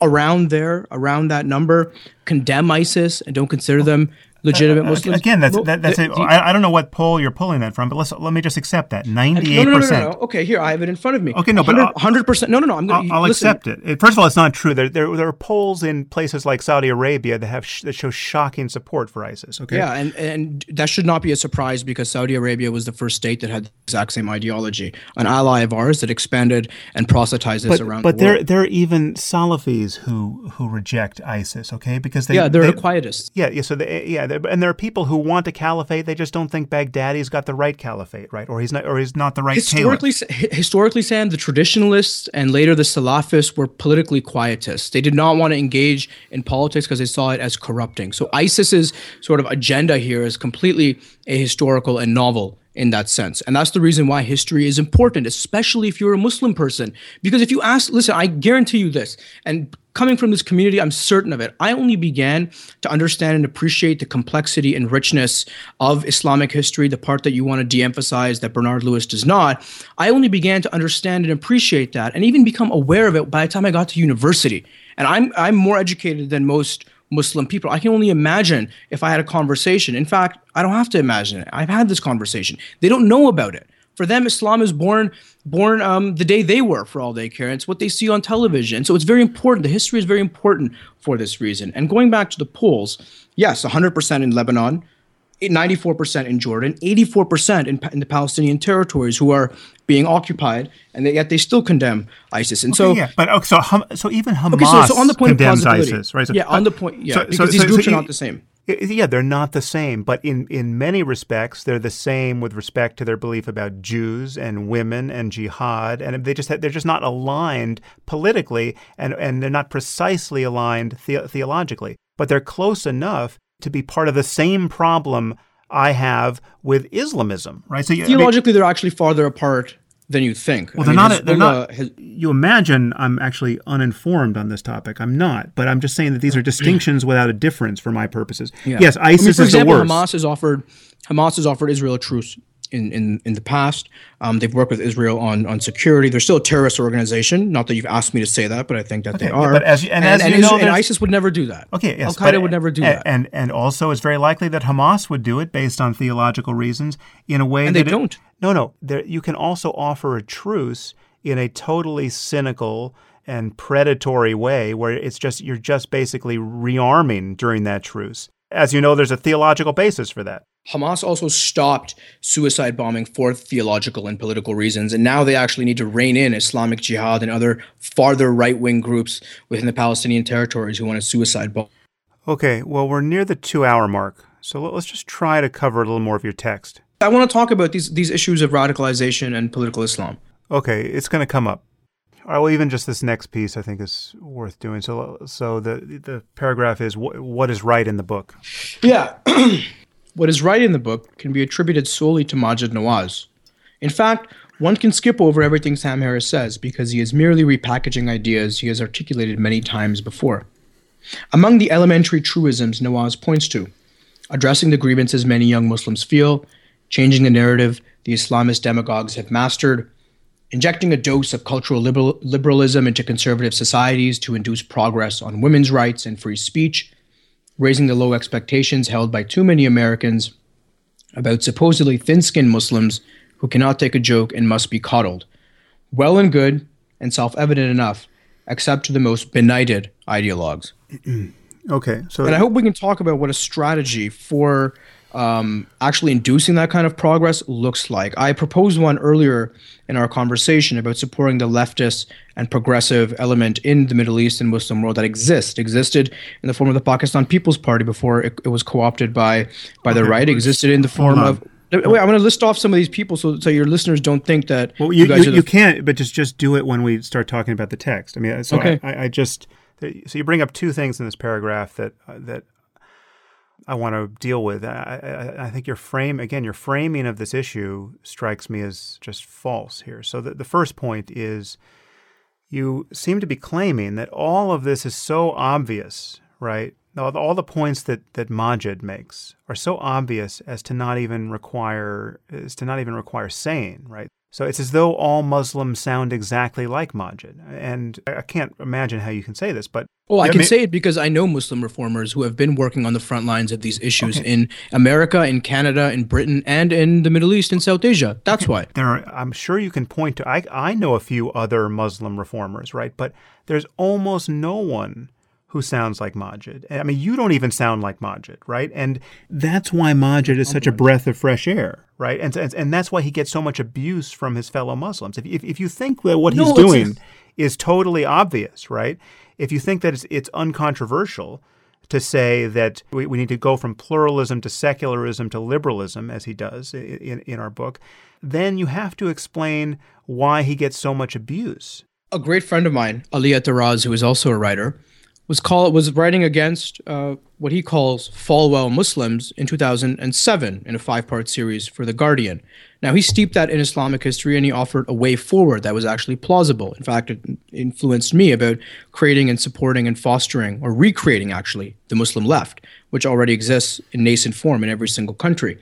around there, around that number, condemn ISIS and don't consider them legitimate uh, Muslims. Again, that's that, that's the- a, the- I, I don't know what poll you're pulling that from, but let's let me just accept that ninety no, eight no, no, no, percent. Okay, here I have it in front of me. Okay, no, but hundred percent. No, no, no. I'm I'll. I'll accept it. First of all, it's not true. There, there, there are polls in places like Saudi Arabia that have sh- that show shocking support for ISIS. Okay, Yeah, and and that should not be a surprise because Saudi Arabia was the first state that had the exact same ideology, an ally of ours that expanded and proselytized but, around but the there there are even Salafis who who reject ISIS. Okay, because they yeah, they're they, the quietists. Yeah, yeah. So they, yeah, and there are people who want a caliphate. They just don't think Baghdadi's got the right caliphate, right? Or he's not, or he's not the right Historically, hi- historically, Sam, the traditionalists and later the Salafists were politically quietists. They did not want to engage in politics because they saw it as corrupting. So ISIS's sort of agenda here is completely ahistorical and novel in that sense. And that's the reason why history is important, especially if you're a Muslim person. Because if you ask, listen, I guarantee you this, and coming from this community, I'm certain of it. I only began to understand and appreciate the complexity and richness of Islamic history, the part that you want to de emphasize that Bernard Lewis does not. I only began to understand and appreciate that and even become aware of it by the time I got to university. And I'm, I'm more educated than most Muslim people. I can only imagine if I had a conversation. In fact, I don't have to imagine it. I've had this conversation. They don't know about it. For them, Islam is born born um, the day they were, for all they care. It's what they see on television. So it's very important. The history is very important for this reason. And going back to the polls, yes, 100% in Lebanon, 94% in Jordan, 84% in, in the Palestinian territories who are being occupied, and they, yet they still condemn ISIS. And so, yeah, but okay, so so even Hamas okay, so, so on the point of condemns plausibility, ISIS, right? So, yeah, on the point, yeah, so- because these groups are not the same. Yeah, they're not the same, but in, in many respects, they're the same with respect to their belief about Jews and women and jihad, and they just they're just not aligned politically, and, and they're not precisely aligned the, theologically, but they're close enough to be part of the same problem I have with Islamism, right? So you, I mean- Theologically, they're actually farther apart than you think. well, they're not. They're not. you imagine I'm actually uninformed on this topic. I'm not, but I'm just saying that these are distinctions without a difference for my purposes. Yes, I mean, ISIS for is example, the worst. Hamas has offered Hamas has offered Israel a truce in, in, in the past. Um, they've worked with Israel on, on security. They're still a terrorist organization. Not that you've asked me to say that, but I think that they yeah, are. but as you- and as you know, and ISIS would never do that. Okay, yes, Al Qaeda would never do and, that. and and also it's very likely that Hamas would do it based on theological reasons in a way And that they it- don't. no, no. There, you can also offer a truce in a totally cynical and predatory way, where it's just you're just basically rearming during that truce. As you know, there's a theological basis for that. Hamas also stopped suicide bombing for theological and political reasons, and now they actually need to rein in Islamic Jihad and other farther right wing groups within the Palestinian territories who want to suicide bomb. Okay, well, we're near the two hour mark, so let's just try to cover a little more of your text. I want to talk about these, these issues of radicalization and political Islam. Okay, it's going to come up. well, even just this next piece, I think is worth doing. So, so the the paragraph is what, what is right in the book. Yeah, What is right in the book can be attributed solely to Maajid Nawaz. In fact, one can skip over everything Sam Harris says because he is merely repackaging ideas he has articulated many times before. Among the elementary truisms Nawaz points to, addressing the grievances many young Muslims feel, changing the narrative the Islamist demagogues have mastered, injecting a dose of cultural liberal- liberalism into conservative societies to induce progress on women's rights and free speech, raising the low expectations held by too many Americans about supposedly thin skinned Muslims who cannot take a joke and must be coddled. Well and good, and self evident enough, except to the most benighted ideologues. okay, so. And I hope we can talk about what a strategy for um, actually inducing that kind of progress looks like. I proposed one earlier in our conversation about supporting the leftist and progressive element in the Middle East and Muslim world that exists, existed in the form of the Pakistan People's Party before it, it was co-opted by by the right, existed in the form of Wait, I'm going to list off some of these people so, so your listeners don't think that. Well, you, you, you, you can't, but just just do it when we start talking about the text. I mean, so okay. I, I, just so you bring up two things in this paragraph that uh, that I want to deal with. I, I, I, think your frame, again, your framing of this issue strikes me as just false here. So the, the first point is you seem to be claiming that all of this is so obvious, right? All the, all the points that, that Maajid makes are so obvious as to not even require as to not even require saying, right? So it's as though all Muslims sound exactly like Maajid. And I can't imagine how you can say this, but. Well, I can say it because I know Muslim reformers who have been working on the front lines of these issues okay. in America, in Canada, in Britain, and in the Middle East and South Asia. That's okay. why. There are, I'm sure you can point to, I, I know a few other Muslim reformers, right? But there's almost no one who sounds like Maajid. I mean, you don't even sound like Maajid, right? And that's why Maajid is such a breath of fresh air, right? And and, and that's why he gets so much abuse from his fellow Muslims. If if, if you think that what he's no, doing is totally obvious, right? If you think that it's, it's uncontroversial to say that we, we need to go from pluralism to secularism to liberalism, as he does in, in our book, then you have to explain why he gets so much abuse. A great friend of mine, Ali Eteraz, who is also a writer, was call was writing against uh, what he calls Falwell Muslims in 2007 in a five-part series for The Guardian. Now he steeped that in Islamic history and he offered a way forward that was actually plausible. In fact, it influenced me about creating and supporting and fostering or recreating actually the Muslim left, which already exists in nascent form in every single country.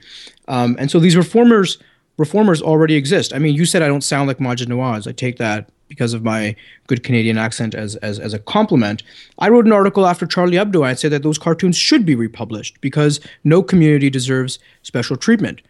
Um, and so these reformers reformers already exist. I mean, you said I don't sound like Maajid Nawaz. I take that because of my good Canadian accent as, as, as a compliment. I wrote an article after Charlie Hebdo. And I said that those cartoons should be republished because no community deserves special treatment.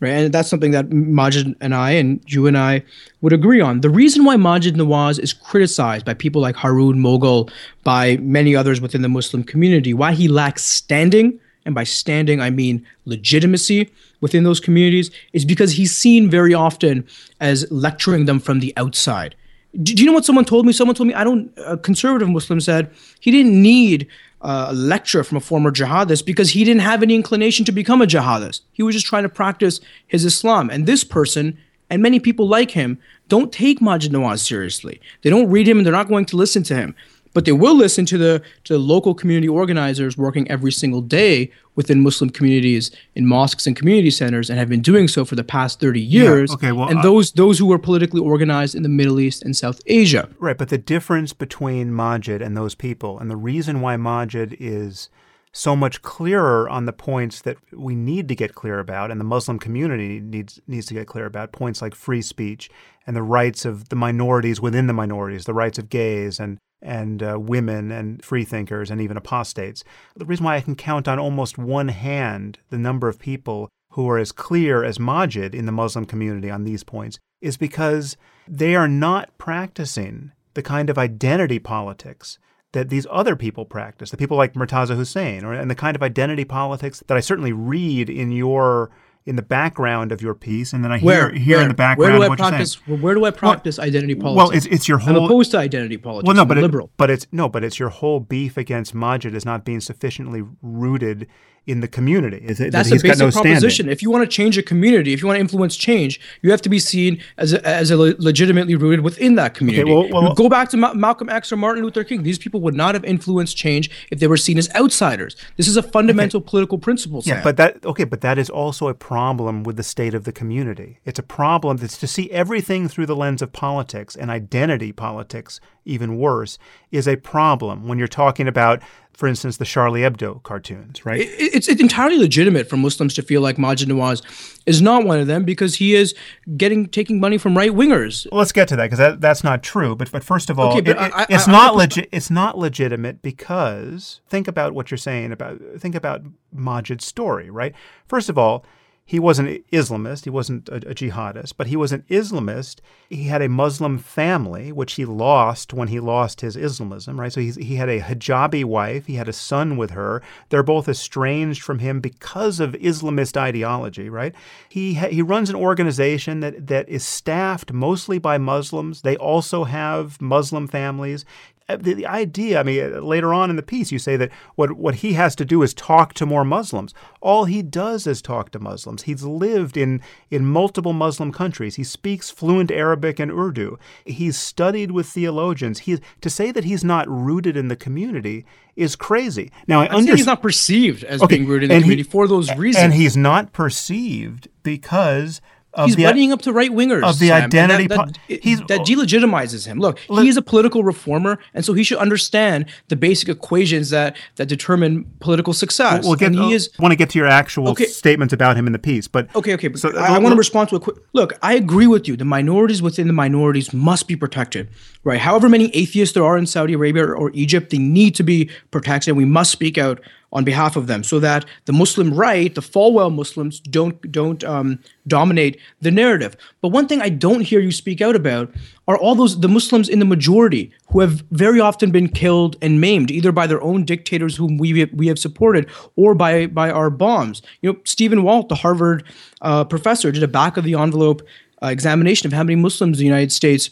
Right? And that's something that Maajid and I and you and I would agree on. The reason why Maajid Nawaz is criticized by people like Haroon Moghul, by many others within the Muslim community, why he lacks standing, and by standing I mean legitimacy within those communities, is because he's seen very often as lecturing them from the outside do you know what someone told me? Someone told me I don't. A conservative Muslim said he didn't need uh, a lecture from a former jihadist because he didn't have any inclination to become a jihadist. He was just trying to practice his Islam. And this person and many people like him don't take Maajid Nawaz seriously. They don't read him and they're not going to listen to him but they will listen to the to local community organizers working every single day within Muslim communities in mosques and community centers, and have been doing so for the past thirty years. Yeah, okay, well, and uh, those those who are politically organized in the Middle East and South Asia. Right, but the difference between Maajid and those people, and the reason why Maajid is so much clearer on the points that we need to get clear about, and the Muslim community needs needs to get clear about points like free speech and the rights of the minorities within the minorities, the rights of gays and and uh, women and freethinkers and even apostates. The reason why I can count on almost one hand the number of people who are as clear as Maajid in the Muslim community on these points is because they are not practicing the kind of identity politics that these other people practice, the people like Murtaza Hussain, or and the kind of identity politics that I certainly read in your in the background of your piece, and then I hear Where? hear Where? in the background Where do I what you're saying. practice? Where do I practice identity politics? Well, it's it's your I'm whole opposed to identity politics. well, no, I'm but it- liberal. but it's no, but it's your whole beef against Maajid is not being sufficiently rooted in the community. Is it, That's that a basic no standing. proposition. If you want to change a community, if you want to influence change, you have to be seen as a, as a le- legitimately rooted within that community. well- well- go back to Ma- Malcolm X or Martin Luther King. These people would not have influenced change if they were seen as outsiders. This is a fundamental political principle. Yeah, but that okay, but that is also a problem with the state of the community. It's a problem that's to see everything through the lens of politics and identity politics, even worse, is a problem when you're talking about, for instance, the Charlie Hebdo cartoons, right? It- it's, it's entirely legitimate for Muslims to feel like Maajid Nawaz is not one of them because he is getting taking money from right wingers. Well, let's get to that because that, that's not true. But but first of all, Okay, it- I- it- I- it's I- not legit. It's not legitimate because think about what you're saying about think about Maajid's story, right? First of all, he wasn't an Islamist. He wasn't a, a jihadist, but he was an Islamist. He had a Muslim family, which he lost when he lost his Islamism, right? So he had a hijabi wife. He had a son with her. They're both estranged from him because of Islamist ideology, right? He ha- he runs an organization that that is staffed mostly by Muslims. They also have Muslim families. Uh, The, the idea, I mean, uh, later on in the piece, you say that what, what he has to do is talk to more Muslims. All he does is talk to Muslims. He's lived in, in multiple Muslim countries. He speaks fluent Arabic and Urdu. He's studied with theologians. He, to say that he's not rooted in the community is crazy. Now, I understand. he's not perceived as Okay, being rooted in the he- community for those reasons. And he's not perceived because of he's the buddying up to right wingers of the Sam, identity That, that, he's- that oh. delegitimizes him. Look, he is a political reformer, and so he should understand the basic equations that that determine political success. We'll get. and he is want to get to your actual Okay. statements about him in the piece, but Okay, okay, but So, I, I want to respond to a quick look. I agree with you. The minorities within the minorities must be protected, right? However many atheists there are in Saudi Arabia or, or Egypt, they need to be protected, and we must speak out on behalf of them so that the Muslim right, the Falwell Muslims, don't don't um, dominate the narrative. But one thing I don't hear you speak out about are all those the Muslims in the majority who have very often been killed and maimed either by their own dictators whom we we have supported or by by our bombs. You know, Stephen Walt, the Harvard uh, professor, did a back of the envelope uh, examination of how many Muslims in the United States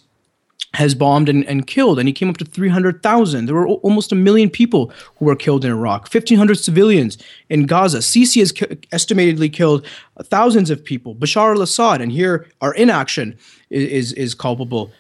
has bombed and, and killed, and he came up to 300,000. There were al- almost a million people who were killed in Iraq, 1,500 civilians in Gaza. Sisi has ki- estimatedly killed thousands of people. Bashar al Assad, and here our inaction is, is, is culpable.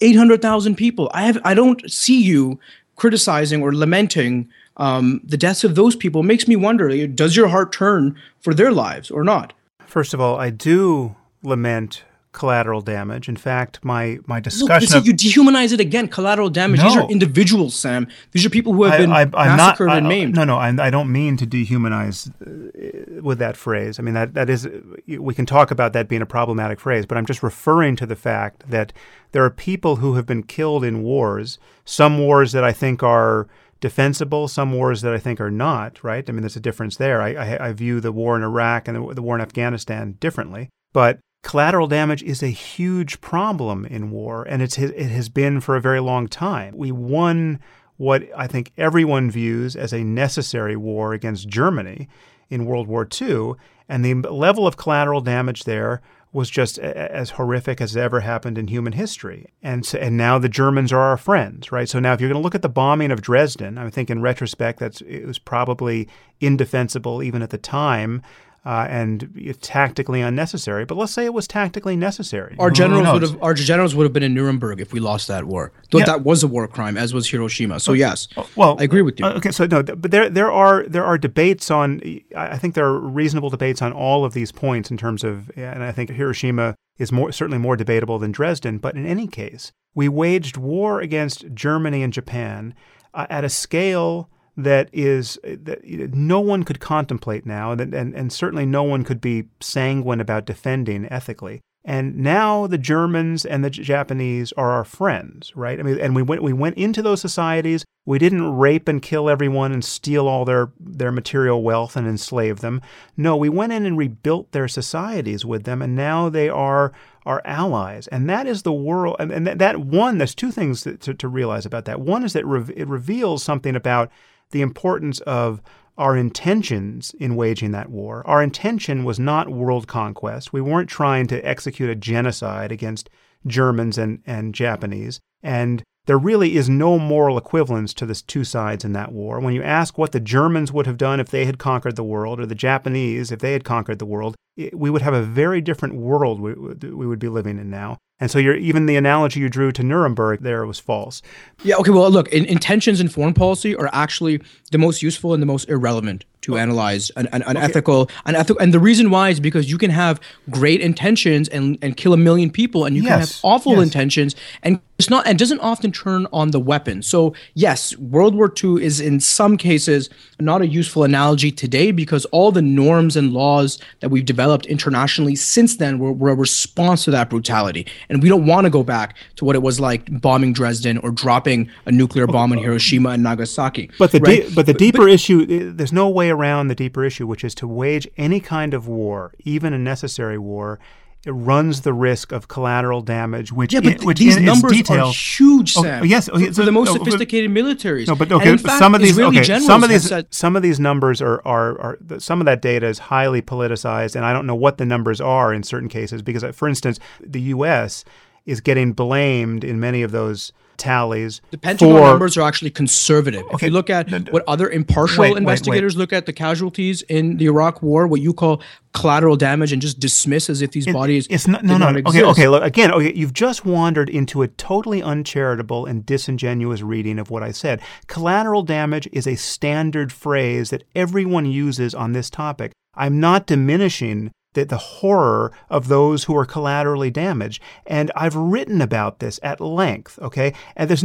800,000 people. I, have, I don't see you criticizing or lamenting um, the deaths of those people. It makes me wonder does your heart turn for their lives or not? first of all, I do lament collateral damage. In fact, my my discussion is, of you dehumanize it again. Collateral damage. These are individuals, Sam. These are people who have been I, am massacred not, I- and maimed. No, no, I, I don't mean to dehumanize uh, with that phrase. I mean that that is we can talk about that being a problematic phrase, but I'm just referring to the fact that there are people who have been killed in wars. Some wars that I think are defensible, some wars that I think are not. Right? I mean, there's a difference there. I I, I view the war in Iraq and the, the war in Afghanistan differently, but collateral damage is a huge problem in war, and it's it has been for a very long time. We won what I think everyone views as a necessary war against Germany in World War II, and the level of collateral damage there was just as horrific as ever happened in human history. And so, and now the Germans are our friends, right? So now if you're going to look at the bombing of Dresden, I think in retrospect that's it was probably indefensible even at the time. Uh, and tactically unnecessary, but let's say it was tactically necessary. Our generals would have our generals would have been in Nuremberg if we lost that war. Though Yeah. that was a war crime, as was Hiroshima. So yes, Well, I agree with you. uh, Okay, so no, but there there are there are debates on. I I think there are reasonable debates on all of these points in terms of, and I think Hiroshima is more certainly more debatable than Dresden. But in any case, we waged war against Germany and Japan uh, at a scale that is uh, that no one could contemplate now, and, and and certainly no one could be sanguine about defending ethically. And now the Germans and the Japanese are our friends, right? I mean, and we went we went into those societies. We didn't rape and kill everyone and steal all their their material wealth and enslave them. No, we went in and rebuilt their societies with them, and now they are our allies. And that is the world. And, and that, one, there's two things to, to, to realize about that. One is that it reveals something about the importance of our intentions in waging that war. Our intention was not world conquest. We weren't trying to execute a genocide against Germans and, and Japanese. And there really is no moral equivalence to the two sides in that war. When you ask what the Germans would have done if they had conquered the world, or the Japanese if they had conquered the world, we would have a very different world we, we would be living in now. And so even the analogy you drew to Nuremberg there was false. Yeah, okay, well, look, in, intentions in foreign policy are actually the most useful and the most irrelevant to okay. analyze an, an, an okay. ethical an ethical and the reason why is because you can have great intentions and, and kill a million people and you yes. can have awful yes. intentions and it's not and doesn't often turn on the weapon. So yes, World War II is in some cases not a useful analogy today because all the norms and laws that we've developed internationally since then were, were a response to that brutality. And we don't want to go back to what it was like bombing Dresden or dropping a nuclear bomb in Hiroshima and Nagasaki. But the right? de- but the deeper but, issue eh, there's no way around the deeper issue, which is to wage any kind of war, even a necessary war, it runs the risk of collateral damage, which yeah, but which these in, numbers detail, are huge, oh, Sam. Oh, yes, okay, so, for the most no, sophisticated but, militaries. No, but okay, fact, some of these okay, some of these said, some of these numbers are, are are some of that data is highly politicized, and I don't know what the numbers are in certain cases because, uh, for instance, the U.S. is getting blamed in many of those tallies. The Pentagon for, numbers are actually conservative. Okay, if you look at what other impartial wait, investigators wait, wait. look at the casualties in the Iraq War, what you call collateral damage, and just dismiss as if these it, bodies it's not no no okay okay look again okay you've just wandered into a totally uncharitable and disingenuous reading of what I said. Collateral damage is a standard phrase that everyone uses on this topic. I'm not diminishing the, the horror of those who are collaterally damaged. And I've written about this at length, okay? And there's,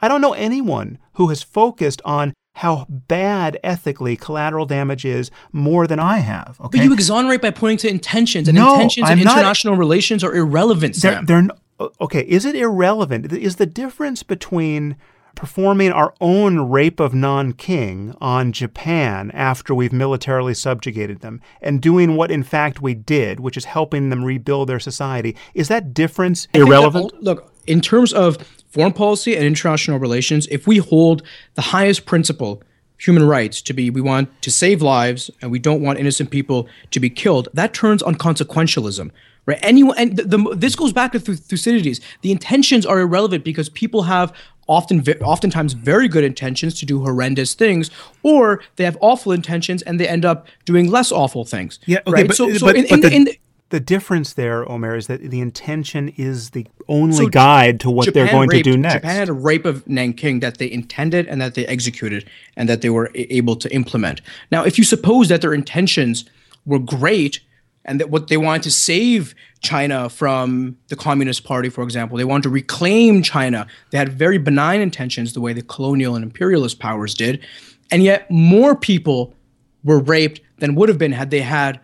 I don't know anyone who has focused on how bad ethically collateral damage is more than I have. Okay? But you exonerate by pointing to intentions, and no, intentions I'm in international relations are irrelevant. They're, they're, okay, is it irrelevant? Is the difference between performing our own rape of Nanking on Japan after we've militarily subjugated them and doing what in fact we did, which is helping them rebuild their society. Is that difference irrelevant? That, look, in terms of foreign policy and international relations, if we hold the highest principle human rights to be we want to save lives and we don't want innocent people to be killed that turns on consequentialism right anyone and the, the, this goes back to thucydides the intentions are irrelevant because people have often oftentimes very good intentions to do horrendous things or they have awful intentions and they end up doing less awful things yeah okay, right but, so, uh, so but, in, but the, in the, the difference there, Omer, is that the intention is the only so guide to what Japan they're going raped, to do next. Japan had a rape of Nanking that they intended and that they executed and that they were able to implement. Now, if you suppose that their intentions were great and that what they wanted to save China from the Communist Party, for example. They wanted to reclaim China. They had very benign intentions, the way the colonial and imperialist powers did. And yet, more people were raped than would have been had they had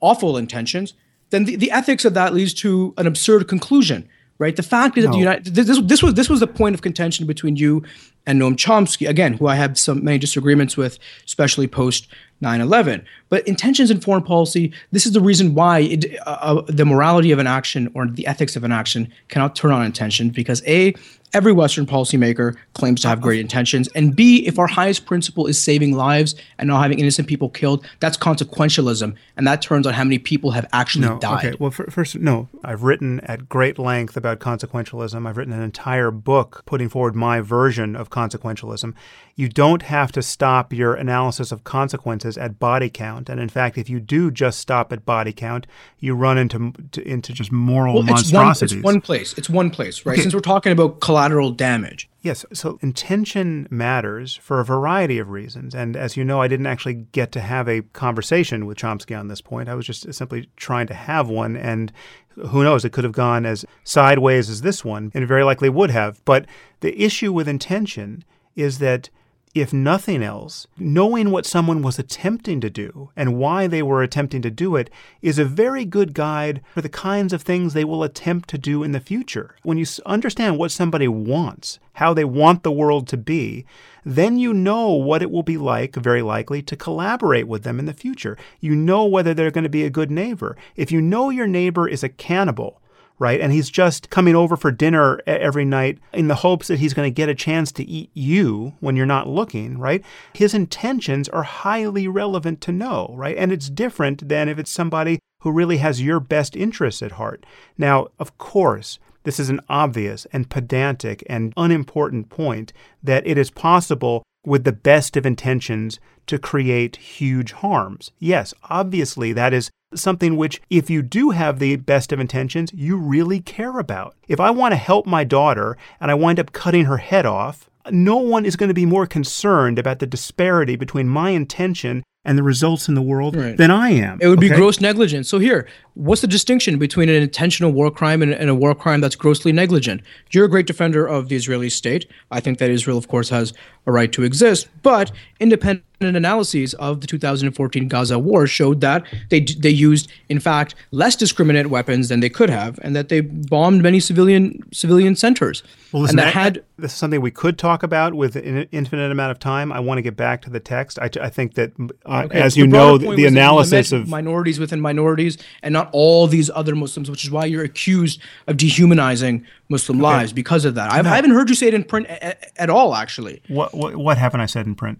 awful intentions. Then the, the ethics of that leads to an absurd conclusion, right? The fact is no. that the United this, this was this was the point of contention between you and Noam Chomsky, again, who I have some many disagreements with, especially post 9/11. But intentions in foreign policy, this is the reason why it, uh, uh, the morality of an action or the ethics of an action cannot turn on intention because a every Western policymaker claims to have great intentions, and b if our highest principle is saving lives and not having innocent people killed, that's consequentialism, and that turns on how many people have actually no, died. Okay, well, first, no, I've written at great length about consequentialism. I've written an entire book putting forward my version of consequentialism. You don't have to stop your analysis of consequences at body count. And in fact, if you do just stop at body count, you run into to, into just moral well, monstrosities. It's one, it's one place. It's one place, right? Okay. Since we're talking about collateral damage. Yes, so intention matters for a variety of reasons. And as you know, I didn't actually get to have a conversation with Chomsky on this point. I was just simply trying to have one. And who knows, it could have gone as sideways as this one, and very likely would have. But the issue with intention is that if nothing else, knowing what someone was attempting to do and why they were attempting to do it is a very good guide for the kinds of things they will attempt to do in the future. When you understand what somebody wants, how they want the world to be, then you know what it will be like, very likely, to collaborate with them in the future. You know whether they're going to be a good neighbor. If you know your neighbor is a cannibal, right? And he's just coming over for dinner every night in the hopes that he's going to get a chance to eat you when you're not looking, right? His intentions are highly relevant to know, right? And it's different than if it's somebody who really has your best interests at heart. Now, of course, this is an obvious and pedantic and unimportant point that it is possible with the best of intentions to create huge harms. Yes, obviously, that is something which, if you do have the best of intentions, you really care about. If I want to help my daughter and I wind up cutting her head off, no one is going to be more concerned about the disparity between my intention and the results in the world right. than I am. It would okay? be gross negligence. So here, what's the distinction between an intentional war crime and, and, a war crime that's grossly negligent? You're a great defender of the Israeli state. I think that Israel, of course, has a right to exist, but independent analyses of the 2014 Gaza war showed that they they used, in fact, less discriminate weapons than they could have, and that they bombed many civilian civilian centers. Well, listen, and that, that had this is something we could talk about with an infinite amount of time. I want to get back to the text. I, I think that, uh, okay. as you know, the, the analysis of minorities within minorities, and not all these other Muslims, which is why you're accused of dehumanizing Muslim okay. lives because of that. No. I haven't heard you say it in print a, at all, actually. What, what what haven't I said in print?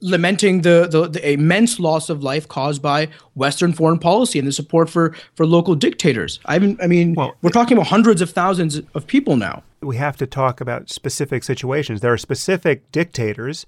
Lamenting the, the, the, immense loss of life caused by Western foreign policy and the support for, for local dictators. I mean, I mean well, we're talking about hundreds of thousands of people now. We have to talk about specific situations. There are specific dictators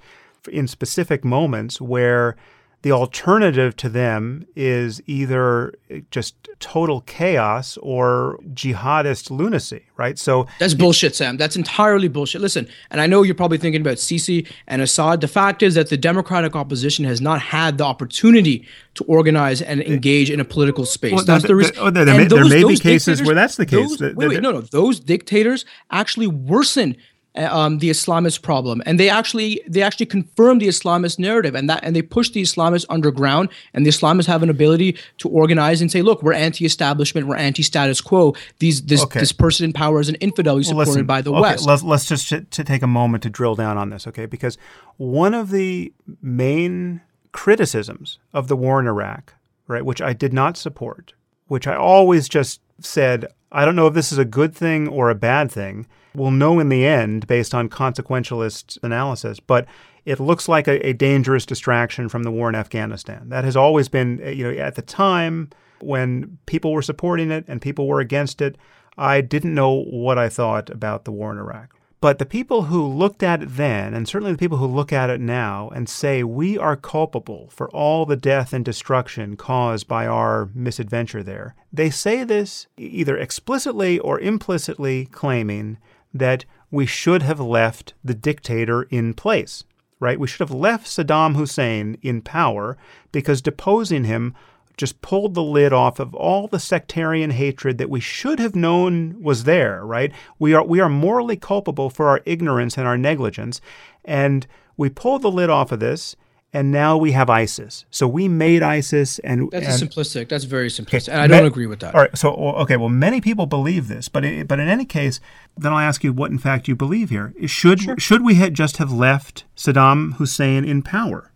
in specific moments where the alternative to them is either just total chaos or jihadist lunacy, right? So that's bullshit, Sam. That's entirely bullshit. Listen, and I know you're probably thinking about Sisi and Assad. The fact is that the democratic opposition has not had the opportunity to organize and engage in a political space. Well, that's the reason. There, there, there, there may be cases where that's the case. Those, wait, wait, no, no. Those dictators actually worsen uh, um, the Islamist problem, and they actually they actually confirm the Islamist narrative, and that and they push the Islamists underground, and the Islamists have an ability to organize and say, look, we're anti-establishment, we're anti-status quo. These this okay. this person in power is an infidel well, supported listen, by the okay, West. Let's let's just to take a moment to drill down on this, okay? Because one of the main criticisms of the war in Iraq, right, which I did not support, which I always just said, I don't know if this is a good thing or a bad thing We'll know in the end based on consequentialist analysis, but it looks like a, a, dangerous distraction from the war in Afghanistan. That has always been, uh, you know, at the time when people were supporting it and people were against it, I didn't know what I thought about the war in Iraq. But the people who looked at it then, and certainly the people who look at it now and say we are culpable for all the death and destruction caused by our misadventure there, they say this either explicitly or implicitly claiming that we should have left the dictator in place, right? We should have left Saddam Hussein in power because deposing him just pulled the lid off of all the sectarian hatred that we should have known was there, right? We are we are morally culpable for our ignorance and our negligence, and we pulled the lid off of this and now we have ISIS. So we made ISIS, and that's and, simplistic. That's very simplistic, okay, and I don't agree with that. All right. So okay, well, many people believe this, but it, but in any case, then I'll ask you what in fact you believe here. Should sure. should we just have left Saddam Hussein in power?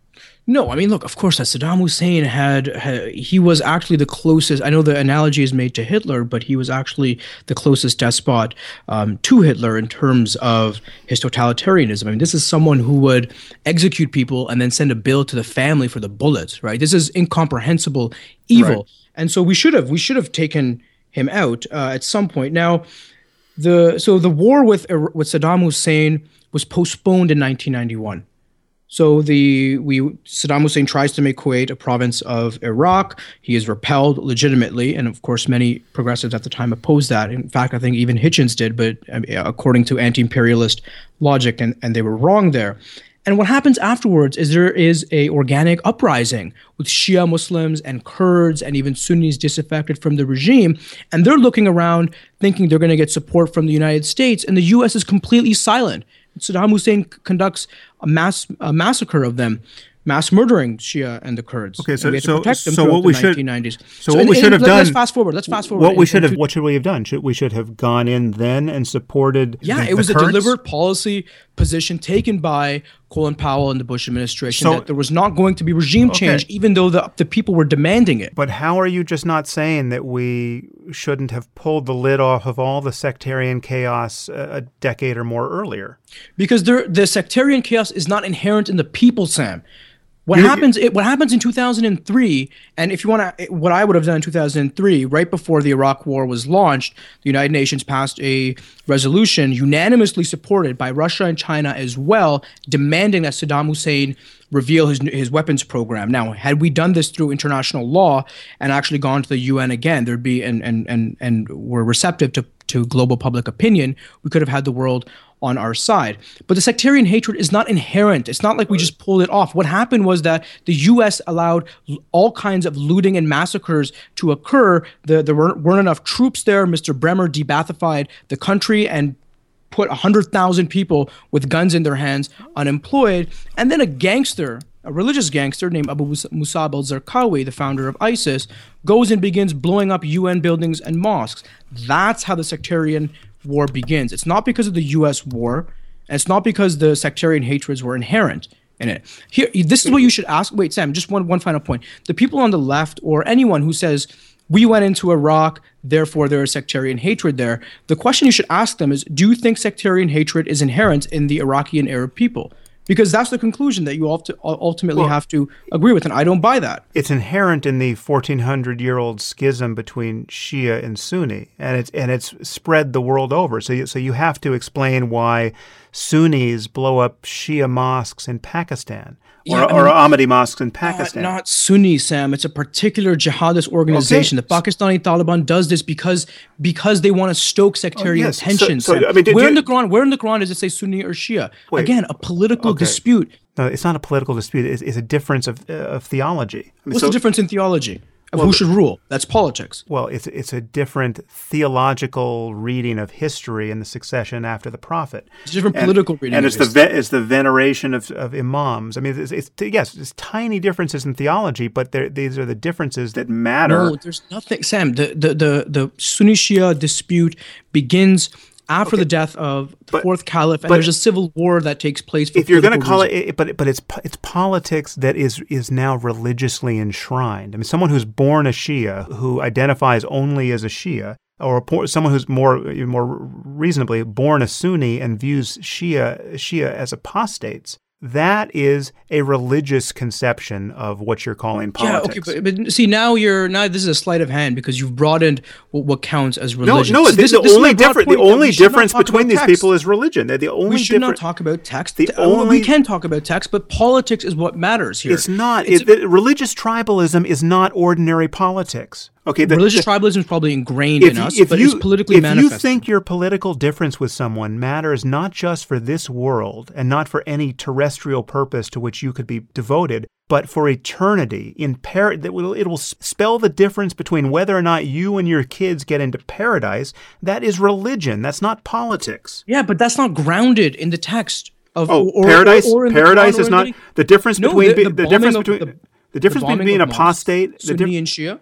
No, I mean, look, of course, that Saddam Hussein had, had, he was actually the closest. I know the analogy is made to Hitler, but he was actually the closest despot um, to Hitler in terms of his totalitarianism. I mean, this is someone who would execute people and then send a bill to the family for the bullets, right? This is incomprehensible evil, right. and so we should have we should have taken him out uh, at some point. Now, the so the war with with Saddam Hussein was postponed in 1991. So the we Saddam Hussein tries to make Kuwait a province of Iraq. He is repelled legitimately, and of course, many progressives at the time opposed that. In fact, I think even Hitchens did, but um, according to anti-imperialist logic, and, and they were wrong there. And what happens afterwards is there is a organic uprising with Shia Muslims and Kurds and even Sunnis disaffected from the regime, and they're looking around thinking they're going to get support from the United States, and the U.S. is completely silent Saddam Hussein conducts a mass a massacre of them mass murdering Shia and the Kurds. Okay, so and we had so, to protect them so what we should 1990s. so, what in- we in- should have let- done. Let's fast forward. Let's fast forward. What we in- should have what should we have done? Should we should have gone in then and supported? Yeah, the, it was a Kurds? deliberate policy position taken by Colin Powell and the Bush administration So- that there was not going to be regime change, even though the, the people were demanding it. But how are you just not saying that we shouldn't have pulled the lid off of all the sectarian chaos a, a decade or more earlier? because there, the sectarian chaos is not inherent in the people, Sam. What happens? It, what happens in 2003, and if you want to, what I would have done in 2003, right before the Iraq War was launched, the United Nations passed a resolution unanimously supported by Russia and China as well, demanding that Saddam Hussein reveal his his weapons program. Now, had we done this through international law and actually gone to the UN again, there'd be and and and and were receptive to to global public opinion, we could have had the world on our side. But the sectarian hatred is not inherent. It's not like we just pulled it off. What happened was that the US allowed all kinds of looting and massacres to occur. The, there weren't, weren't enough troops there. Mr. Bremer de-Baathified the country and put 100,000 people with guns in their hands unemployed. And then a gangster, a religious gangster named Abu Musab al Zarqawi, the founder of ISIS, goes and begins blowing up UN buildings and mosques. That's how the sectarian war begins. It's not because of the US war, and it's not because the sectarian hatreds were inherent in it. Here, this is what you should ask. Wait, Sam, just one, one final point. The people on the left or anyone who says, we went into Iraq, therefore there is sectarian hatred there. The question you should ask them is Do you think sectarian hatred is inherent in the Iraqi and Arab people? Because that's the conclusion that you ulti- ultimately have to agree with, and I don't buy that. It's inherent in the 1400 year old schism between Shia and Sunni, and it's and it's spread the world over. So you, so you have to explain why Sunnis blow up Shia mosques in Pakistan or, Yeah, I or Ahmadi mosques in Not, Pakistan. not Sunni, Sam. It's a particular jihadist organization. Okay. The Pakistani Taliban does this because because they want to stoke sectarian yes. Tensions. so, Sam. I mean, did where you- in the Quran? Where in the Quran does it say Sunni or Shia? Wait. Again, a political Okay. dispute. no, it's not a political dispute. It's, it's a difference of, uh, of theology. I mean, What's so- the difference in theology of who should rule? That's politics. Well, it's it's a different theological reading of history and the succession after the prophet. It's a different political reading. and of it's the ve- it's the veneration of, of imams. I mean, it's, it's yes, it's tiny differences in theology, but these are the differences that matter. No, there's nothing, Sam. The the the, the Sunni Shia dispute begins after the death of the fourth caliph, and but- there's a civil war that takes place. For if you're going to call reasons. it, but but it's it's politics that is is now religiously enshrined. I mean, someone who's born a Shia who identifies only as a Shia, or a, someone who's more more reasonably born a Sunni and views Shia Shia as apostates. That is a religious conception of what you're calling politics. Yeah, okay, but, but see now you're now this is a sleight of hand because you've broadened what, what counts as religion. no, So this- the this only difference the only we should not difference between these text. people is religion. They're the only we should not talk about text. The only- we can talk about text, but politics is what matters here. It's not. It's- it, religious tribalism is not ordinary politics. Okay, the, religious the- tribalism is probably ingrained in you- us, if but you, it's politically if manifested. you think your political difference with someone matters not just for this world and not for any terrestrial purpose to which you could be devoted, but for eternity in par- that will it will spell the difference between whether or not you and your kids get into paradise. That is religion. That's not politics. yeah, but that's not grounded in the text of Oh, or, paradise! or in the paradise or is not the- the difference No, between the- the the, difference of between the- the difference between being an of mosques, apostate. The, Sunni di- and Shia.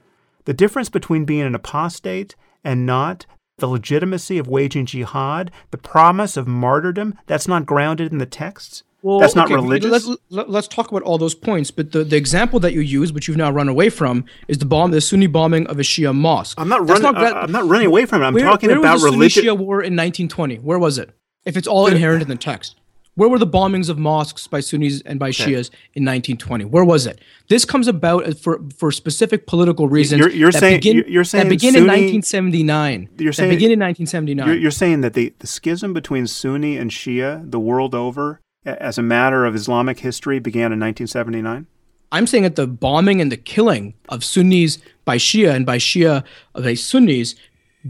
The difference between being an apostate and not the legitimacy of waging jihad, the promise of martyrdom, that's not grounded in the texts. Well, that's not okay, religious. Let's, let, let's talk about all those points. But the, the example that you use, which you've now run away from, is the bomb, the Sunni bombing of a Shia mosque. I'm not running. gra- I- I'm not running away from it. I'm where, talking where about was the Sunni. Shia war in 1920? Where was it? If it's all inherent in the text, where were the bombings of mosques by Sunnis and by Shias in 1920? Where was it? This comes about uh, for for specific political reasons. You're- you're that saying- begin, you're- saying that begin in 1979. You're that saying- begin in 1979. You're, you're saying that the, the schism between Sunni and Shia the world over, as a matter of Islamic history, began in 1979. I'm saying that the bombing and the killing of Sunnis by Shia and by Shia of the Sunnis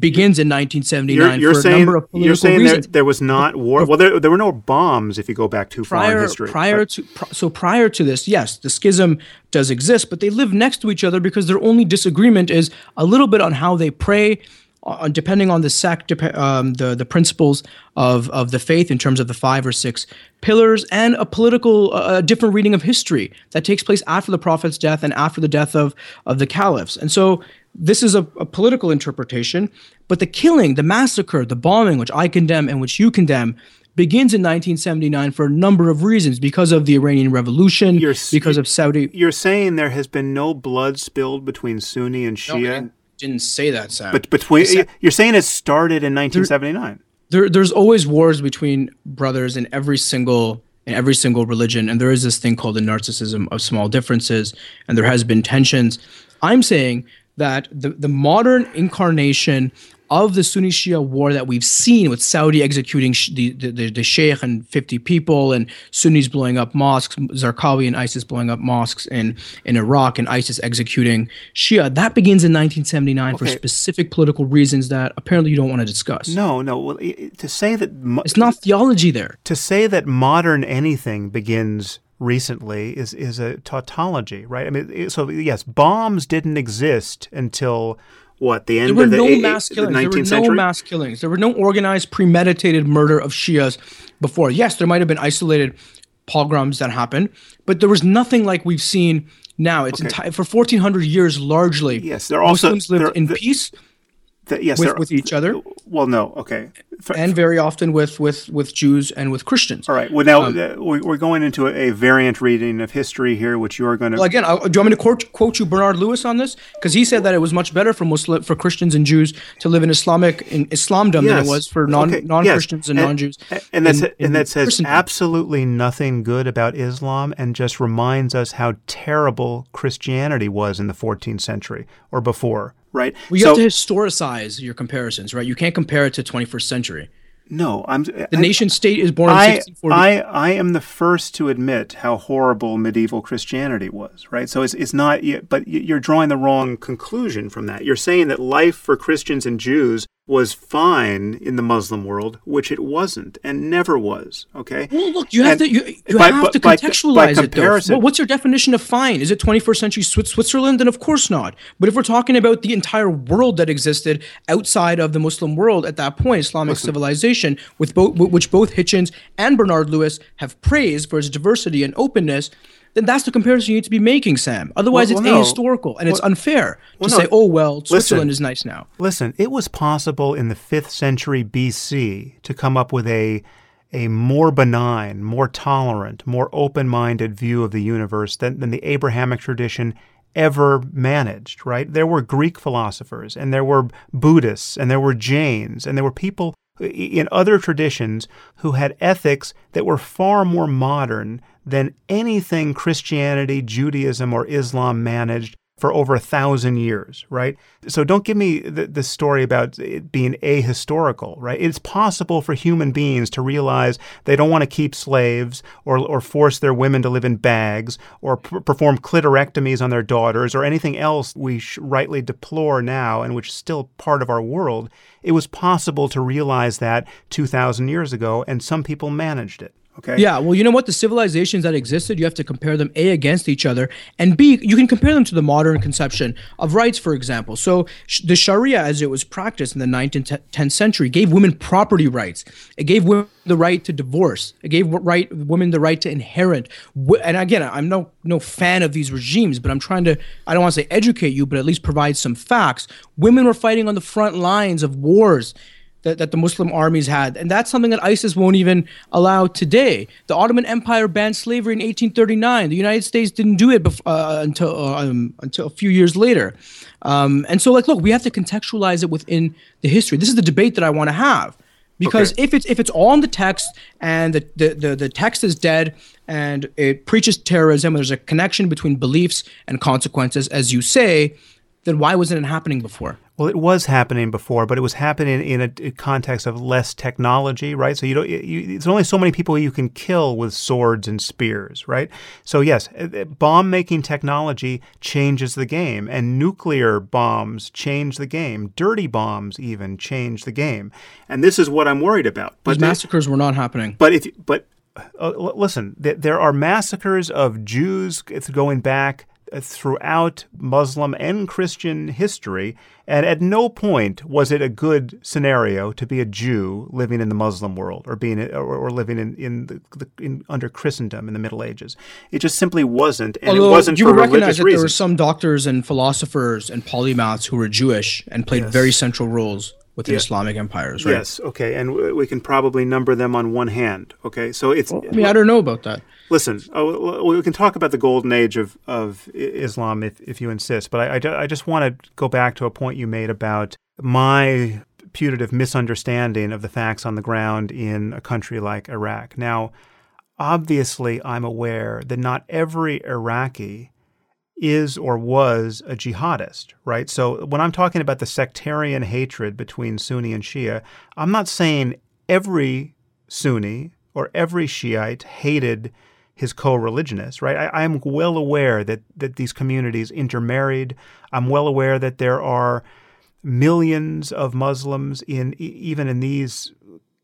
begins in 1979 You're, you're for a saying number of political you're saying there, reasons. there was not war. Well, there, there were no bombs if you go back too far in history. prior but- to pr- so prior to this, yes, the schism does exist, but they live next to each other because their only disagreement is a little bit on how they pray, on, depending on the sect, um, the the principles of of the faith in terms of the five or six pillars, and a political, uh, a different reading of history that takes place after the prophet's death and after the death of of the caliphs. And so this is a, a, political interpretation, but the killing, the massacre, the bombing, which I condemn and which you condemn, begins in 1979 for a number of reasons because of the Iranian Revolution, you're, because of Saudi. You're saying there has been no blood spilled between Sunni and Shia? No, didn't say that, Sam. But between you're saying it started in 1979. There, there, there's always wars between brothers in every single in every single religion, and there is this thing called the narcissism of small differences, and there has been tensions. I'm saying that the, the modern incarnation of the Sunni Shia war that we've seen with Saudi executing sh- the, the, the Sheikh and 50 people and Sunnis blowing up mosques, Zarqawi and ISIS blowing up mosques in, in Iraq and ISIS executing Shia, that begins in 1979 okay. for specific political reasons that apparently you don't want to discuss. No, no. Well, to say that. Mo- it's not theology there. To say that modern anything begins recently is is a tautology, right? I mean, so yes, bombs didn't exist until what the end there were of the, no mass killings. The 19th there were century? no mass killings. There were no organized, premeditated murder of Shias before. Yes, there might have been isolated pogroms that happened, but there was nothing like we've seen now. It's okay. enti- for 1400 years largely. Yes, there also Muslims lived in peace the, yes, with, with each other. Well, no, okay, for, and very often with with with Jews and with Christians. All right. Well, now um, uh, we're going into a, variant reading of history here, which you are going to. Well, again, I, do you want me to quote, quote you Bernard Lewis on this? Because he said that it was much better for Muslim for Christians and Jews to live in Islamic in Islamdom yes. than it was for non okay. non Christians yes. and, and non Jews. And, that's in, and that says absolutely nothing good about Islam, and just reminds us how terrible Christianity was in the 14th century or before right? Well, you so, have to historicize your comparisons, right? You can't compare it to 21st century. No, I'm. The I, nation state is born in I, 1640. I, I am the first to admit how horrible medieval Christianity was, right? So it's, it's not, but you're drawing the wrong conclusion from that. You're saying that life for Christians and Jews was fine in the Muslim world, which it wasn't and never was. Okay. Well, look, you have and to you, you by, have to contextualize by, by it. Though. What's your definition of fine? Is it 21st century Switzerland? Then of course not. But if we're talking about the entire world that existed outside of the Muslim world at that point, Islamic listen, civilization, with both which both Hitchens and Bernard Lewis have praised for its diversity and openness, then that's the comparison you need to be making, Sam. Otherwise, well, it's well, ahistorical no. and it's unfair well, to no. say, oh, well, Switzerland listen, is nice now. Listen, it was possible in the 5th century BC to come up with a a more benign, more tolerant, more open minded view of the universe than, than the Abrahamic tradition ever managed, right? There were Greek philosophers, and there were Buddhists, and there were Jains, and there were people in other traditions who had ethics that were far more modern than anything Christianity, Judaism, or Islam managed for over a thousand years, right? So don't give me the, the story about it being ahistorical, right? It's possible for human beings to realize they don't want to keep slaves or, or force their women to live in bags or p- perform clitorectomies on their daughters or anything else we rightly deplore now and which is still part of our world. It was possible to realize that 2,000 years ago, and some people managed it. Okay. Yeah. Well, you know what? The civilizations that existed, you have to compare them A against each other, and B, you can compare them to the modern conception of rights, for example. So sh- the Sharia, as it was practiced in the 9th and 10th century, gave women property rights. It gave women the right to divorce. It gave right women the right to inherit. And again, I'm no no fan of these regimes, but I'm trying to I don't want to say educate you, but at least provide some facts. Women were fighting on the front lines of wars that, that the Muslim armies had. And that's something that ISIS won't even allow today. The Ottoman Empire banned slavery in 1839. The United States didn't do it bef- uh, until, uh, um, until a few years later. Um, and so, like, look, we have to contextualize it within the history. This is the debate that I want to have. Because okay. if it's if it's all in the text and the, the, the, the text is dead and it preaches terrorism, and there's a connection between beliefs and consequences, as you say, then why wasn't it happening before? Well, it was happening before, but it was happening in a, context of less technology, right? So you don't. You, it's only so many people you can kill with swords and spears, right? So yes, uh, uh, bomb making technology changes the game, and nuclear bombs change the game. Dirty bombs even change the game, and this is what I'm worried about. But These massacres were not happening. But if but uh, listen, there are massacres of Jews going back Uh, throughout Muslim and Christian history, and at no point was it a good scenario to be a Jew living in the Muslim world or being or, or living in in, the, the, in, under Christendom in the Middle Ages. It just simply wasn't, and Although it wasn't you for recognize religious that reasons. there were some doctors and philosophers and polymaths who were Jewish and played Yes. very central roles within Yeah. Islamic empires, right? Yes, okay, and we can probably number them on one hand. Okay, so it's I mean, I don't know about that. Listen. Oh, we can talk about the golden age of of Islam if if you insist, but I I, I just want to go back to a point you made about my putative misunderstanding of the facts on the ground in a country like Iraq. Now, obviously, I'm aware that not every Iraqi is or was a jihadist, right? So when I'm talking about the sectarian hatred between Sunni and Shia, I'm not saying every Sunni or every Shiite hated his co-religionists, right? I, I'm well aware that that these communities intermarried. I'm well aware that there are millions of Muslims in even in these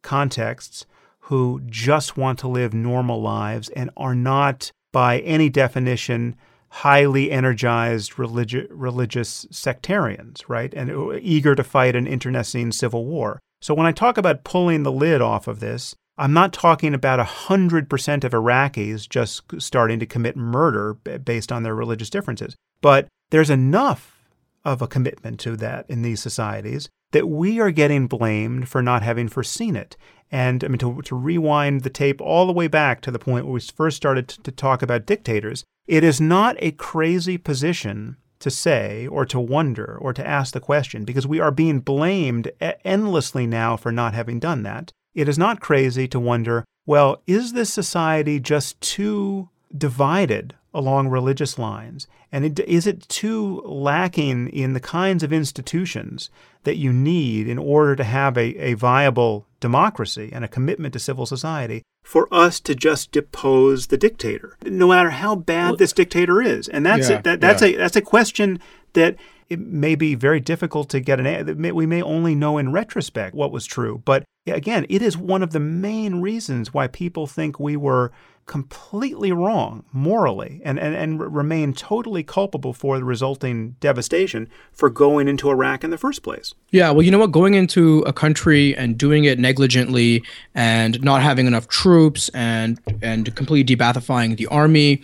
contexts who just want to live normal lives and are not, by any definition, highly energized religi- religious sectarians, right? And eager to fight an internecine civil war. So when I talk about pulling the lid off of this, I'm not talking about 100% of Iraqis just starting to commit murder based on their religious differences. But there's enough of a commitment to that in these societies that we are getting blamed for not having foreseen it. And I mean, to, to rewind the tape all the way back to the point where we first started to, to talk about dictators, it is not a crazy position to say or to wonder or to ask the question because we are being blamed endlessly now for not having done that. It is not crazy to wonder, well, is this society just too divided along religious lines? And it, is it too lacking in the kinds of institutions that you need in order to have a, a viable democracy and a commitment to civil society for us to just depose the dictator, no matter how bad this dictator is? And that's Yeah, it. That, that's yeah. a that's a question that it may be very difficult to get an we may only know in retrospect what was true but again it is one of the main reasons why people think we were completely wrong morally and, and, and remain totally culpable for the resulting devastation for going into Iraq in the first place. Yeah, well, you know what? Going into a country and doing it negligently and not having enough troops and and completely de-Baathifying the army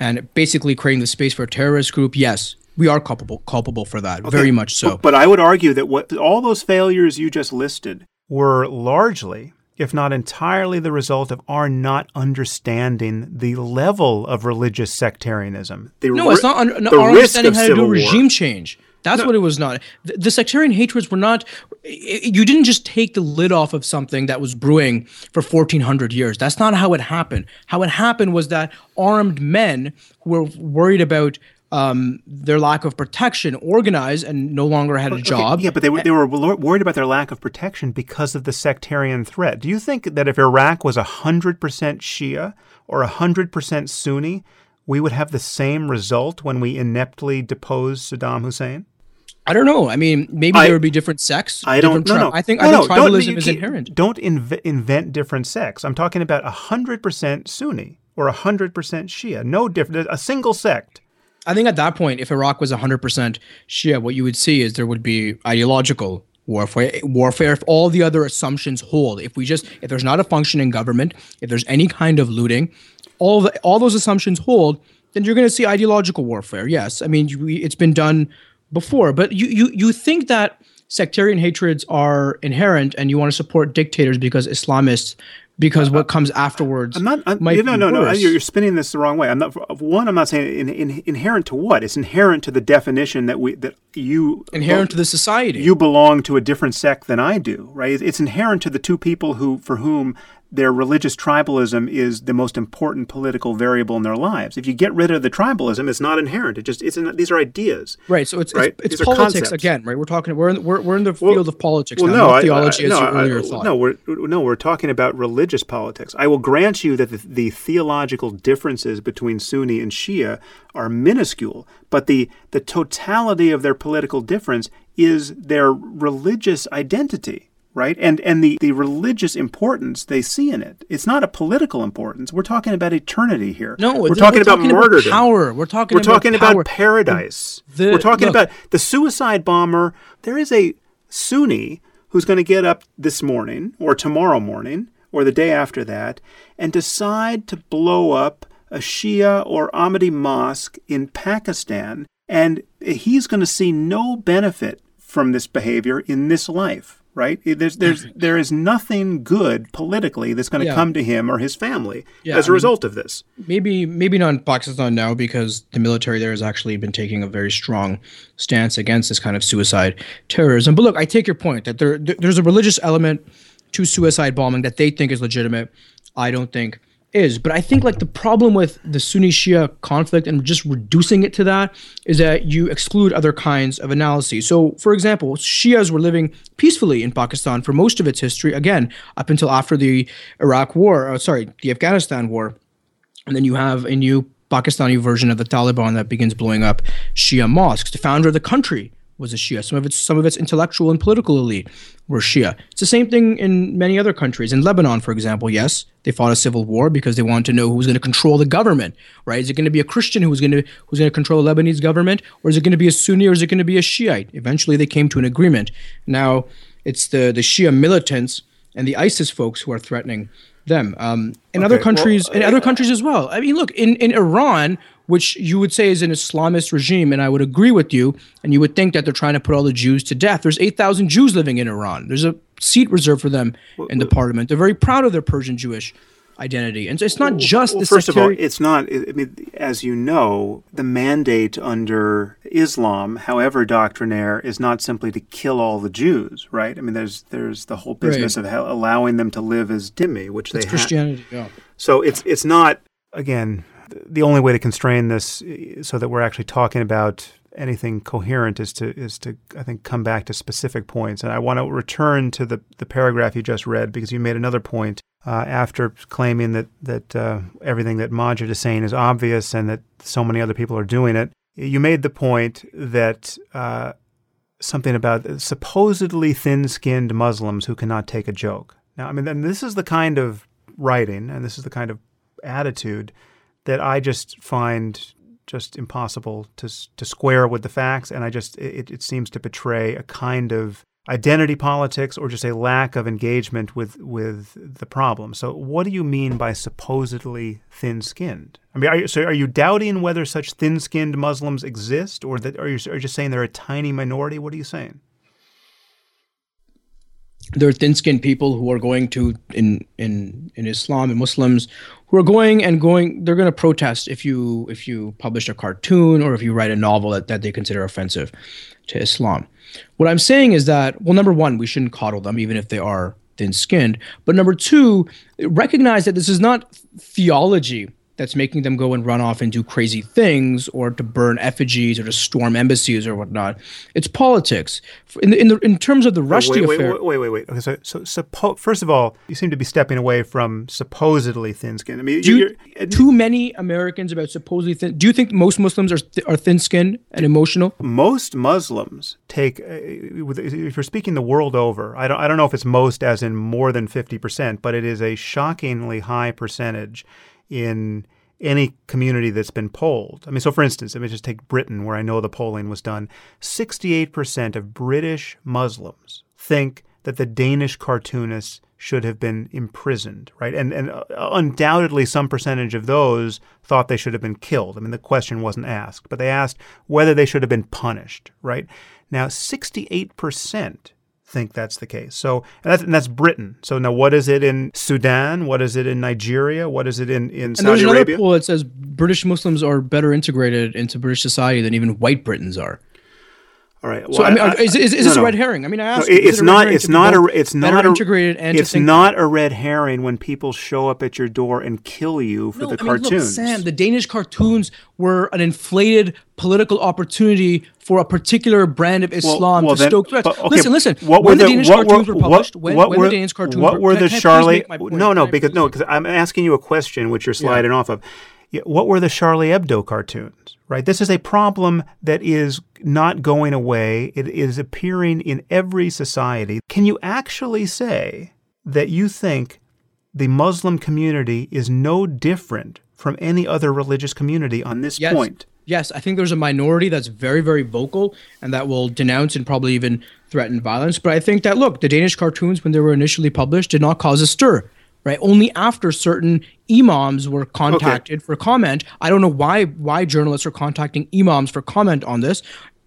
and basically creating the space for a terrorist group. Yes, we are culpable culpable for that. Very much so. But I would argue that what all those failures you just listed were largely, if not entirely, the result of our not understanding the level of religious sectarianism. The No, ri- it's not un- no, the our risk understanding of how to do civil war. regime change. That's what it was not. The, the sectarian hatreds were not. i- You didn't just take the lid off of something that was brewing for 1400 years. That's not how it happened. How it happened was that armed men who were worried about um, their lack of protection organized and no longer had a Okay, job. Yeah, but they were they were worried about their lack of protection because of the sectarian threat. Do you think that if Iraq was hundred percent Shia or hundred percent Sunni, we would have the same result when we ineptly deposed Saddam Hussein? I don't know. I mean, maybe I- there would be different sects. I don't know. no. I think no, I think no, tribalism is inherent. Don't inv- invent different sects. I'm talking about hundred percent Sunni or hundred percent Shia. No different. A single sect. I think at that point, if Iraq was 100% Shia, what you would see is there would be ideological warfare. Warfare. If all the other assumptions hold, if we just, if there's not a functioning government, if there's any kind of looting, all the, all those assumptions hold, then you're going to see ideological warfare. Yes, I mean it's been done before, but you you you think that sectarian hatreds are inherent, and you want to support dictators because Islamists. Because what comes afterwards I'm not. I'm, might no, no, no. worse. You're, you're spinning this the wrong way. I'm not. One, I'm not saying in, in, inherent to what. It's inherent to the definition that we that you inherent to the society. you belong to a different sect than I do, right? It's inherent to the two people who for whom their religious tribalism is the most important political variable in their lives. If you get rid of the tribalism, it's not inherent. It just it's in, these are ideas. Right. So it's Right? it's, it's politics again, right? We're talking we're in we're, we're in the field of politics Well, now, no, not I- theology I, as no, I- thought. No, we're no, we're talking about religious politics. I will grant you that the, the theological differences between Sunni and Shia are minuscule, but the the totality of their political difference is their religious identity. Right? And and the, the religious importance they see in it. It's not a political importance. We're talking about eternity here. No, we're talking we're about talking about martyrdom. power. We're talking We're about talking power. about paradise. The- we're talking look. about the suicide bomber. There is a Sunni who's going to get up this morning or tomorrow morning or the day after that and decide to blow up a Shia or Ahmadi mosque in Pakistan, and he's going to see no benefit from this behavior in this life. Right? There's, there's, there is nothing good politically that's going to Yeah. come to him or his family Yeah, as a I mean- result of this. maybe maybe not in Pakistan now because the military there has actually been taking a very strong stance against this kind of suicide terrorism. But look, I take your point that there there- there's a religious element to suicide bombing that they think is legitimate. I don't think is. But I think like the problem with the Sunni Shia conflict and just reducing it to that is that you exclude other kinds of analyses. So, for example, Shias were living peacefully in Pakistan for most of its history, again, up until after the Iraq War, uh, sorry, the Afghanistan War. And then you have a new Pakistani version of the Taliban that begins blowing up Shia mosques. The founder of the country was a Shia. Some of its some of its intellectual and political elite were Shia. It's the same thing in many other countries. In Lebanon, for example, yes, they fought a civil war because they wanted to know who's going to control the government. Right? Is it going to be a Christian who's going to who's going to control the Lebanese government, or is it going to be a Sunni, or is it going to be a Shiite? Eventually, they came to an agreement. Now, it's the the Shia militants and the ISIS folks who are threatening them. Um, in other Okay, well, countries, in other countries as well. I mean, look in in Iran, which you would say is an Islamist regime, and I would agree with you, and you would think that they're trying to put all the Jews to death. There's eight thousand Jews living in Iran. There's a seat reserved for them in the parliament. They're very proud of their Persian Jewish identity, and so it's not just Well, the first of all, it's not. I mean, as you know, the mandate under Islam, however doctrinaire, is not simply to kill all the Jews, right? I mean, there's there's the whole business of hel- allowing them to live as dhimmi, which it's they. Christianity. Yeah. So it's it's not again the only way to constrain this eh, so that we're actually talking about anything coherent is to is to I think come back to specific points. And I want to return to the the paragraph you just read because you made another point uh, after claiming that that uh, everything that Maajid is saying is obvious and that so many other people are doing it. You made the point that. Uh, Something about supposedly thin-skinned Muslims who cannot take a joke. Now, I mean, and this is the kind of writing and this is the kind of attitude that I just find just impossible to to square with the facts, and I just it, it seems to betray a kind of identity politics or just a lack of engagement with with the problem. So, what do you mean by supposedly thin-skinned? I mean, are you, so are you doubting whether such thin-skinned Muslims exist, or that are you, are you just saying they're a tiny minority? What are you saying? There are thin-skinned people who are going to in in in Islam and Muslims who are going and going they're going to protest if you if you publish a cartoon or if you write a novel that, that they consider offensive to Islam. What I'm saying is that well number 1 we shouldn't coddle them even if they are thin-skinned, but number 2 recognize that this is not theology that's making them go and run off and do crazy things or to burn effigies or to storm embassies or whatnot. It's politics. In, the, in, the, in terms of the Rushdie wait, wait, affair, wait, wait, wait, wait. Okay, so, so suppo- first of all, you seem to be stepping away from supposedly thin-skinned. I mean, you- too many Americans about supposedly thin. Do you think most Muslims are th- are thin-skinned and emotional? most Muslims take, uh, if you're speaking the world over, I don't, I don't know if it's most as in more than 50%, but it is a shockingly high percentage in any community that's been polled. I mean, so for instance, let me just take Britain, where I know the polling was done. 68% of British Muslims think that the Danish cartoonists should have been imprisoned, right? And and uh, undoubtedly some percentage of those thought they should have been killed. I mean, the question wasn't asked, but they asked whether they should have been punished, right? Now, 68% think that's the case. So and that's, and that's Britain. So now what is it in Sudan? What is it in Nigeria? What is it in, in And there's Saudi another Arabia? poll that says British Muslims are better integrated into British society than even white Britons are. All right. So well, I mean, is, is, is no, this a red herring? I mean, I No, asked. it- it's it not. It's not a. It's not a. integrated and It's not a red herring when people show up at your door and kill you for No, the I mean, look, cartoons. Sam, the Danish cartoons were an inflated political opportunity for a particular brand of Islam well, to then- stoke threats. but, okay, listen, listen. What were when the, the, Danish what cartoons were, were published, what, when, what when were, the Danish cartoons what were, can- the can Charlie? make my point? No, no, because no, because I'm asking you a question which you're sliding off of. Yeah, what were the Charlie Hebdo cartoons? Right? This is a problem that is not going away. It is appearing in every society. Can you actually say that you think the Muslim community is no different from any other religious community on this yes. point? Yes, I think there's a minority that's very, very vocal and that will denounce and probably even threaten violence. But I think that, look, the Danish cartoons, when they were initially published, did not cause a stir right? Only after certain imams were contacted okay. for comment. I don't know why why journalists are contacting imams for comment on this.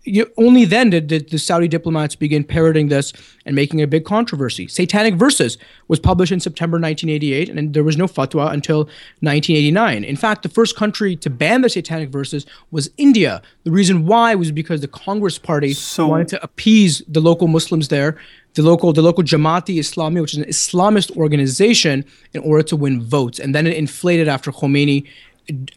You, only then did, did, the Saudi diplomats begin parroting this and making a big controversy. Satanic Verses was published in September 1988, and there was no fatwa until 1989. In fact, the first country to ban the Satanic Verses was India. The reason why was because the Congress Party so, wanted to appease the local Muslims there the local the local Jamaat-e-Islami, which is an Islamist organization, in order to win votes, and then it inflated after Khomeini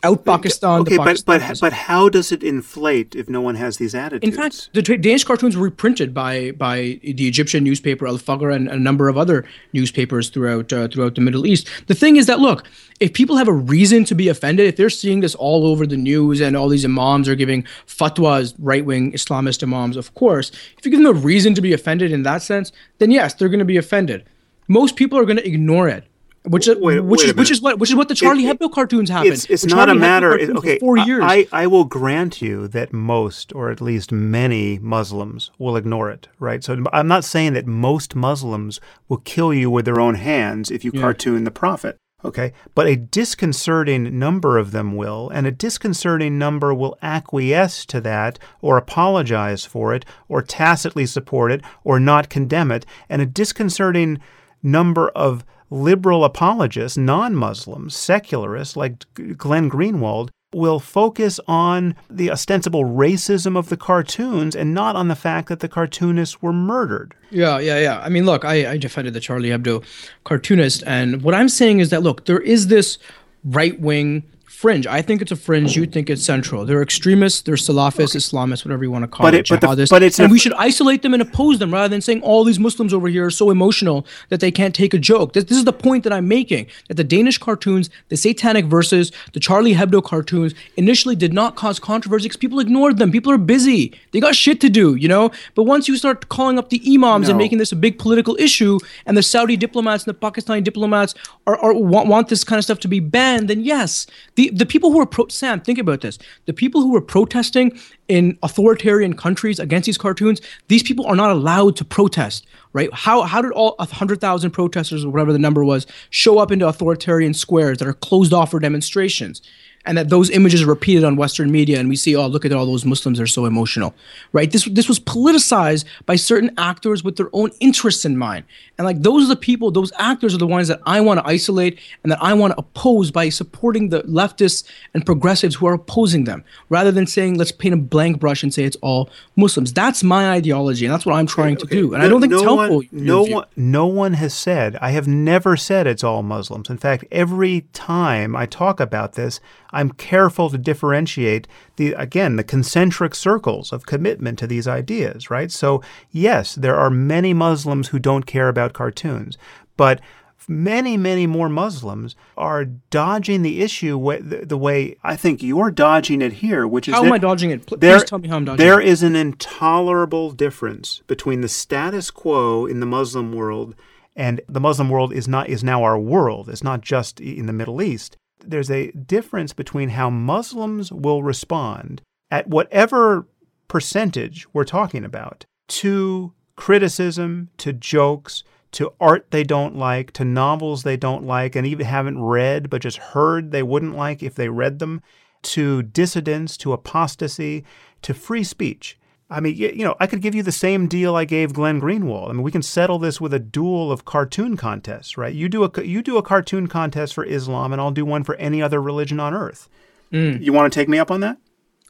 out Pakistan. Okay, but but but how does it inflate if no one has these attitudes? In fact, the Danish cartoons were reprinted by by the Egyptian newspaper Al Fajr and a number of other newspapers throughout uh, throughout the Middle East. The thing is that look, if people have a reason to be offended, if they're seeing this all over the news and all these imams are giving fatwas, right wing Islamist imams, of course, if you give them a reason to be offended in that sense, then yes, they're going to be offended. Most people are going to ignore it which is wait, which wait is which is what which is what the Charlie it, Hebdo cartoons happen. It's, it's not Charlie a matter. It, okay, four years. I, I will grant you that most, or at least many Muslims, will ignore it. Right. So I'm not saying that most Muslims will kill you with their own hands if you yeah. cartoon the Prophet. Okay, but a disconcerting number of them will, and a disconcerting number will acquiesce to that, or apologize for it, or tacitly support it, or not condemn it, and a disconcerting number of liberal apologists, non Muslims, secularists like Glenn Greenwald, will focus on the ostensible racism of the cartoons and not on the fact that the cartoonists were murdered. Yeah, yeah, yeah. I mean, look, I, I defended the Charlie Hebdo cartoonist, and what I'm saying is that, look, there is this right wing fringe. I think it's a fringe. You think it's central. They're extremists. They're Salafists, okay. Islamists, whatever you want to call but it. but, the, but it's and a, we should isolate them and oppose them rather than saying all these Muslims over here are so emotional that they can't take a joke. This, this is the point that I'm making. That the Danish cartoons, the Satanic Verses, the Charlie Hebdo cartoons initially did not cause controversy because people ignored them. People are busy. They got shit to do, you know. But once you start calling up the imams no. and making this a big political issue, and the Saudi diplomats and the Pakistani diplomats are, are want, want this kind of stuff to be banned, then yes, the the people who are pro Sam, think about this. The people who were protesting in authoritarian countries against these cartoons, these people are not allowed to protest, right? How how did all 100,000 protesters or whatever the number was show up into authoritarian squares that are closed off for demonstrations? And that those images are repeated on Western media, and we see, oh, look at all those Muslims are so emotional, right? This this was politicized by certain actors with their own interests in mind, and like those are the people, those actors are the ones that I want to isolate and that I want to oppose by supporting the leftists and progressives who are opposing them, rather than saying let's paint a blank brush and say it's all Muslims. That's my ideology, and that's what I'm trying to do, and no, I don't think no it's helpful. One, no one, no one has said. I have never said it's all Muslims. In fact, every time I talk about this. I'm careful to differentiate the again the concentric circles of commitment to these ideas, right? So yes, there are many Muslims who don't care about cartoons, but many, many more Muslims are dodging the issue the, way I think you're dodging it here, which is how am I dodging it? Please there, tell me how I'm dodging There it. is an intolerable difference between the status quo in the Muslim world and the Muslim world is not is now our world. It's not just in the Middle East there's a difference between how Muslims will respond at whatever percentage we're talking about to criticism, to jokes, to art they don't like, to novels they don't like and even haven't read but just heard they wouldn't like if they read them, to dissidence, to apostasy, to free speech. I mean, you know, I could give you the same deal I gave Glenn Greenwald. I mean, we can settle this with a duel of cartoon contests, right? You do a you do a cartoon contest for Islam, and I'll do one for any other religion on earth. Mm. You want to take me up on that?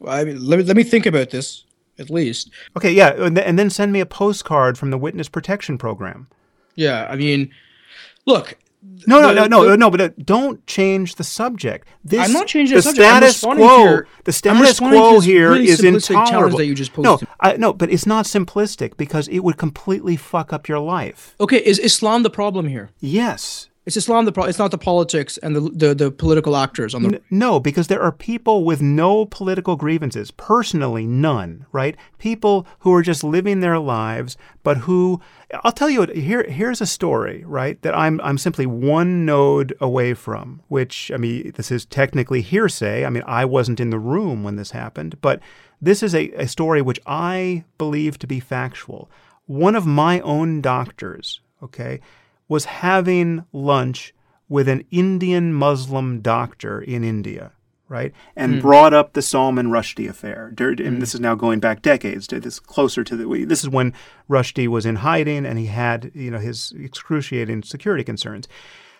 Well, I mean, let me let me think about this at least. Okay, yeah, and then send me a postcard from the Witness Protection Program. Yeah, I mean, look, no, no, no, no, no, but uh, don't change the subject. This, I'm not changing the, the status quo. the status quo here is intolerable. That you just no, I, no, but it's not simplistic because it would completely fuck up your life. Okay, is Islam the problem here? Yes. It's Islam. The pro- it's not the politics and the the, the political actors on the. No, because there are people with no political grievances, personally none, right? People who are just living their lives, but who I'll tell you here here's a story, right? That I'm I'm simply one node away from, which I mean this is technically hearsay. I mean, I wasn't in the room when this happened, but this is a, a story which I believe to be factual. One of my own doctors, okay, was having lunch with an Indian Muslim doctor in India, right? And mm. brought up the Salman Rushdie affair. And mm. this is now going back decades to this closer to the this is when Rushdie was in hiding and he had, you know, his excruciating security concerns.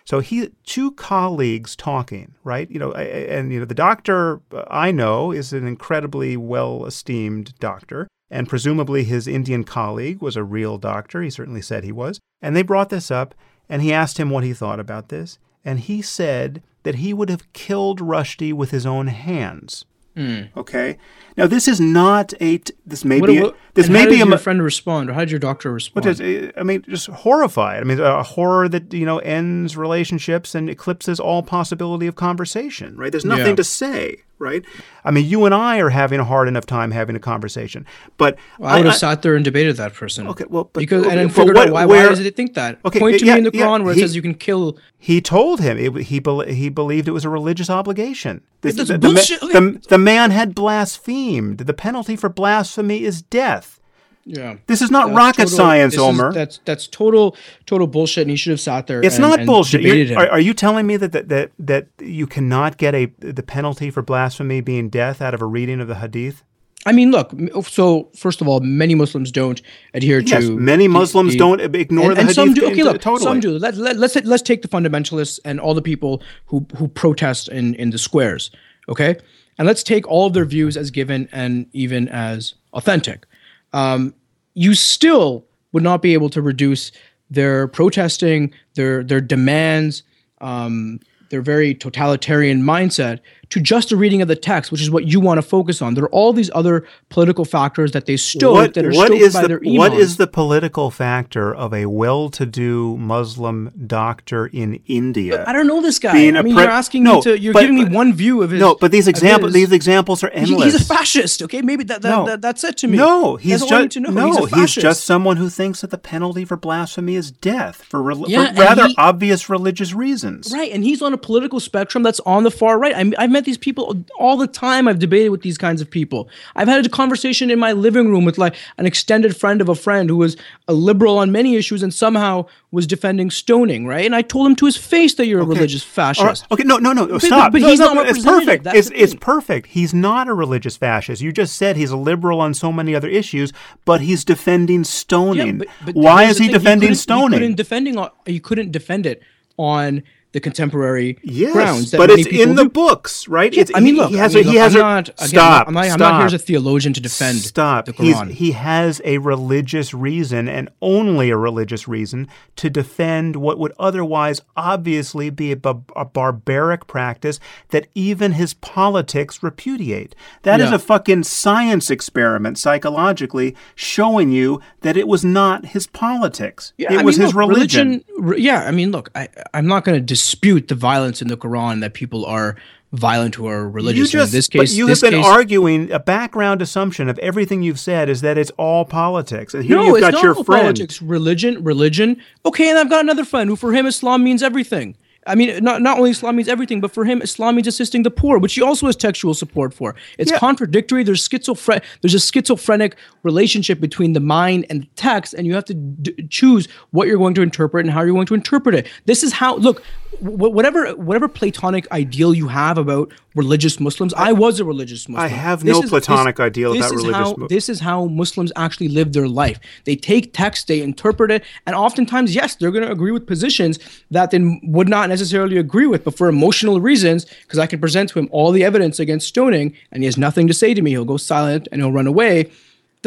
So he two colleagues talking, right? You know, and you know the doctor I know is an incredibly well esteemed doctor, and presumably his Indian colleague was a real doctor. He certainly said he was. And they brought this up, and he asked him what he thought about this, and he said that he would have killed Rushdie with his own hands. Mm. Okay. Now this is not a. T- this may what, be. What, this may how be a. your friend respond, or how did your doctor respond? Is, eh, I mean, just horrified. I mean, a horror that you know ends relationships and eclipses all possibility of conversation. Right. There's nothing yeah. to say right? I mean, you and I are having a hard enough time having a conversation, but well, I would have I, sat there and debated that person. Okay, well, but, because okay, and then figured what, out why, where, why does it think that? Okay, point to yeah, me in the Quran yeah, where it he, says you can kill. He told him it, he be, he believed it was a religious obligation. This, the, bullshit. The, the, the man had blasphemed. The penalty for blasphemy is death. Yeah. This is not that's rocket total, science, Omer. Is, that's that's total total bullshit, and he should have sat there. It's and, not and bullshit. Are, are, you telling me that, that that that you cannot get a the penalty for blasphemy being death out of a reading of the Hadith? I mean, look. Oh, so first of all, many Muslims don't adhere yes, to. many Muslims the, don't ignore and, the and Hadith. some do. Okay, look, totally. some do. Let, let, let's let's take the fundamentalists and all the people who who protest in in the squares. Okay, and let's take all of their views as given and even as authentic. Um, you still would not be able to reduce their protesting, their their demands, um, their very totalitarian mindset to just a reading of the text, which is what you want to focus on. There are all these other political factors that they stoke what, that are what stoked by the, their iman. What is the political factor of a well-to-do Muslim doctor in India? But I don't know this guy. I mean, pre- you're asking no, me to. You're but, giving me one view of his. No, but these examples, these examples are endless. He, he's a fascist. Okay, maybe that, that, no. that that's it to me. No, he's just no. He's, he's, just someone who thinks that the penalty for blasphemy is death for, re- yeah, for rather he, obvious religious reasons. Right, and he's on a political spectrum that's on the far right. I, I've met these people all the time. I've debated with these kinds of people. I've had a conversation in my living room with like an extended friend of a friend who was a liberal on many issues and somehow was defending stoning, right? And I told him to his face that you're a religious fascist. Right. Okay, no, no, no, stop. But, but no, he's no, not it's perfect. It's, it's perfect. He's not a religious fascist. You just said he's a liberal on so many other issues, but he's defending stoning. Yeah, but, Why is he defending he stoning? He couldn't, defending, he couldn't defend it on the contemporary yes, grounds. but it's in the books, right? Yeah, I mean, look, he has I mean, a, he has I'm a, not, again, stop, I'm not, I'm stop. not here as a theologian to defend stop. the Quran. He's, he has a religious reason and only a religious reason to defend what would otherwise obviously be a, a barbaric practice that even his politics repudiate. That yeah. is a fucking science experiment psychologically showing you that it was not his politics. Yeah, it I was mean, his look, religion. religion. Yeah, I mean, look, I, I'm not going to dispute the violence in the Quran that people are violent who are religious. You just, in this case, but you have been case, arguing a background assumption of everything you've said is that it's all politics. And here no, you've it's got not your all friend. politics, religion, religion. Okay, and I've got another friend who, for him, Islam means everything. I mean, not, not only Islam means everything, but for him, Islam means assisting the poor, which he also has textual support for. It's yeah. contradictory. There's schizophrenic. There's a schizophrenic relationship between the mind and the text, and you have to d- choose what you're going to interpret and how you're going to interpret it. This is how. Look, whatever whatever platonic ideal you have about religious Muslims, I, was a religious Muslim. I have this no is, platonic this, ideal this about religious. How, Muslims. This is how Muslims actually live their life. They take text, they interpret it, and oftentimes, yes, they're going to agree with positions that they would not necessarily agree with, but for emotional reasons, because I can present to him all the evidence against stoning, and he has nothing to say to me. He'll go silent and he'll run away.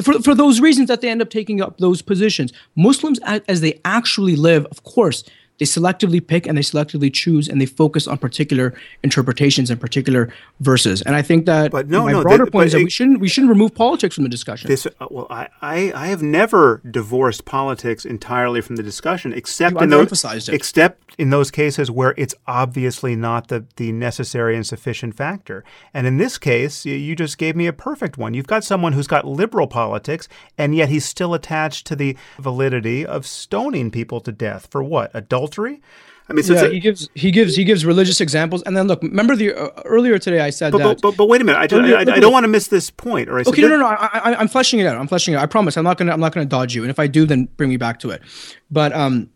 For, for those reasons that they end up taking up those positions. Muslims, as they actually live, of course, they selectively pick and they selectively choose and they focus on particular interpretations and particular verses. And I think that but no, my no, broader that, point is that it, we shouldn't we shouldn't remove politics from the discussion. This, uh, well, I, I, I have never divorced politics entirely from the discussion, except you in those it. except in those cases where it's obviously not the the necessary and sufficient factor. And in this case, you just gave me a perfect one. You've got someone who's got liberal politics, and yet he's still attached to the validity of stoning people to death for what adultery. I mean, so yeah, a, he gives he gives he gives religious examples, and then look. Remember the uh, earlier today I said but, that. But, but, but wait a minute, I, earlier, I, I, I, don't want to miss this point. Or okay, no, no, no. I, am fleshing it out. I'm fleshing it out. I promise. I'm not gonna I'm not gonna dodge you. And if I do, then bring me back to it. But um,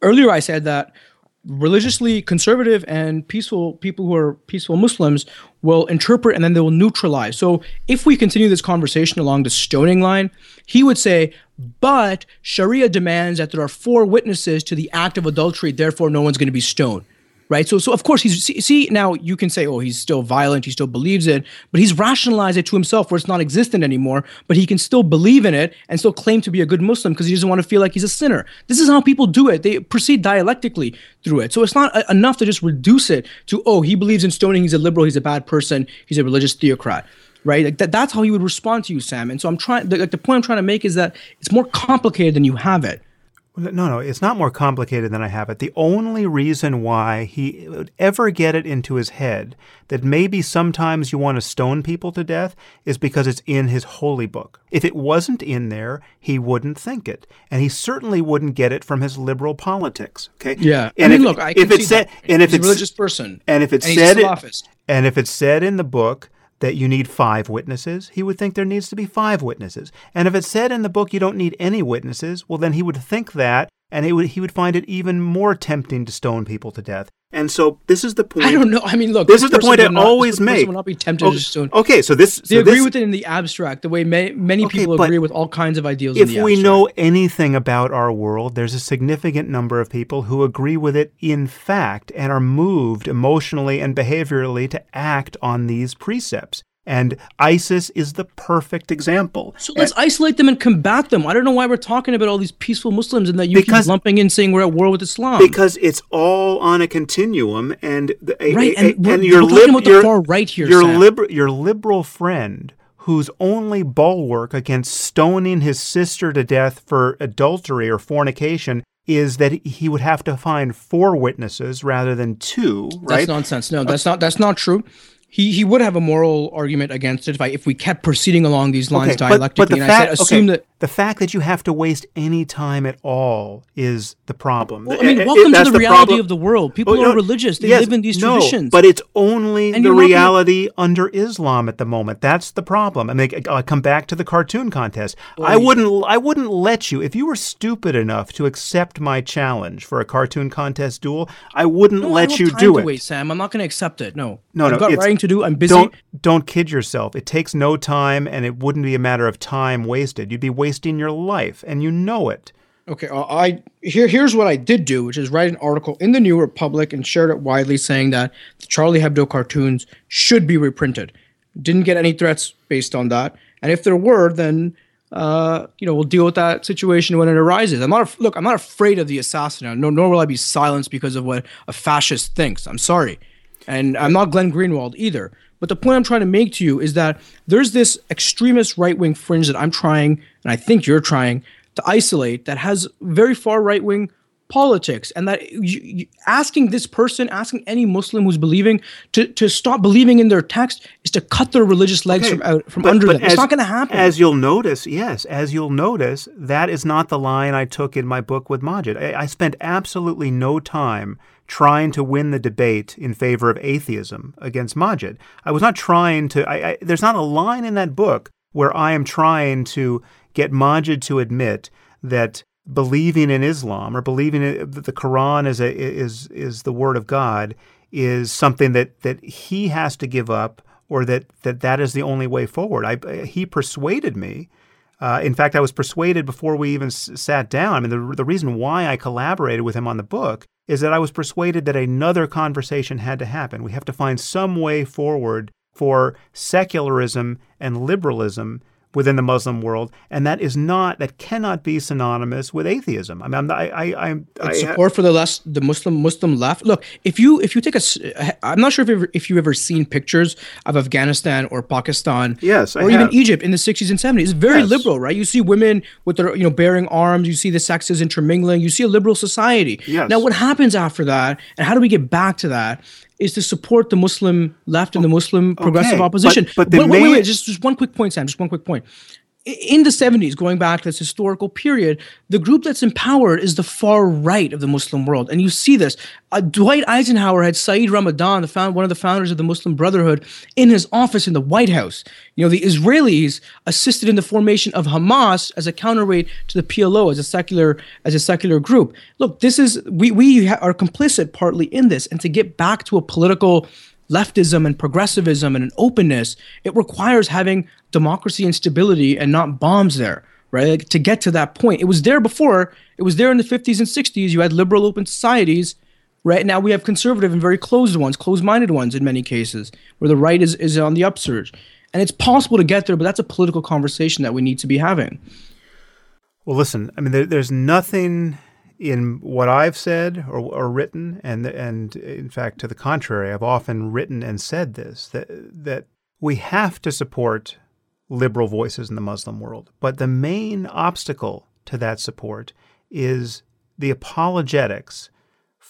earlier I said that religiously conservative and peaceful people who are peaceful Muslims will interpret and then they will neutralize. So if we continue this conversation along the stoning line, he would say, but Sharia demands that there are four witnesses to the act of adultery, therefore no one's going to be stoned right? So, so of course he's see, now you can say, oh, he's still violent, he still believes it, but he's rationalized it to himself where it's not existent anymore. But he can still believe in it and still claim to be a good Muslim because he doesn't want to feel like he's a sinner. This is how people do it. They proceed dialectically through it. So it's not a- enough to just reduce it to, oh, he believes in stoning, he's a liberal, he's a bad person, he's a religious theocrat. Right, like that, that's how he would respond to you, Sam. And so I'm trying. Like the point I'm trying to make is that it's more complicated than you have it. No, no, it's not more complicated than I have it. The only reason why he would ever get it into his head that maybe sometimes you want to stone people to death is because it's in his holy book. If it wasn't in there, he wouldn't think it, and he certainly wouldn't get it from his liberal politics. Okay. Yeah, and I mean, if, look, I if it's said, and if he's it's a religious person, and if it's and said, it, and if it's said in the book that you need five witnesses, he would think there needs to be five witnesses. And if it said in the book you don't need any witnesses, well, then he would think that and would, he would find it even more tempting to stone people to death. And so this is the point. I don't know. I mean, look. This, this is the point I not, always make. Will not be tempted okay, to. Okay, so this. They so agree this, with it in the abstract, the way may, many okay, people agree with all kinds of ideals. If we know anything about our world, there's a significant number of people who agree with it in fact and are moved emotionally and behaviorally to act on these precepts. And ISIS is the perfect example. So let's and, isolate them and combat them. I don't know why we're talking about all these peaceful Muslims and that you because, keep lumping in saying we're at war with Islam. Because it's all on a continuum, and a, right, a, and, a, and your lib- about the far right here, your, liber- your liberal friend whose only bulwark against stoning his sister to death for adultery or fornication is that he would have to find four witnesses rather than two. Right? That's nonsense. No, uh, that's not. That's not true he he would have a moral argument against it if I, if we kept proceeding along these lines okay, dialectically. But, but the and fact, I said, assume okay, that the fact that you have to waste any time at all is the problem. Well, I eh, mean, eh, welcome it, to the, the reality problem. of the world. People oh, are religious; they yes, live in these no, traditions. But it's only and the reality gonna... under Islam at the moment. That's the problem. I mean, I'll come back to the cartoon contest. I wouldn't I wouldn't let you if you were stupid enough to accept my challenge for a cartoon contest duel. I wouldn't no, let I you do it. Wait, Sam, I'm not going to accept it. No, no, I've no. got writing to do. I'm busy. Don't don't kid yourself. It takes no time, and it wouldn't be a matter of time wasted. You'd be wasting your life, and you know it. Okay, uh, I here here's what I did do, which is write an article in the New Republic and shared it widely, saying that the Charlie Hebdo cartoons should be reprinted. Didn't get any threats based on that, and if there were, then uh, you know we'll deal with that situation when it arises. I'm not look. I'm not afraid of the assassin. No, nor will I be silenced because of what a fascist thinks. I'm sorry, and I'm not Glenn Greenwald either. But the point I'm trying to make to you is that there's this extremist right wing fringe that I'm trying, and I think you're trying to isolate that has very far right wing politics. And that you, you, asking this person asking any muslim who's believing to, to stop believing in their text is to cut their religious legs okay, from out from but, under but them. As, it's not going to happen. as you'll notice yes as you'll notice that is not the line i took in my book with Maajid. I, I spent absolutely no time trying to win the debate in favor of atheism against Maajid. I was not trying to, I, I, there's not a line in that book where I am trying to get Maajid to admit that believing in Islam or believing that the Quran is, a, is, is the word of God is something that, that he has to give up or that, that that is the only way forward. I, he persuaded me uh, in fact, I was persuaded before we even s- sat down. I mean, the, the reason why I collaborated with him on the book is that I was persuaded that another conversation had to happen. We have to find some way forward for secularism and liberalism within the Muslim world, and that is not that cannot be synonymous with atheism. I mean, I, I, I, I support for the last the Muslim Muslim left. Look, if you if you take a, I'm not sure if ever, if you've ever seen pictures of Afghanistan or Pakistan, yes, or even Egypt in the 60s and 70s. It's very yes. liberal, right? You see women with their you know bearing arms. You see the sexes intermingling. You see a liberal society. Yes. Now, what happens after that, and how do we get back to that? Is to support the Muslim left and the Muslim progressive okay, opposition. But, but wait, main... wait, wait, just, just one quick point, Sam. Just one quick point in the 70s, going back to this historical period, the group that's empowered is the far right of the Muslim world. And you see this. Uh, Dwight Eisenhower had Saeed Ramadan, the found, one of the founders of the Muslim Brotherhood, in his office in the White House. You know, the Israelis assisted in the formation of Hamas as a counterweight to the PLO as a secular as a secular group. Look, this is we we are complicit partly in this. And to get back to a political leftism and progressivism and an openness, it requires having democracy and stability and not bombs there, right? Like, to get to that point. It was there before, it was there in the 50s and 60s. You had liberal open societies. Right now, we have conservative and very closed ones, closed minded ones in many cases, where the right is, is on the upsurge. And it's possible to get there, but that's a political conversation that we need to be having. Well, listen, I mean, there, there's nothing in what I've said or, or written, and and in fact, to the contrary, I've often written and said this that that we have to support liberal voices in the Muslim world, but the main obstacle to that support is the apologetics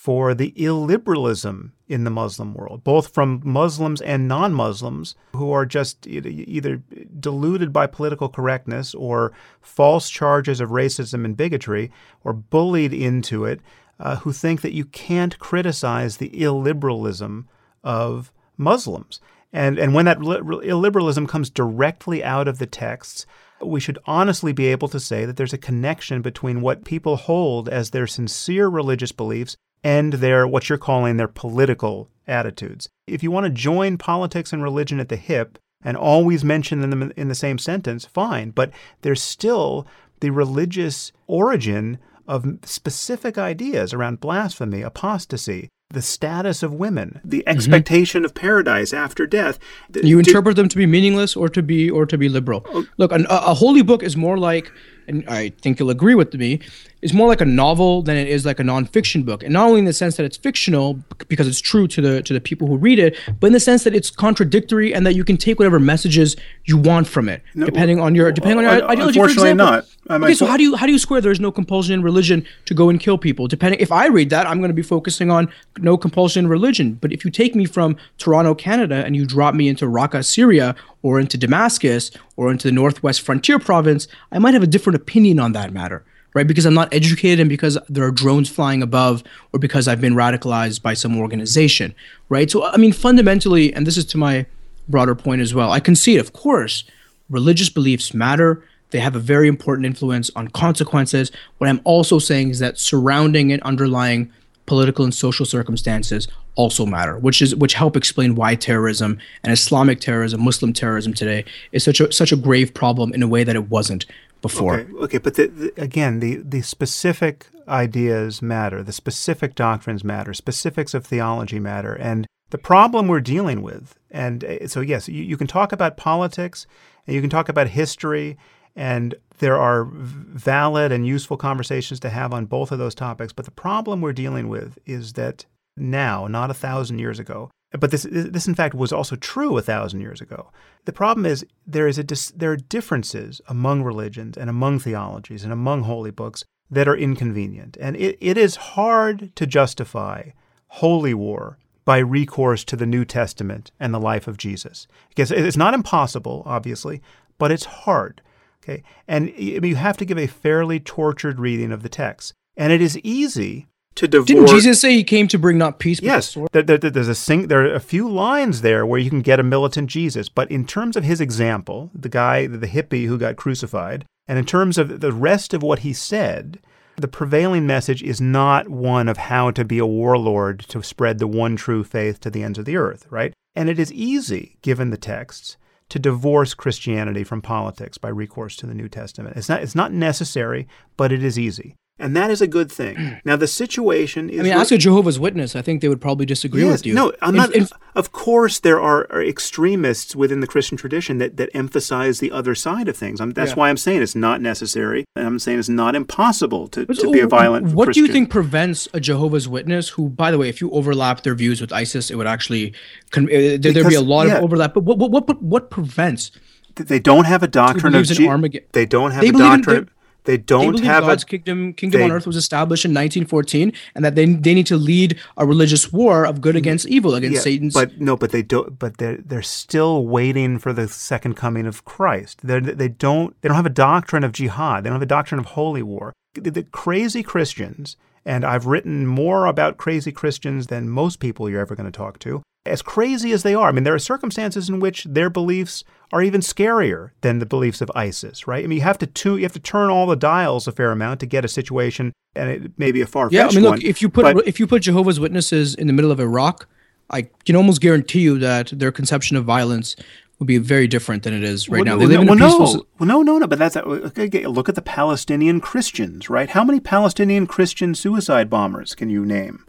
for the illiberalism in the Muslim world, both from Muslims and non Muslims who are just either deluded by political correctness or false charges of racism and bigotry or bullied into it, uh, who think that you can't criticize the illiberalism of Muslims. And, and when that illiberalism comes directly out of the texts, we should honestly be able to say that there's a connection between what people hold as their sincere religious beliefs and their what you're calling their political attitudes. If you want to join politics and religion at the hip and always mention them in the same sentence, fine, but there's still the religious origin of specific ideas around blasphemy, apostasy, the status of women, the mm-hmm. expectation mm-hmm. of paradise after death. You interpret them to be meaningless or to be or to be liberal. Oh. Look, an, a, a holy book is more like and I think you'll agree with me, is more like a novel than it is like a nonfiction book. And not only in the sense that it's fictional because it's true to the to the people who read it, but in the sense that it's contradictory and that you can take whatever messages you want from it, no, depending on your depending well, on your ideology. Unfortunately, not. Um, okay, so how do you how do you square there is no compulsion in religion to go and kill people? Depending if I read that, I'm going to be focusing on no compulsion in religion. But if you take me from Toronto, Canada, and you drop me into Raqqa, Syria, or into Damascus, or into the Northwest Frontier Province, I might have a different opinion on that matter right? Because I'm not educated and because there are drones flying above or because I've been radicalized by some organization, right? So, I mean, fundamentally, and this is to my broader point as well, I concede, of course, religious beliefs matter. They have a very important influence on consequences. What I'm also saying is that surrounding and underlying political and social circumstances also matter, which is which help explain why terrorism and Islamic terrorism, Muslim terrorism today is such a such a grave problem in a way that it wasn't before. Okay, okay but the, the, again, the the specific ideas matter, the specific doctrines matter, specifics of theology matter, and the problem we're dealing with. And uh, so, yes, you, you can talk about politics, and you can talk about history, and there are valid and useful conversations to have on both of those topics. But the problem we're dealing with is that now, not a thousand years ago, but this, this in fact was also true a thousand years ago. The problem is there is a dis, there are differences among religions and among theologies and among holy books that are inconvenient, and it, it is hard to justify holy war by recourse to the New Testament and the life of Jesus. Because it's not impossible, obviously, but it's hard. Okay, and you have to give a fairly tortured reading of the text, and it is easy to divorce. Didn't Jesus say he came to bring not peace? yes, there, there, there's a sing, there are a few lines there where you can get a militant Jesus, but in terms of his example, the guy, the hippie who got crucified, and in terms of the rest of what he said, the prevailing message is not one of how to be a warlord to spread the one true faith to the ends of the earth, right? And it is easy, given the texts, to divorce Christianity from politics by recourse to the New Testament. It's not, it's not necessary, but it is easy. And that is a good thing. Now, the situation is. I mean, ask a Jehovah's Witness. I think they would probably disagree Yes, with you. No, I'm not. in- of course, there are, are extremists within the Christian tradition that, that emphasize the other side of things. I'm, that's Yeah. why I'm saying it's not necessary, and I'm saying it's not impossible to, to be a violent What Christian. do you think prevents a Jehovah's Witness who, by the way, if you overlap their views with ISIS, it would actually con- uh, there- there'd be a lot yeah. of overlap. But what what what, what prevents? They don't have a doctrine of Armageddon. They don't have They a believe in- doctrine. They- they They don't believe have God's a. kingdom kingdom on earth was established in 1914, and that they they need to lead a religious war of good against evil, against yeah, Satan's. But no, but they don't. But they're they're still waiting for the second coming of Christ. They they don't they don't have a doctrine of jihad. They don't have a doctrine of holy war. The, the crazy Christians, and I've written more about crazy Christians than most people you're ever going to talk to. As crazy as they are, I mean, there are circumstances in which their beliefs are even scarier than the beliefs of ISIS, right? I mean, you have to tu- you have to turn all the dials a fair amount to get a situation, and it may be a far yeah, I mean, look, one. if you put but- if you put Jehovah's Witnesses in the middle of Iraq, I can almost guarantee you that their conception of violence would be very different than it is right now. They live in a well, peaceful. no. Well, no, no, no. But that's uh, okay. Look at the Palestinian Christians, right? How many Palestinian Christian suicide bombers can you name?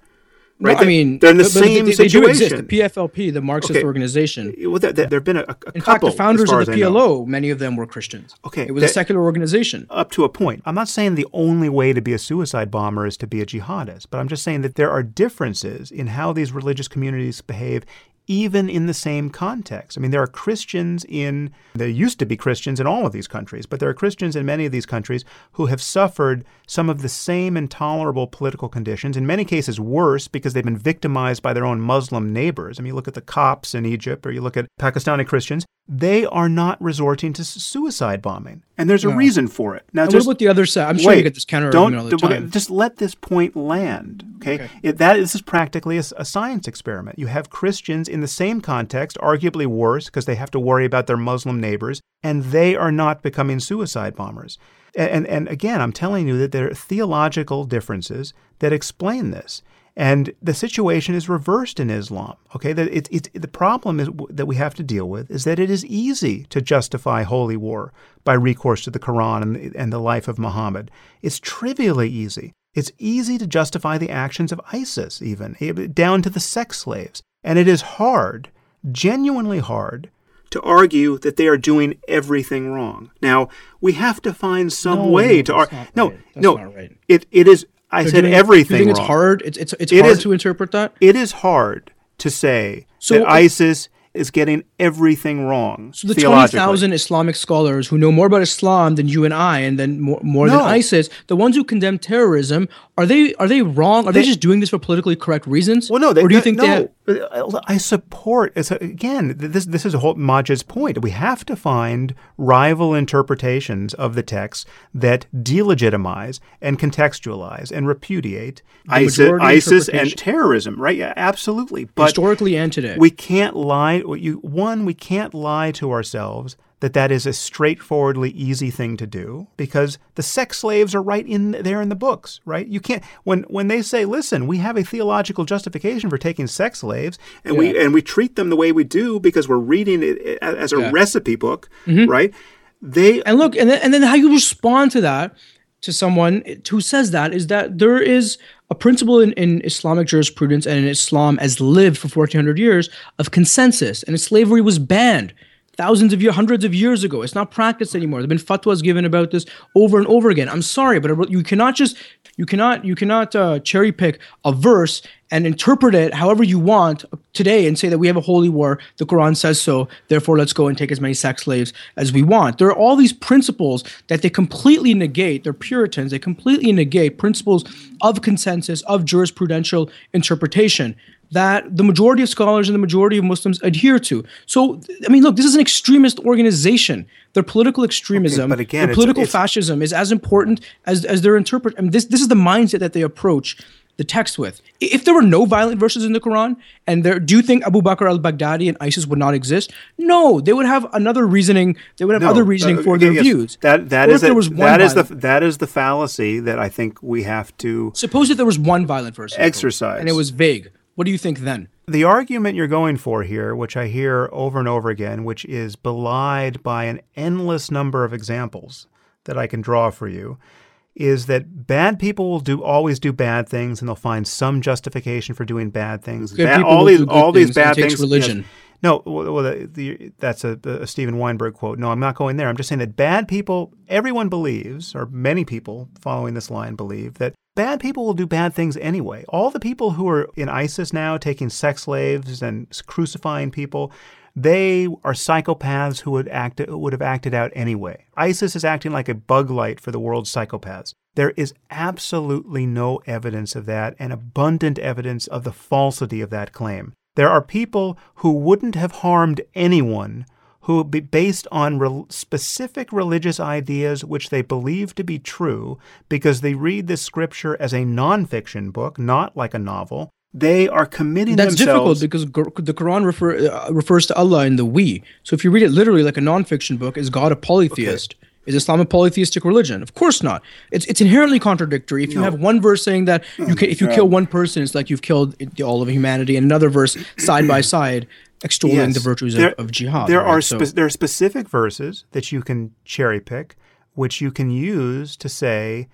No, Right? I mean, they're in the but- but same they, they do exist. The. PFLP, the Marxist Okay. organization. Well, there, there have been a, a In fact, the founders of the as I know. PLO, many of them were Christians. Okay, it was a secular organization. up to a point. I'm not saying the only way to be a suicide bomber is to be a jihadist, but I'm just saying that there are differences in how these religious communities behave even in the same context. I mean, there are Christians in, there used to be Christians in all of these countries, but there are Christians in many of these countries who have suffered some of the same intolerable political conditions, in many cases worse because they've been victimized by their own Muslim neighbors. I mean, you look at the Copts in Egypt or you look at Pakistani Christians, they are not resorting to suicide bombing. And there's a reason for it. Now, And just what about the other side? I'm sure you get this counter don't argument all the time. just let this point land. Okay, It, that this is practically a science experiment. You have Christians in the same context, arguably worse because they have to worry about their Muslim neighbors, and they are not becoming suicide bombers. And, and and again, I'm telling you that there are theological differences that explain this. And the situation is reversed in Islam. Okay, that it, it, the problem is that we have to deal with is that it is easy to justify holy war by recourse to the Quran and the, and the life of Muhammad. It's trivially easy. It's easy to justify the actions of ISIS, even eh, down to the sex slaves. And it is hard, genuinely hard, to argue that they are doing everything wrong. Now we have to find some No, way no, to argue. No, right. No, right. it it is. I They're said doing- everything You think it's wrong. hard? It's it's it's It hard is- to interpret that. It is hard to say So that ISIS is getting everything wrong. So the twenty thousand Islamic scholars who know more about Islam than you and I, and then more, more than ISIS, the ones who condemn terrorism, are they are they wrong? Are they, They- just doing this for politically correct reasons? Well, no, they, or do you think no, they? Have, I support. It's a, again, this this is a whole Maajid's point. We have to find rival interpretations of the text that delegitimize and contextualize and repudiate ISIS, ISIS and terrorism. Right? Yeah, absolutely. But historically and today. we can't lie. You one, we can't lie to ourselves that that is a straightforwardly easy thing to do because the sex slaves are right in there in the books, right? You can't when when they say, "Listen, we have a theological justification for taking sex slaves, and we and we treat them the way we do because we're reading it as a Yeah. recipe book, mm-hmm. right?" They And look, and then, and then how you respond to that, to someone who says that, is that there is a principle in, in Islamic jurisprudence and in Islam as lived for 1400 years of consensus, and slavery was banned thousands of years, hundreds of years ago. It's not practiced anymore. There have been fatwas given about this over and over again. I'm sorry, but you cannot just you cannot you cannot uh, cherry pick a verse and interpret it however you want today and say that we have a holy war. The Quran says so. Therefore, let's go and take as many sex slaves as we want. There are all these principles that they completely negate. They're Puritans. They completely negate principles of consensus of jurisprudential interpretation that the majority of scholars and the majority of Muslims adhere to. So, I mean, look, this is an extremist organization. Their political extremism, but again, their political it's- fascism is as important as, as their interpret. I mean, this, this is the mindset that they approach the text with. If there were no violent verses in the Quran, and there, do you think Abu Bakr al-Baghdadi and ISIS would not exist? No, they would have another reasoning. They would have No, other reasoning uh, for their yes, views. That that is a- that is the that is the fallacy that I think we have to Suppose if there was one violent verse in the Quran, Exercise. and it was vague. What do you think then? The argument you're going for here, which I hear over and over again, which is belied by an endless number of examples that I can draw for you, is that bad people will do always do bad things and they'll find some justification for doing bad things. Bad- all these all things, it bad things religion. yes. No, well, well the, the, that's a, a Steven Weinberg quote. No, I'm not going there. I'm just saying that bad people, everyone believes, or many people following this line believe, that bad people will do bad things anyway. All the people who are in ISIS now taking sex slaves and crucifying people, they are psychopaths who would act would have acted out anyway. ISIS is acting like a bug light for the world's psychopaths. There is absolutely no evidence of that and abundant evidence of the falsity of that claim. There are people who wouldn't have harmed anyone who be based on rel specific religious ideas which they believe to be true because they read this scripture as a nonfiction book, not like a novel. They are committing That's themselves. difficult because the Quran refer, uh, refers to Allah in the we. So if you read it literally like a nonfiction book, is God a polytheist? Is Islam a polytheistic religion? Of course not. It's it's inherently contradictory. If you have one verse saying that you can, if you kill one person, it's like you've killed all of humanity, and another verse side by side extolling Yes. the virtues There- of, of jihad. There right? are So- spe- there are specific verses that you can cherry pick, which you can use to say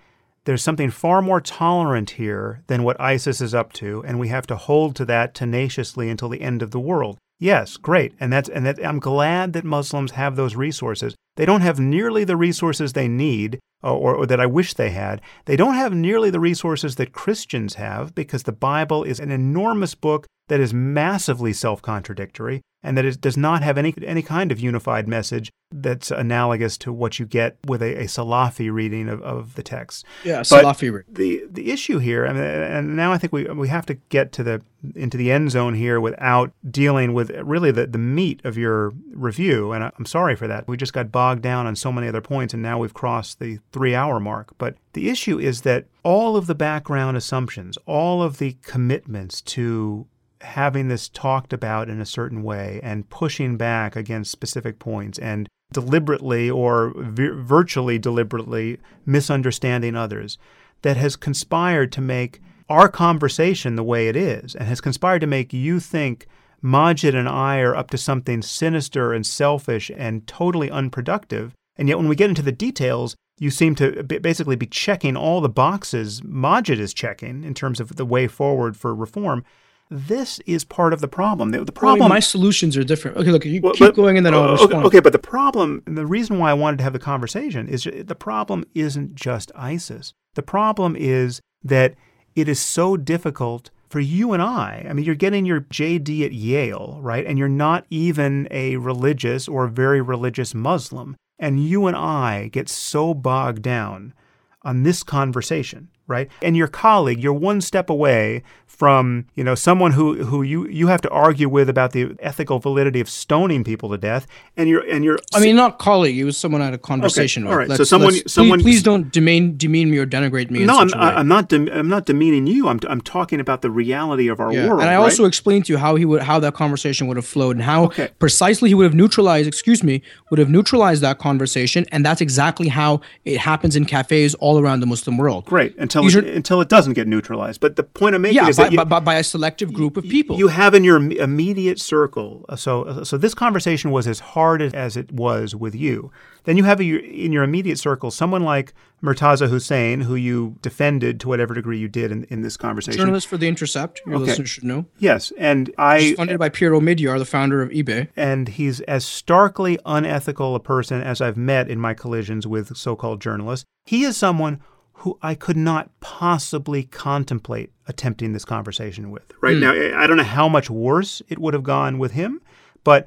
there's something far more tolerant here than what ISIS is up to, and we have to hold to that tenaciously until the end of the world. Yes, great, and that's and that I'm glad that Muslims have those resources. They don't have nearly the resources they need, Uh, or, or that I wish they had. They don't have nearly the resources that Christians have because the Bible is an enormous book that is massively self-contradictory and that it does not have any any kind of unified message that's analogous to what you get with a, a Salafi reading of, of the text. yeah, Salafi. re- The the issue here, I mean, and now I think we we have to get to the into the end zone here without dealing with really the, the meat of your review. And I- I'm sorry for that. We just got bogged down on so many other points, and now we've crossed the three hour mark. But the issue is that all of the background assumptions, all of the commitments to having this talked about in a certain way and pushing back against specific points and deliberately or vir- virtually deliberately misunderstanding others that has conspired to make our conversation the way it is and has conspired to make you think Maajid and I are up to something sinister and selfish and totally unproductive. And yet, when we get into the details, you seem to basically be checking all the boxes Maajid is checking in terms of the way forward for reform. This is part of the problem. The, the Well, I mean, problem. my solutions are different. Okay, look, you Well, keep but- going, and then I'll okay, respond. Okay, but the problem, and the reason why I wanted to have the conversation is the problem isn't just ISIS. The problem is that it is so difficult for you and I. I mean, you're getting your JD at Yale, right? And you're not even a religious or very religious Muslim. And you and I get so bogged down on this conversation, right? And your colleague, you're one step away from, you know, someone who, who you, you have to argue with about the ethical validity of stoning people to death, and you're and you're I mean, not colleague. It was someone I had a conversation all with. right, so Let's- someone- someone- Please, please don't demean demean me or denigrate me. no, in I'm, a way. I'm not dem- I'm not demeaning you. I'm, I'm talking about the reality of our Yeah, world. and I right? also explained to you how he would how that conversation would have flowed and how Okay. precisely he would have neutralized. Excuse me, would have neutralized that conversation, and that's exactly how it happens in cafes all around the Muslim world. great until it, until it doesn't get neutralized. But the point I'm making Yeah, is by, that you, by, by, a selective group of people. you have in your immediate circle. uh, So, so this conversation was as hard as it was with you. Then you have a, in your immediate circle someone like Murtaza Hussain, who you defended to whatever degree you did in, in this conversation. Journalist for The Intercept, your Okay. listeners should know. Yes, and I Funded by Pierre Omidyar, the founder of eBay. and he's as starkly unethical a person as I've met in my collisions with so-called journalists. He is someone who I could not possibly contemplate attempting this conversation with. Right hmm. now, I don't know how much worse it would have gone with him, but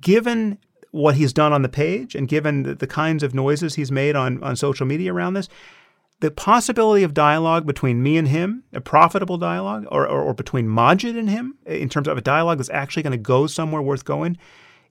given what he's done on the page and given the, the kinds of noises he's made on, on social media around this, the possibility of dialogue between me and him, a profitable dialogue, or, or, or between Majid and him, in terms of a dialogue that's actually going to go somewhere worth going,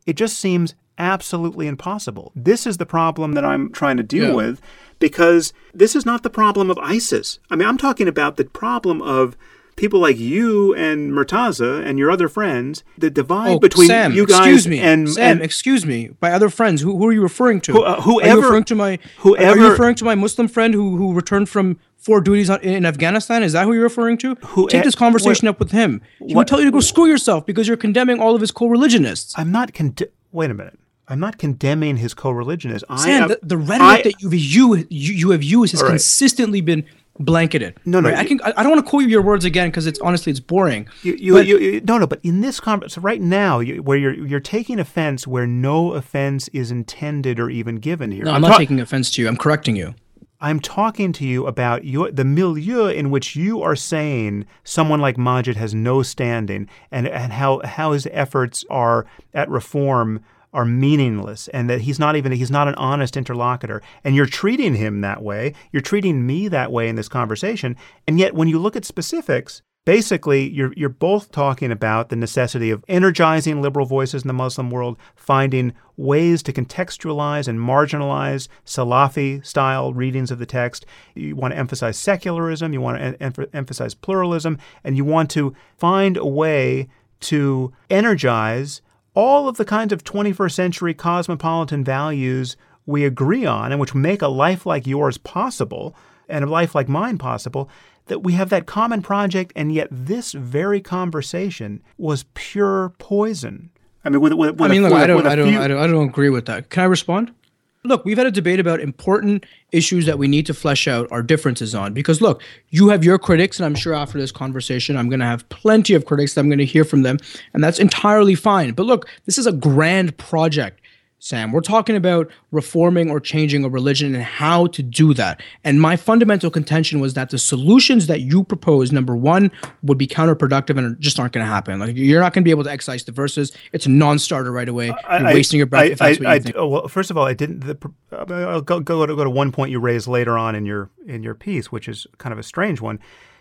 it just seems absolutely impossible. This is the problem that I'm trying to deal Yeah. with because this is not the problem of ISIS. I mean, I'm talking about the problem of people like you and Murtaza and your other friends, the divide Oh, between Sam, you guys excuse me. and, Sam, and excuse me. By other friends, who, who are you referring to? Who- uh, are you referring to my Are whoever- you referring to my Muslim friend who who returned from four duties on, in Afghanistan? Is that who you're referring to? Who- Take this conversation what- up with him. He what- would tell you to go screw yourself because you're condemning all of his co-religionists. I'm not. Con- wait a minute. I'm not condemning his co-religionists. I Sam, am, the, the rhetoric I- that you've you, you you have used has right. consistently been blanketed. No, no, Right? I can. I I don't want to quote you your words again because it's honestly it's boring. You, you, But- you, you- no, no, but in this conversation, right now, you, where you're you're taking offense where no offense is intended or even given here. No, I'm not ta- taking offense to you. I'm correcting you. I'm talking to you about your the milieu in which you are saying someone like Maajid has no standing, and and how how his efforts are at reform are meaningless, and that he's not even he's not an honest interlocutor, and you're treating him that way. You're treating me that way in this conversation, and yet when you look at specifics. Basically, you're, you're both talking about the necessity of energizing liberal voices in the Muslim world, finding ways to contextualize and marginalize Salafi style readings of the text. You want to emphasize secularism, you want to em- em- emphasize pluralism, and you want to find a way to energize all of the kinds of 21st century cosmopolitan values we agree on and which make a life like yours possible and a life like mine possible that we have that common project and yet this very conversation was pure poison i mean with, with, with I mean, a, look, with I a- don't, with a I don't, few- I don't, I don't agree with that. Can I respond? Look, we've had a debate about important issues that we need to flesh out our differences on. Because look, you have your critics, and I'm sure after this conversation, I'm going to have plenty of critics that I'm going to hear from them, and that's entirely fine. But look, this is a grand project. Sam, we're talking about reforming or changing a religion and how to do that. And my fundamental contention was that the solutions that you propose, number one, would be counterproductive and just aren't going to happen. Like you're not going to be able to excise the verses. It's a non-starter right away. You're I- wasting your breath I, if that's I, what you oh, well, first of all, I didn't. The, I'll go, go, to, go to one point you raised later on in your in your piece, which is kind of a strange one.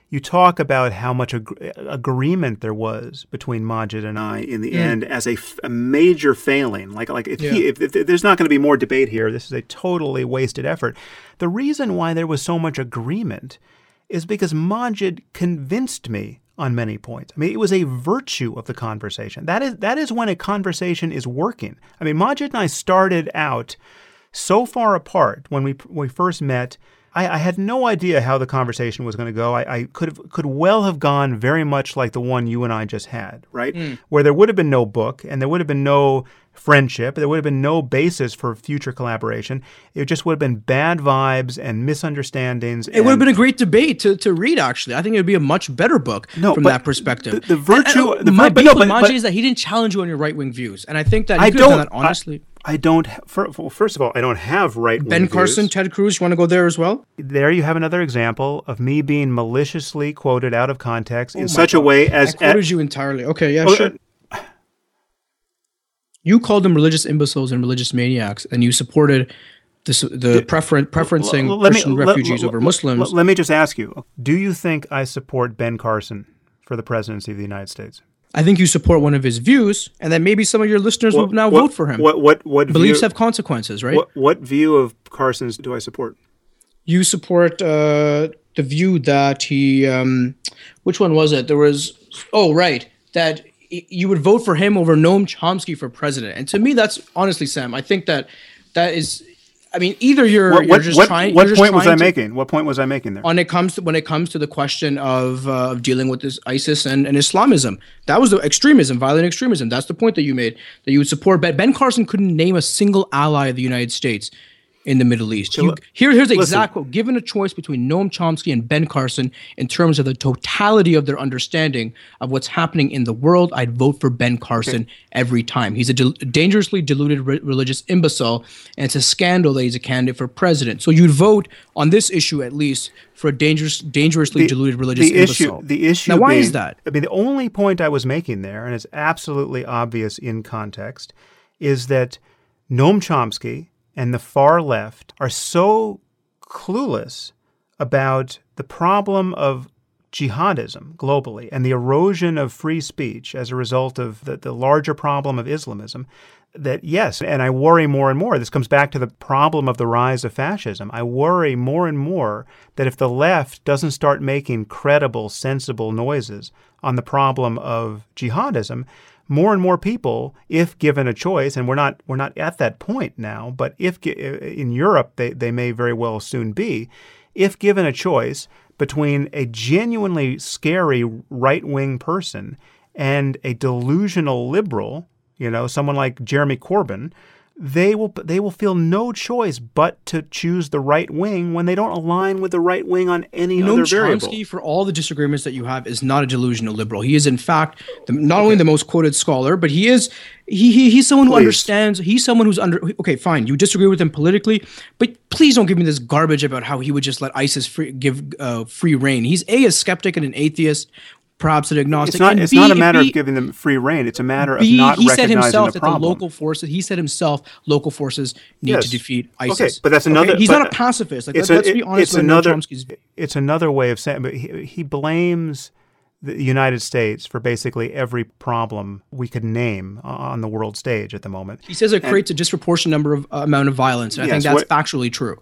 You talk about how much ag- agreement there was between Maajid and I in the end as a, f- a major failing. Like like if, he, if, if there's not going to be more debate here, this is a totally wasted effort. The reason why there was so much agreement is because Maajid convinced me on many points. I mean, it was a virtue of the conversation. That is that is when a conversation is working. I mean, Maajid and I started out so far apart when we we first met. I, I had no idea how the conversation was going to go. I, I could have could well have gone very much like the one you and I just had, right? Hmm. Where there would have been no book and there would have been no friendship. There would have been no basis for future collaboration. It just would have been bad vibes and misunderstandings. It would have been a great debate to, to read. Actually, I think it would be a much better book No, from that perspective. the- the virtue- And- and the my beef no, with Manji is that he didn't challenge you on your right wing views, and I think that he I could have done don't that honestly. I, I don't. ha- well, first of all, I don't have right. ben Carson, Ted Cruz, you want to go there as well? There you have another example of me being maliciously quoted out of context oh in Oh my such a God. way I as. quoted you entirely. Okay, yeah, Oh, uh, sure. You called them religious imbeciles and religious maniacs, and you supported this, the preferen- preferencing let Christian let- refugees let- over let- Muslims. Let me just ask you: Do you think I support Ben Carson for the presidency of the United States? I think you support one of his views, and then maybe some of your listeners will now what, vote for him. What what what Beliefs view, have consequences, right? what, what view of Carson's do I support? you support uh, the view that he um, which one was it there was oh right that you would vote for him over noam chomsky for president and to me that's honestly sam i think that that is i mean either you're, What you're just what, trying what just point was I to- making? What point was I making there? when it comes to when it comes to the question of uh, of dealing with this ISIS and, and Islamism. That was the extremism, violent extremism. That's the point that you made that you would support. Ben, ben Carson couldn't name a single ally of the United States in the Middle East. You, here, here's the exact quote: Given a choice between Noam Chomsky and Ben Carson in terms of the totality of their understanding of what's happening in the world, I'd vote for Ben Carson every time. He's a del- dangerously deluded re- religious imbecile, and it's a scandal that he's a candidate for president. So you'd vote on this issue at least for a dangerous, dangerously deluded religious the issue, the issue. Now, why being, is that? I mean, the only point I was making there, and it's absolutely obvious in context, is that Noam Chomsky and the far left are so clueless about the problem of jihadism globally and the erosion of free speech as a result of the, the larger problem of Islamism that yes, and I worry more and more. This comes back to the problem of the rise of fascism. I worry more and more that if the left doesn't start making credible, sensible noises on the problem of jihadism, more and more people, if given a choice, and we're not we're not at that point now, but if uh, in Europe they, they may very well soon be, if given a choice between a genuinely scary right wing person and a delusional liberal, you know, someone like Jeremy Corbyn, they will they will feel no choice but to choose the right wing when they don't align with the right wing on any Noam other Chomsky, variable. for all the disagreements that you have, is not a delusional liberal. He is, in fact, the, not only the most quoted scholar, but he is he, he he's someone who understands. He's someone who's under. Okay, fine, you disagree with him politically, but please don't give me this garbage about how he would just let ISIS free, give uh, free reign. He's a a skeptic and an atheist, perhaps an agnostic. It's not it's B, not a matter B, of giving them free reign. It's a matter of B, not he said himself the that problem. the local forces. He said himself, local forces need Yes. to defeat Okay, ISIS. but that's another- He's not a pacifist. Like it's let, a- us be honest. it's another Chomsky's it's another way of saying but he, he blames the United States for basically every problem we could name on the world stage at the moment. He says it creates a disproportionate number of uh, amount of violence, and I think that's what- factually true.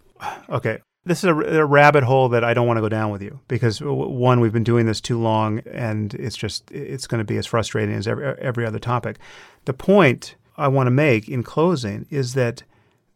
Okay. This is a, a rabbit hole that I don't want to go down with you because one, we've been doing this too long, and it's just it's going to be as frustrating as every, every other topic. The point I want to make in closing is that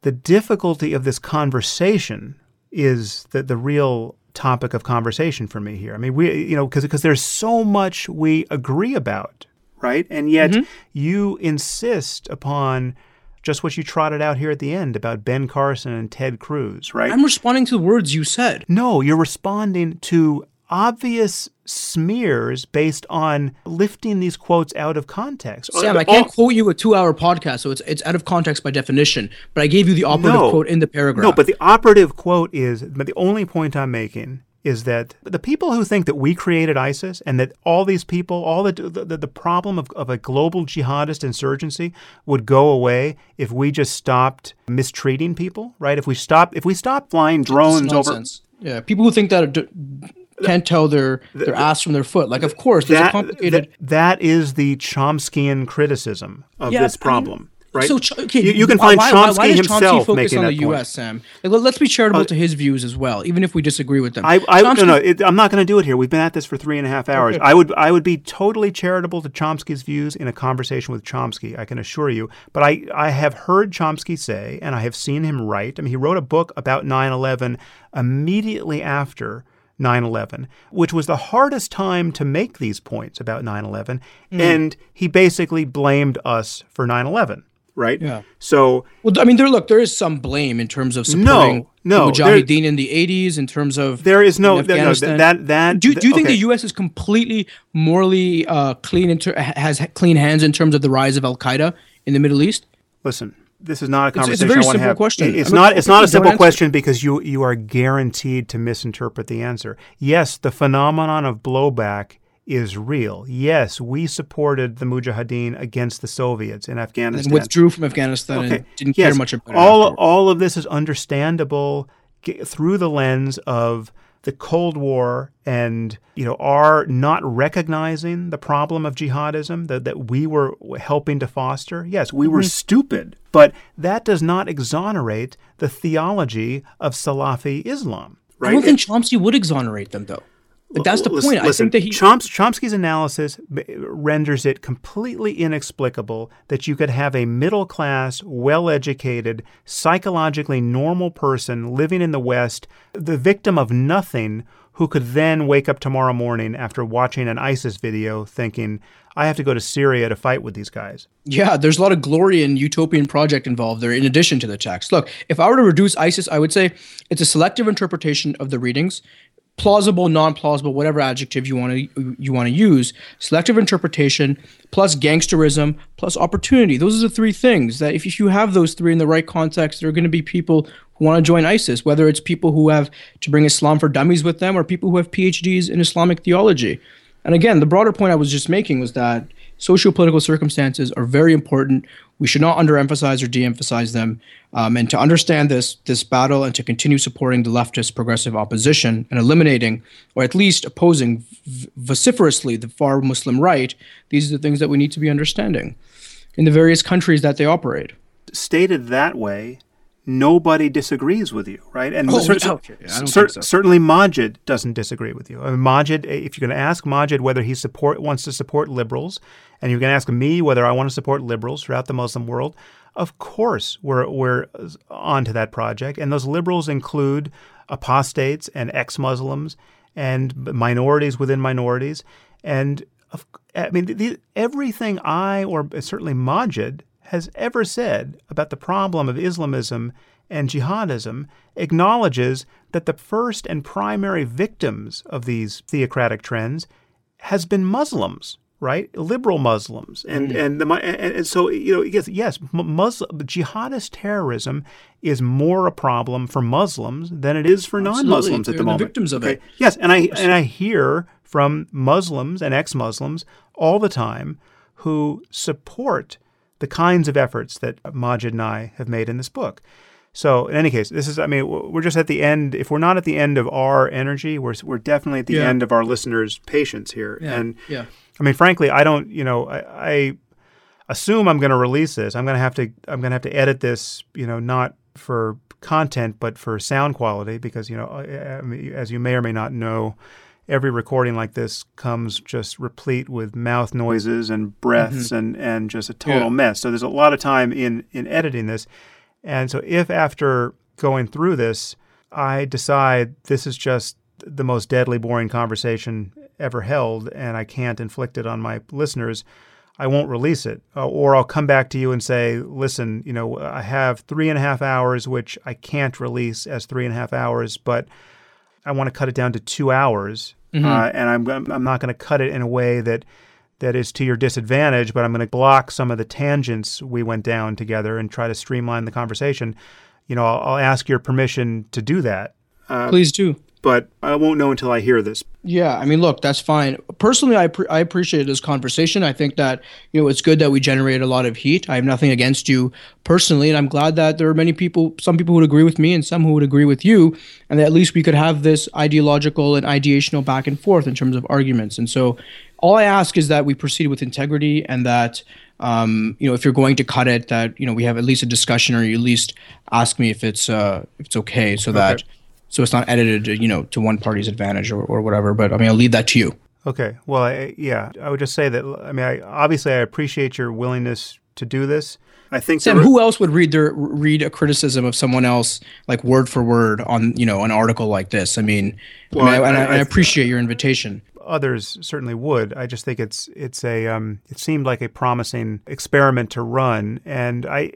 the difficulty of this conversation is that the real topic of conversation for me here. I mean, we you know because because there's so much we agree about, right? And yet mm-hmm. you insist upon just what you trotted out here at the end about Ben Carson and Ted Cruz, right? I'm responding to the words you said. no, you're responding to obvious smears based on lifting these quotes out of context. Sam, I can't quote you a two-hour podcast, so it's it's out of context by definition. But I gave you the operative No. quote in the paragraph. No, but the operative quote is, but the only point I'm making is that the people who think that we created ISIS and that all these people, all the the, the problem of, of a global jihadist insurgency would go away if we just stopped mistreating people, right? If we stop, if we stop flying drones over. Yeah, people who think that d- can't tell their their ass from their foot. Like, of course, there's a complicated. that that is the Chomskyan criticism of Yeah, this I mean, problem, right? So, okay, you, you can find why, Chomsky why, why does himself Chomsky focus making on that the point. Uh, U.S., Sam? Like, let, us be charitable to his views as well, even if we disagree with them. I, I no, Chomsky- no, it, I'm not going to do it here. We've been at this for three and a half hours. I would, I would be totally charitable to Chomsky's views in a conversation with Chomsky. I can assure you. But I, I have heard Chomsky say, and I have seen him write. I mean, he wrote a book about 9/11 immediately after 9/11, which was the hardest time to make these points about 9/11, Hmm. and he basically blamed us for 9/11. Right. Yeah. So Well, I mean, there look, there is some blame in terms of supporting no, there- Mujahideen in the '80s, in terms of there is no, in no, no Afghanistan. that that. do, do you think okay. the U.S. is completely morally uh, clean, in ter- has clean hands in terms of the rise of Al Qaeda in the Middle East? Listen, this is not a conversation it's a very I want to simple have. question. It's I mean, not. It's not a simple question because you you are guaranteed to misinterpret the answer. Yes, the phenomenon of blowback is real. Yes, we supported the Mujahideen against the Soviets in Afghanistan. And withdrew from Afghanistan and didn't yes. care much about all afterward. all of this is understandable through the lens of the Cold War and you know our not recognizing the problem of jihadism that, that we were helping to foster. Yes, we Mm-hmm. were stupid, but that does not exonerate the theology of Salafi Islam. Right? I don't think Chomsky would exonerate them, though. Like, that's the Listen- point. I think that he. Choms- Chomsky's analysis b- renders it completely inexplicable that you could have a middle class, well educated, psychologically normal person living in the West, the victim of nothing, who could then wake up tomorrow morning after watching an ISIS video thinking, I have to go to Syria to fight with these guys. Yeah, there's a lot of glory and utopian project involved there in addition to the text. Look, if I were to reduce ISIS, I would say it's a selective interpretation of the readings, plausible, non-plausible, whatever adjective you want to you want to use, selective interpretation plus gangsterism plus opportunity. Those are the three things that if, if you have those three in the right context, there are going to be people who want to join ISIS, whether it's people who have to bring Islam for dummies with them or people who have PhDs in Islamic theology. And again, the broader point I was just making was that socio-political circumstances are very important. We should not underemphasize or de-emphasize them. Um, and to understand this this battle and to continue supporting the leftist progressive opposition and eliminating, or at least opposing vociferously the far Muslim right, these are the things that we need to be understanding in the various countries that they operate. Stated that way, nobody disagrees with you, right? And Oh, cer- cer- so. certainly Maajid doesn't disagree with you. I mean, Maajid, eh, if you're going to ask Maajid whether he support wants to support liberals, and you're going to ask me whether I want to support liberals throughout the Muslim world, of course we're we're onto that project. And those liberals include apostates and ex-Muslims and minorities within minorities. And of, I mean, the, everything I or certainly Maajid has ever said about the problem of Islamism and jihadism acknowledges that the first and primary victims of these theocratic trends has been Muslims, right? Liberal Muslims, and mm. and the and, and, so you know yes, yes, Muslim jihadist terrorism is more a problem for Muslims than it is for non-Muslims at the moment. The victims of okay? it. Yes, and I and I hear from Muslims and ex-Muslims all the time who support the kinds of efforts that Maajid and I have made in this book. So in any case, this is I mean we're just at the end. If we're not at the end of our energy, we're we're definitely at the yeah. end of our listeners' patience here. Yeah. And yeah. I mean, frankly, I don't. You know, I, I assume I'm going to release this. I'm going to have to. I'm going to have to edit this. You know, not for content, but for sound quality, because you know, as you may or may not know, every recording like this comes just replete with mouth noises and breaths mm-hmm. and and just a total yeah. mess. So there's a lot of time in in editing this. And so if after going through this, I decide this is just the most deadly boring conversation ever held and I can't inflict it on my listeners, I won't release it. Uh, or I'll come back to you and say, listen, you know, I have three and a half hours, which I can't release as three and a half hours, but I want to cut it down to two hours. Mm-hmm. Uh, and I'm, I'm not going to cut it in a way that that is to your disadvantage, but I'm going to block some of the tangents we went down together and try to streamline the conversation. You know, I'll, I'll ask your permission to do that. Uh, Please do. But I won't know until I hear this. Yeah, I mean, look, that's fine. Personally, I pre- I appreciate this conversation. I think that you know it's good that we generate a lot of heat. I have nothing against you personally, and I'm glad that there are many people, some people who would agree with me, and some who would agree with you, and that at least we could have this ideological and ideational back and forth in terms of arguments. And so, all I ask is that we proceed with integrity and that um, you know if you're going to cut it that you know we have at least a discussion or you at least ask me if it's uh, if it's okay so okay. that so it's not edited you know to one party's advantage or, or whatever but I mean I'll leave that to you. Okay. Well, I, yeah, I would just say that I mean I, obviously I appreciate your willingness to do this. I think Sam, who else would read their read a criticism of someone else like word for word on you know an article like this? I mean, well, I, mean, I, I, I appreciate your invitation others certainly would. I just think it's it's a um, it seemed like a promising experiment to run, and I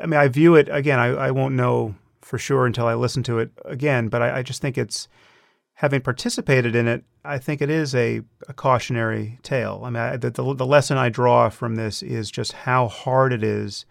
I mean I view it again. I, I won't know for sure until I listen to it again, but I, I just think it's having participated in it. I think it is a, a cautionary tale. I mean, I, the, the the lesson I draw from this is just how hard it is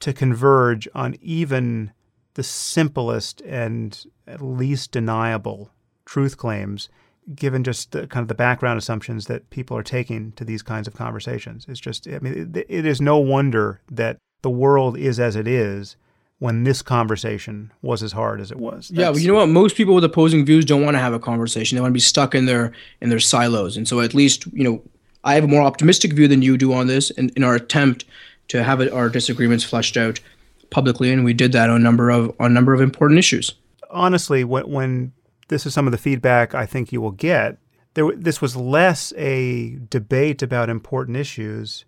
to converge on even the simplest and least deniable truth claims given just the, kind of the background assumptions that people are taking to these kinds of conversations. It's just, I mean, it, it is no wonder that the world is as it is when this conversation was as hard as it was. That's, yeah, well, you know what? Most people with opposing views don't want to have a conversation. They want to be stuck in their in their silos. And so, at least, you know, I have a more optimistic view than you do on this. In, in our attempt to have it, our disagreements fleshed out publicly, and we did that on a number of on a number of important issues. Honestly, when when this is some of the feedback I think you will get. There, this was less a debate about important issues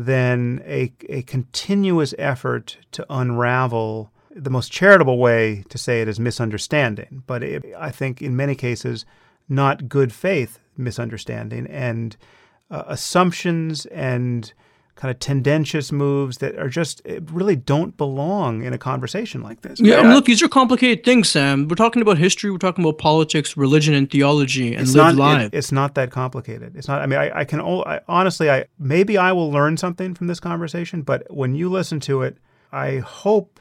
than a, a continuous effort to unravel the most charitable way to say it is misunderstanding, but it, I think in many cases, not good faith misunderstanding and uh, assumptions and kind of tendentious moves that are just eh, really don't belong in a conversation like this. Yeah, look, these are complicated things, Sam. We're talking about history, we're talking about politics, religion, and theology, and it's live not, It, it's not that complicated. It's not. I mean, I, I can I, honestly, I maybe I will learn something from this conversation, but when you listen to it, I hope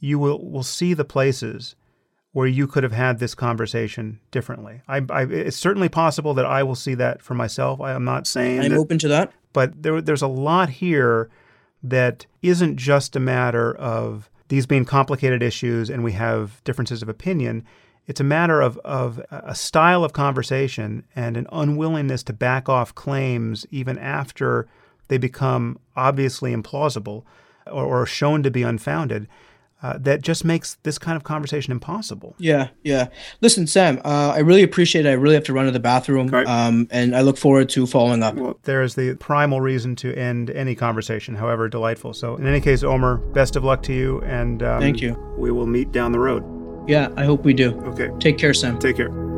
you will will see the places where you could have had this conversation differently. I, I, it's certainly possible that I will see that for myself. I am not saying I'm that, open to that. But there, there's a lot here that isn't just a matter of these being complicated issues and we have differences of opinion. It's a matter of, of a style of conversation and an unwillingness to back off claims even after they become obviously implausible or, or shown to be unfounded uh, that just makes this kind of conversation impossible. Yeah, yeah. Listen, Sam, uh, I really appreciate it. I really have to run to the bathroom, right. um, and I look forward to following up. Well, there is the primal reason to end any conversation, however delightful. So, in any case, Omer, best of luck to you, and um, thank you. We will meet down the road. Yeah, I hope we do. Okay. Take care, Sam. Take care.